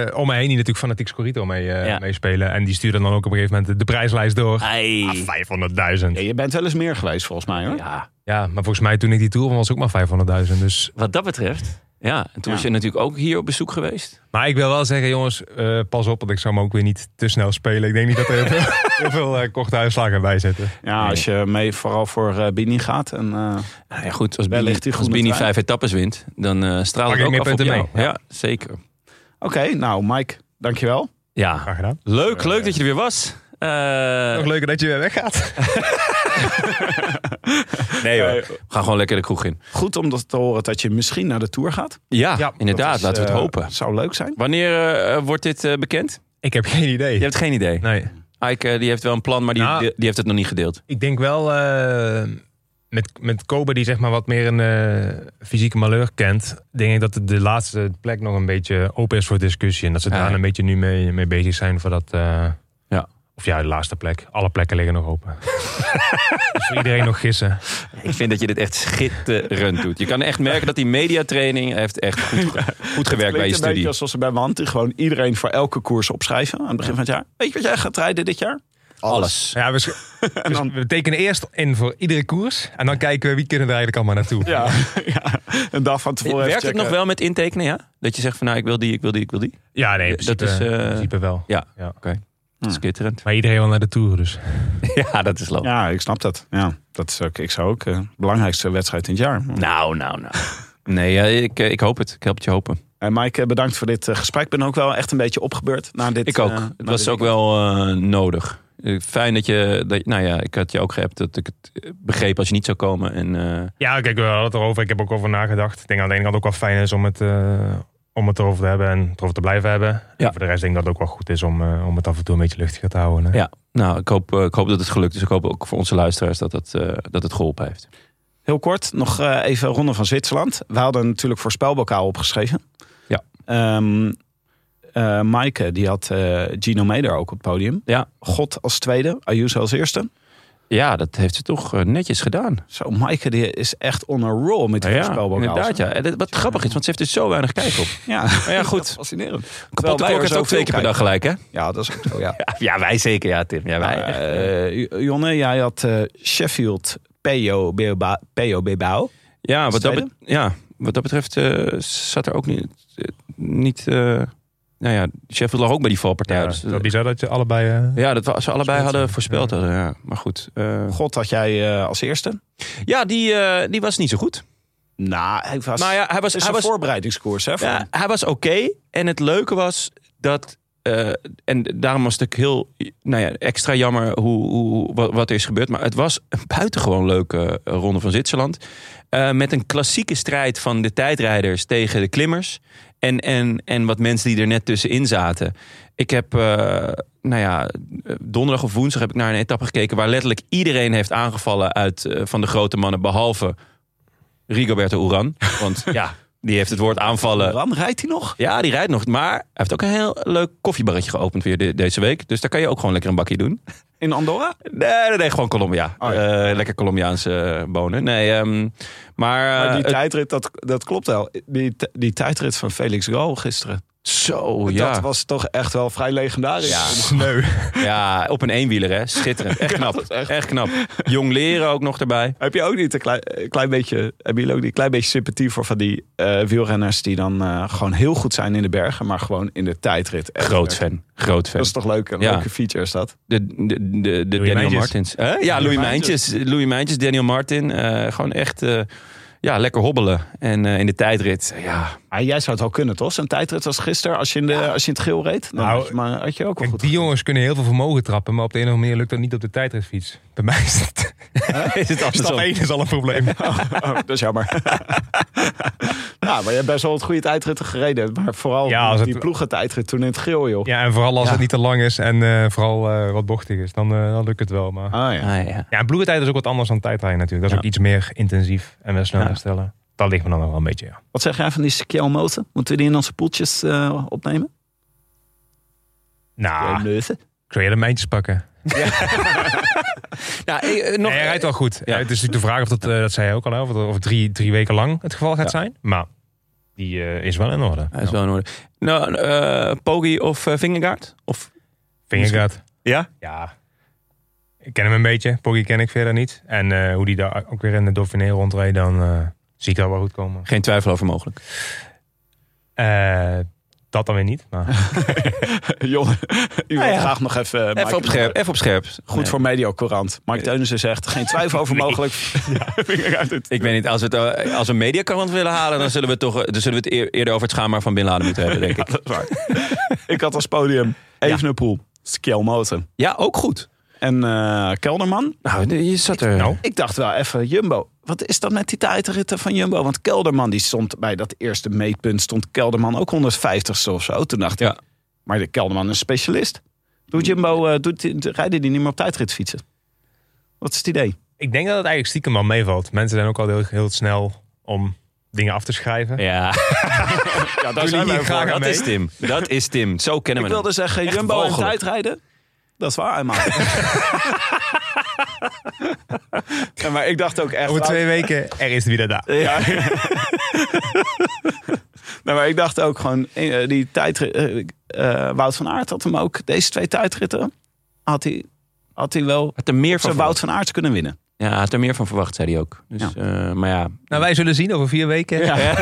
eh, om me heen die natuurlijk fanatiek Scorito mee, eh, Ja. meespelen. En die sturen dan ook op een gegeven moment de, de prijslijst door. Ah, 500.000. Ja, je bent wel eens meer geweest volgens mij hoor. Ja, Ja, maar volgens mij toen ik die tour was ook maar 500.000. Dus. wat dat betreft. Ja, en toen Ja. was je natuurlijk ook hier op bezoek geweest. Maar ik wil wel zeggen, jongens, eh, pas op, want ik zou me ook weer niet te snel spelen. Ik denk niet dat er heel veel, heel veel eh, korte uitslagen bij zitten. Ja, als je mee vooral voor eh Bini gaat. En, eh, Nou ja, goed, als Bini, als vijf etappes wint, dan eh straalt het ik ook meer af op punten jou. mee. Ja, zeker. Oké, nou Mike, dankjewel. Ja, Graag gedaan. leuk, leuk dat je er weer was. Eh, Nog leuker dat je weer weggaat. nee hoor, Eh, we gaan gewoon lekker de kroeg in. Goed om dat te horen dat je misschien naar de Tour gaat. Ja, Ja, inderdaad, is, laten we het eh, hopen. Zou leuk zijn. Wanneer eh, wordt dit eh, bekend? Ik heb geen idee. Je hebt geen idee. Nee. Ike eh, die heeft wel een plan, maar die, Nou. die, die heeft het nog niet gedeeld. Ik denk wel eh, met, met Kobe, die zeg maar wat meer een eh, fysieke malheur kent, denk ik dat de, de laatste plek nog een beetje open is voor discussie. En dat ze Ja, daar een beetje nu mee, mee bezig zijn voor dat. Eh. Of ja, de laatste plek. Alle plekken liggen nog open. dus iedereen nog gissen. Ik vind dat je dit echt schitterend doet. Je kan echt merken dat die mediatraining heeft echt goed, goed gewerkt bij je een beetje studie. alsof ze bij die gewoon iedereen voor elke koers opschrijven aan het begin van het jaar. Weet je wat jij gaat rijden dit jaar? Alles. Ja, we, sch- En dan, we tekenen eerst in voor iedere koers. En dan kijken we wie kunnen er eigenlijk allemaal naartoe. ja, ja, een dag van tevoren Werkt het nog wel met intekenen, ja? Dat je zegt van nou, ik wil die, ik wil die, ik wil die. Ja, nee, in Dat principe, is, eh, in principe wel. Ja, Ja. oké. Dat is schitterend. Maar iedereen wil naar de Tour, dus. Ja, dat is logisch. Ja, ik snap dat. Ja, dat is ook, ik zou ook eh, belangrijkste wedstrijd in het jaar. Nou, nou, nou. Nee, ja, ik, eh, ik hoop het. Ik help het je hopen. En Mike, eh, bedankt voor dit eh, gesprek. Ik ben ook wel echt een beetje opgebeurd na dit. Ik ook. eh, na het was ook wel eh, nodig. Eh, Fijn dat je, dat, nou ja, ik had je ook geappt dat ik het eh, begreep als je niet zou komen. En eh, Ja, kijk, we hadden het erover. Ik heb ook over nagedacht. Ik denk aan de ene kant ook wel fijn is om het, eh, om het erover te hebben en het erover te blijven hebben. En Ja. voor de rest denk ik dat het ook wel goed is om, eh, om het af en toe een beetje luchtiger te houden. hè. ja, nou, ik hoop, eh, ik hoop dat het gelukt is. Ik hoop ook voor onze luisteraars dat het, eh, dat het geholpen heeft. Heel kort, nog eh, even Ronde van Zwitserland. We hadden natuurlijk voorspelbokaal opgeschreven. Ja. Ehm eh, Maaike, die had eh, Gino Meder ook op het podium. Ja. God als tweede, Ayuso als eerste. Ja, dat heeft ze toch eh, netjes gedaan. Zo, Maaike die is echt on a roll met die Ja, inderdaad, ja. En wat grappig is, want ze heeft er zo weinig kijk op. Ja, Maar ja, goed. fascinerend. Kapotte klok heeft ook twee keer per dag gelijk, hè? Ja, dat is ook zo, ja. Ja, ja, wij zeker, ja, Tim. Ja, wij. Nou, eh, Jonne, jij had eh, Sheffield PO Bilbao. Ja, wat dat, ja, wat dat betreft zat er ook niet... niet nou ja, Sheffield lag ook bij die valpartij. Ja, dus, het eh, is wel bizar dat je allebei... eh, ja, dat wa- ze allebei hadden zijn. voorspeld. Ja. Hadden, ja. Maar goed. eh, God had jij eh, als eerste. ja, die, eh, die was niet zo goed. Nou, hij was, Nou ja, hij was, het is hij een was, voorbereidingskoers. Hè, voor Ja, hij was oké. En het leuke was dat. eh, en daarom was het ook heel nou ja, extra jammer hoe, hoe, wat, wat er is gebeurd. Maar het was een buitengewoon leuke ronde van Zwitserland. Eh, met een klassieke strijd van de tijdrijders tegen de klimmers. En, en, en wat mensen die er net tussenin zaten. Ik heb, eh, nou ja, donderdag of woensdag heb ik naar een etappe gekeken... waar letterlijk iedereen heeft aangevallen uit, eh, van de grote mannen... behalve Rigoberto Uran. Want ja, die heeft het woord aanvallen Ran, rijdt hij nog? ja, die rijdt nog. Maar hij heeft ook een heel leuk koffiebarretje geopend weer de- deze week. Dus daar kan je ook gewoon lekker een bakje doen. In Andorra? Nee, nee, nee gewoon Colombia. Oh, ja. Eh, lekker Colombiaanse eh, bonen. Nee, ehm, maar... Maar eh, die het- tijdrit, dat, dat klopt wel. Die, die tijdrit van Felix Gal gisteren. Zo, ja. Dat was toch echt wel vrij legendarisch. Ja. Sneu. Ja, op een eenwieler, hè. Schitterend. Echt knap. echt... knap. Jong leren ook nog erbij. Heb je ook niet een klein, beetje, hebben jullie ook niet een klein beetje sympathie voor van die eh, wielrenners die dan eh, gewoon heel goed zijn in de bergen, maar gewoon in de tijdrit. echt Groot fan. Groot fan. Dat is toch leuk? Een Ja. leuke feature is dat. De, de, de, de Daniel Mijntjes. Martins. Ja, Louis Mijntjes. Louis Mijntjes, Daniel Martin. eh, gewoon echt eh, ja, lekker hobbelen. En eh, in de tijdrit, ja. Ah, jij zou het wel kunnen, toch? Een tijdrit als gisteren, als je in, de, als je in het geel reed. Dan Nou, had je, maar had je ook wel Kijk, goed. die jongens kunnen heel veel vermogen trappen, maar op de een of andere manier lukt dat niet op de tijdritfiets. Bij mij is het... Is het Stap andersom? 1 is al een probleem. Oh, dat is jammer. ja, maar je hebt best wel het goede tijdritten gereden. Maar vooral Ja, als die het- ploegen tijdrit toen in het geel, joh. Ja, en vooral als Ja. het niet te lang is en eh, vooral eh, wat bochtig is, dan, eh, dan lukt het wel. Maar... Ah ja. Ah, ja. Ja, en ploegentijd is ook wat anders dan tijdrijden natuurlijk. Dat is Ja. ook iets meer intensief en wel snel Ja. herstellen. Dat ligt me dan nog wel een beetje, ja. Wat zeg jij van die Skiel Moten? Moeten we die in onze poeltjes eh, opnemen? Nou, ik zou eerder mijntjes pakken. Nou, eh, nog, Nee, hij rijdt wel goed. Ja. Ja. Het is natuurlijk de vraag of dat, eh, dat zei hij ook al, of het of drie, drie weken lang het geval gaat zijn. Maar die eh, is wel in orde. Hij is wel in orde. Nou, eh Poggi of uh, Vingegaard? Of... Vingegaard. Ja? Ja. Ik ken hem een beetje. Poggi ken ik verder niet. En eh, hoe die daar ook weer in de Dauphiné rondreed, dan eh, zie ik dat wel goed komen. Geen twijfel over mogelijk. Eh, dat dan weer niet. Maar Jongen, u wil Ah, ja. graag nog even... Even Mike- op scherp. Even op scherp. Goed Nee. voor Medio Courant. Mike Teunissen zegt, geen twijfel over mogelijk. Ik weet niet, als we, het, eh, als we een mediakrant willen halen, dan zullen we, het toch, dan zullen we het eer- eerder over het schaamhaar van Bin Laden moeten hebben, denk ik. Dat is waar. ik had als podium Evenepoel, Moten Ja, ook goed. En eh, Kelderman. Nou, je zat er... Nou. Ik dacht wel even, Jumbo. Wat is dat met die tijdritten van Jumbo? Want Kelderman die stond bij dat eerste meetpunt... stond Kelderman ook 150ste of zo. Toen dacht ik, maar de Kelderman is specialist. Doet Jumbo, eh, doet, die- rijden die niet meer op tijdrit fietsen? Wat is het idee? ik denk dat het eigenlijk stiekem wel meevalt. Mensen zijn ook al heel, heel snel om dingen af te schrijven. Ja, Ja, daar Jullie zijn wij hier graag voor. aan dat mee. is Tim. Dat is Tim. Zo kennen Ik we hem. wilde zeggen, Echt Jumbo en tijdrijden. Dat is waar, man. ja, maar ik dacht ook echt... Over twee weken, er is er weer daar. Ja. nee, maar ik dacht ook gewoon, eh, die tijdrit, eh, eh, Wout van Aert had hem ook, deze twee tijdritten, had hij, had hij wel Had er meer van Wout van Aert kunnen winnen. Ja, had er meer van verwacht, zei hij ook. Dus, eh, maar ja, Nou, wij zullen zien over vier weken. ja.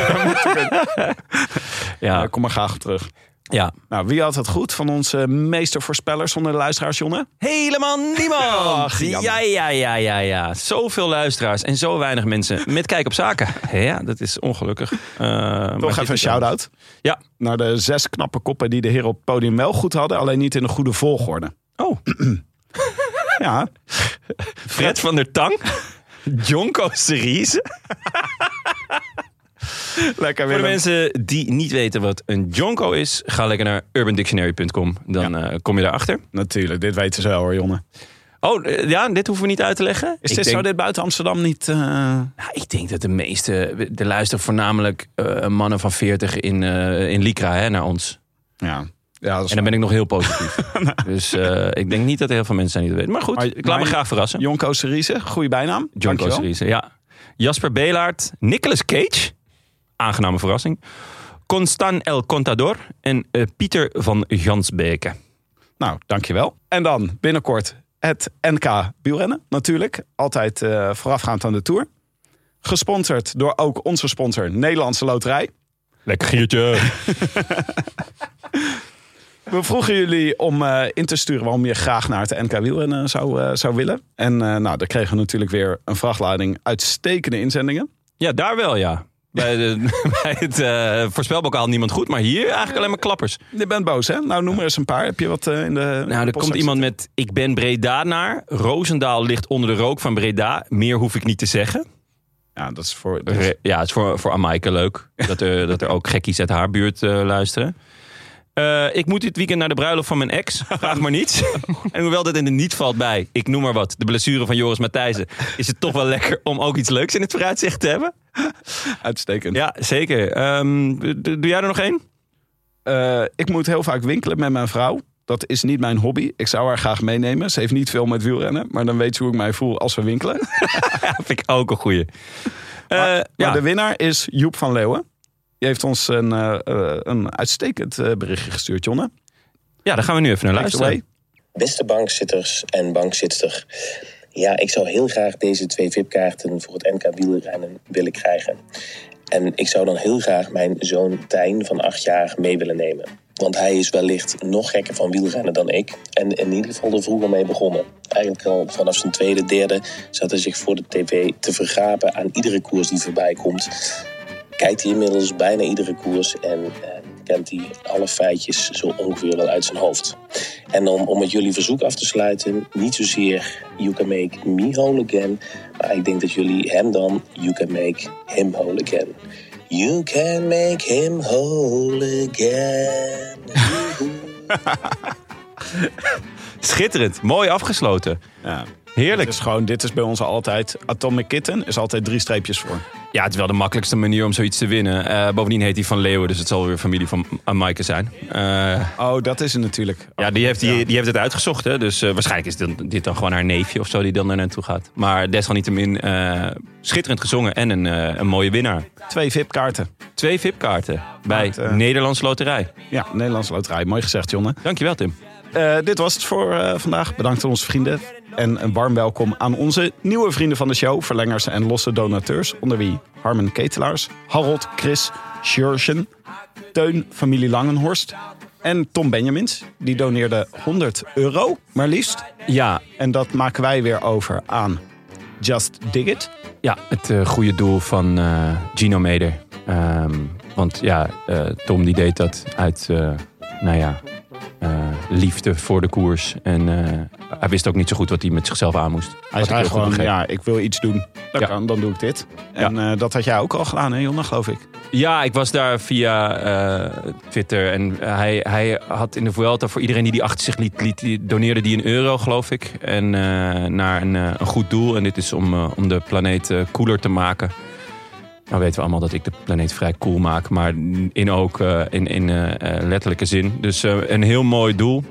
Daar kom maar graag op terug. Ja. Nou, wie had het goed van onze meestervoorspellers onder de luisteraars, Jonne? Helemaal niemand. Ach, ja, ja, ja, ja, ja. Zoveel luisteraars en zo weinig mensen met kijk op zaken. Ja, dat is ongelukkig. Maar Toch even een shout-out. Ja. Naar de zes knappe koppen die de heren op het podium wel goed hadden, alleen niet in de goede volgorde. Oh, Ja, Fred van der Tang. Jonko Cerise. lekker Voor de mensen die niet weten wat een jonko is, ga lekker naar urbandictionary.com. Dan eh, kom je daarachter. Natuurlijk, dit weten ze wel hoor, Jonne. Oh, eh, ja, dit hoeven we niet uit te leggen. Is Ik dit denk, zo dit buiten Amsterdam niet... eh, Nou, ik denk dat de meeste, de luisteren voornamelijk mannen van 40 in, eh in Lycra hè, naar ons. Ja, ja dat is En dan ben ik nog heel positief. dus ik denk niet dat er heel veel mensen zijn die dat weten. Maar goed, Maar- ik laat me graag verrassen. Jonko Cerise, goede bijnaam. Jonko. Cerise, ja. Jasper Belaert, Nicolas Cage, aangename verrassing. Constan El Contador en eh, Pieter van Gansbeke. Nou, dankjewel. En dan binnenkort het NK wielrennen, natuurlijk. Altijd eh, voorafgaand aan de Tour. Gesponsord door ook onze sponsor Nederlandse Loterij. Lekker giertje. We vroegen jullie om eh, in te sturen waarom je graag naar het NK wielrennen zou, zou willen. En nou, daar kregen we natuurlijk weer een vrachtlading uitstekende inzendingen. Ja, daar wel ja. Bij, de, bij het eh voorspelbokaal niemand goed, maar hier eigenlijk alleen maar klappers. Je bent boos, hè? Nou, noem er eens een paar. Heb je wat eh, in de. Nou, er komt iemand met ik ben Breda naar. Roosendaal ligt onder de rook van Breda. Meer hoef ik niet te zeggen. Ja, dat is voor. Ja, het is voor, voor Amaike leuk. Dat er, dat er ook gekkies uit haar buurt eh, luisteren. Eh, ik moet dit weekend naar de bruiloft van mijn ex. Vraag maar niets. En hoewel dat in de niet valt bij, ik noem maar wat, de blessure van Joris Matthijssen, is het toch wel lekker om ook iets leuks in het vooruitzicht te hebben. Uitstekend. Ja, zeker. Ehm, doe jij er nog één? Eh, ik moet heel vaak winkelen met mijn vrouw. Dat is niet mijn hobby. Ik zou haar graag meenemen. Ze heeft niet veel met wielrennen. Maar dan weet ze hoe ik mij voel als we winkelen. Ja, vind ik ook een goeie. Eh, maar, ja. maar de winnaar is Joep van Leeuwen. Die heeft ons een, eh, eh, een uitstekend eh, berichtje gestuurd, Jonne. Ja, daar gaan we nu even naar luisteren. Beste bankzitters en bankzitster. Ja, ik zou heel graag deze twee VIP-kaarten voor het NK wielrennen willen krijgen. En ik zou dan heel graag mijn zoon Tijn van acht jaar mee willen nemen. Want hij is wellicht nog gekker van wielrennen dan ik. En in ieder geval er vroeger mee begonnen. Eigenlijk al vanaf zijn tweede, derde zat hij zich voor de tv te vergapen aan iedere koers die voorbij komt. Kijkt hij inmiddels bijna iedere koers en eh, kent hij alle feitjes zo ongeveer wel uit zijn hoofd. En om, om met jullie verzoek af te sluiten, niet zozeer You Can Make Me Whole Again, maar ik denk dat jullie hem dan You Can Make Him Whole Again. You can make him whole again. Schitterend. Mooi afgesloten. Ja. Heerlijk. Dit is gewoon, dit is bij ons altijd, Atomic Kitten is altijd drie streepjes voor. Ja, het is wel de makkelijkste manier om zoiets te winnen. Eh, bovendien heet hij Van Leeuwen, dus het zal weer familie van Maaike zijn. Eh, Oh, dat is het natuurlijk. ja, die heeft, die, die heeft het uitgezocht. Hè? Dus eh, waarschijnlijk is dit, dit dan gewoon haar neefje of zo die dan daar naartoe gaat. Maar desalniettemin schitterend gezongen en een, een mooie winnaar. Twee VIP-kaarten. Twee VIP-kaarten bij Maakt, eh, Nederlands Loterij. Ja, Nederlandse Loterij. Mooi gezegd, Jonne. Dankjewel, Tim. Eh, dit was het voor eh, vandaag. Bedankt aan onze vrienden. En een warm welkom aan onze nieuwe vrienden van de show. Verlengers en losse donateurs. Onder wie Harmen Ketelaars, Harold, Chris, Sjurgen, Teun, familie Langenhorst. En Tom Benjamins. Die doneerde 100 euro, maar liefst. Ja, En dat maken wij weer over aan Just Dig It. Ja, het eh, goede doel van Gino Meder. Ehm, want ja, Tom die deed dat uit, nou ja, liefde voor de koers. En eh, hij wist ook niet zo goed wat hij met zichzelf aan moest. Hij zei gewoon, ja, ik wil iets doen. Dat Ja. kan, dan doe ik dit. En eh, dat had jij ook al gedaan, hè Jonna, geloof ik. Ja, ik was daar via eh, Twitter. En hij, hij had in de Vuelta voor iedereen die die achter zich liet, liet die doneerde die een euro, geloof ik. En naar een, een goed doel. En dit is om, om de planeet koeler te maken. Nou weten we allemaal dat ik de planeet vrij koel maak. Maar in ook eh, in, in eh, eh, letterlijke zin. Dus een heel mooi doel.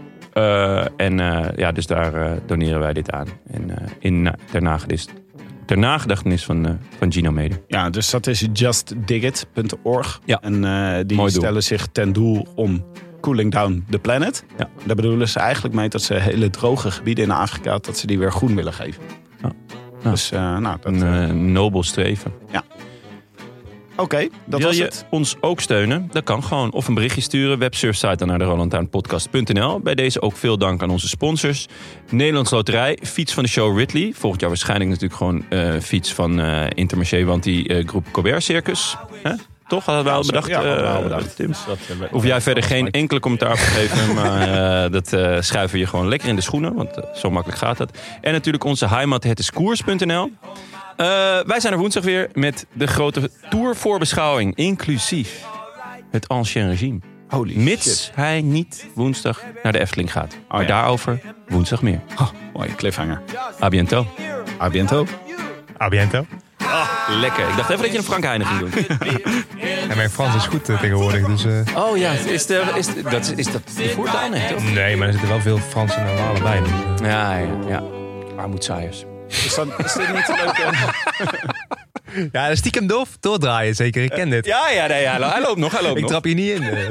En ja, dus daar doneren wij dit aan. En in, ter, nagedis, ter nagedachtenis van, van Gino Meder. Ja, dus dat is justdigit.org. Ja. En die Mooi doel. stellen zich ten doel om cooling down the planet. Ja. Daar bedoelen ze eigenlijk mee dat ze hele droge gebieden in Afrika... dat ze die weer groen willen geven. Ja. Ja. Dus nou, dat, Een nobel streven. Oké, dat Wil was je het. ons ook steunen? Dat kan gewoon. Of een berichtje sturen. Websurfsite dan naar de rolandtuinpodcast.nl. Bij deze ook veel dank aan onze sponsors. Nederlands Loterij, fiets van de show Ridley. Volgend jaar waarschijnlijk natuurlijk gewoon eh, fiets van eh Intermarché. Want die eh, groep Colbert Circus. Hè? Toch? Hadden we al bedacht, Ja, hadden we al eh, bedacht. Tim? Dat, eh, Hoef jij verder geen enkele commentaar op te geven. maar eh, dat eh, schuiven we je gewoon lekker in de schoenen. Want zo makkelijk gaat dat. En natuurlijk onze heimat, het is koers.nl. Eh, wij zijn er woensdag weer met de grote tourvoorbeschouwing. Inclusief het ancien regime. Holy Mits shit. hij niet woensdag naar de Efteling gaat. Maar ja. daarover woensdag meer. Oh, mooie cliffhanger. A biento. A biento. Abiento. Lekker. Ik dacht even dat je een Frank Heine ging doen. En mijn Frans is goed eh, tegenwoordig, dus... eh, Oh ja, is, de, is, de- dat, is dat de voertaal net, toch? nee, maar er zitten wel veel Fransen en Walen bij. dus, eh. Ja, ja, ja. Armoedzaaiers. Is, dat, is dit niet een leuke... Ja, stiekem door, doordraaien zeker. Ik ken dit. Ja, ja, nee, ja, hij loopt nog, hij loopt ik nog. trap je niet in. eh.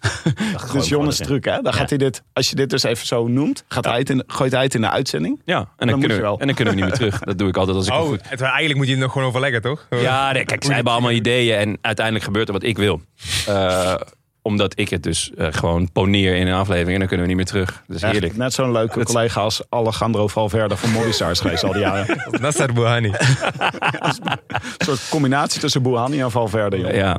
Dus Jonas truc, hè? Dan gaat hij dit, als je dit dus even zo noemt, gaat hij het in, gooit hij het in de uitzending. Ja, en dan, kunnen we, wel. en dan kunnen we niet meer terug. Dat doe ik altijd als ik een Oh, goed... het, eigenlijk moet je het nog gewoon overleggen, toch? Ja, nee, kijk, zij hebben allemaal ideeën en uiteindelijk gebeurt er wat ik wil. Eh, omdat ik het dus eh, gewoon poneer in een aflevering en dan kunnen we niet meer terug. Dat is heerlijk. Net zo'n leuke collega als Alejandro Valverde van Movistar geweest al die jaren. Dat staat Bouhani. Een soort combinatie tussen Bouhani en Valverde. joh. Ja,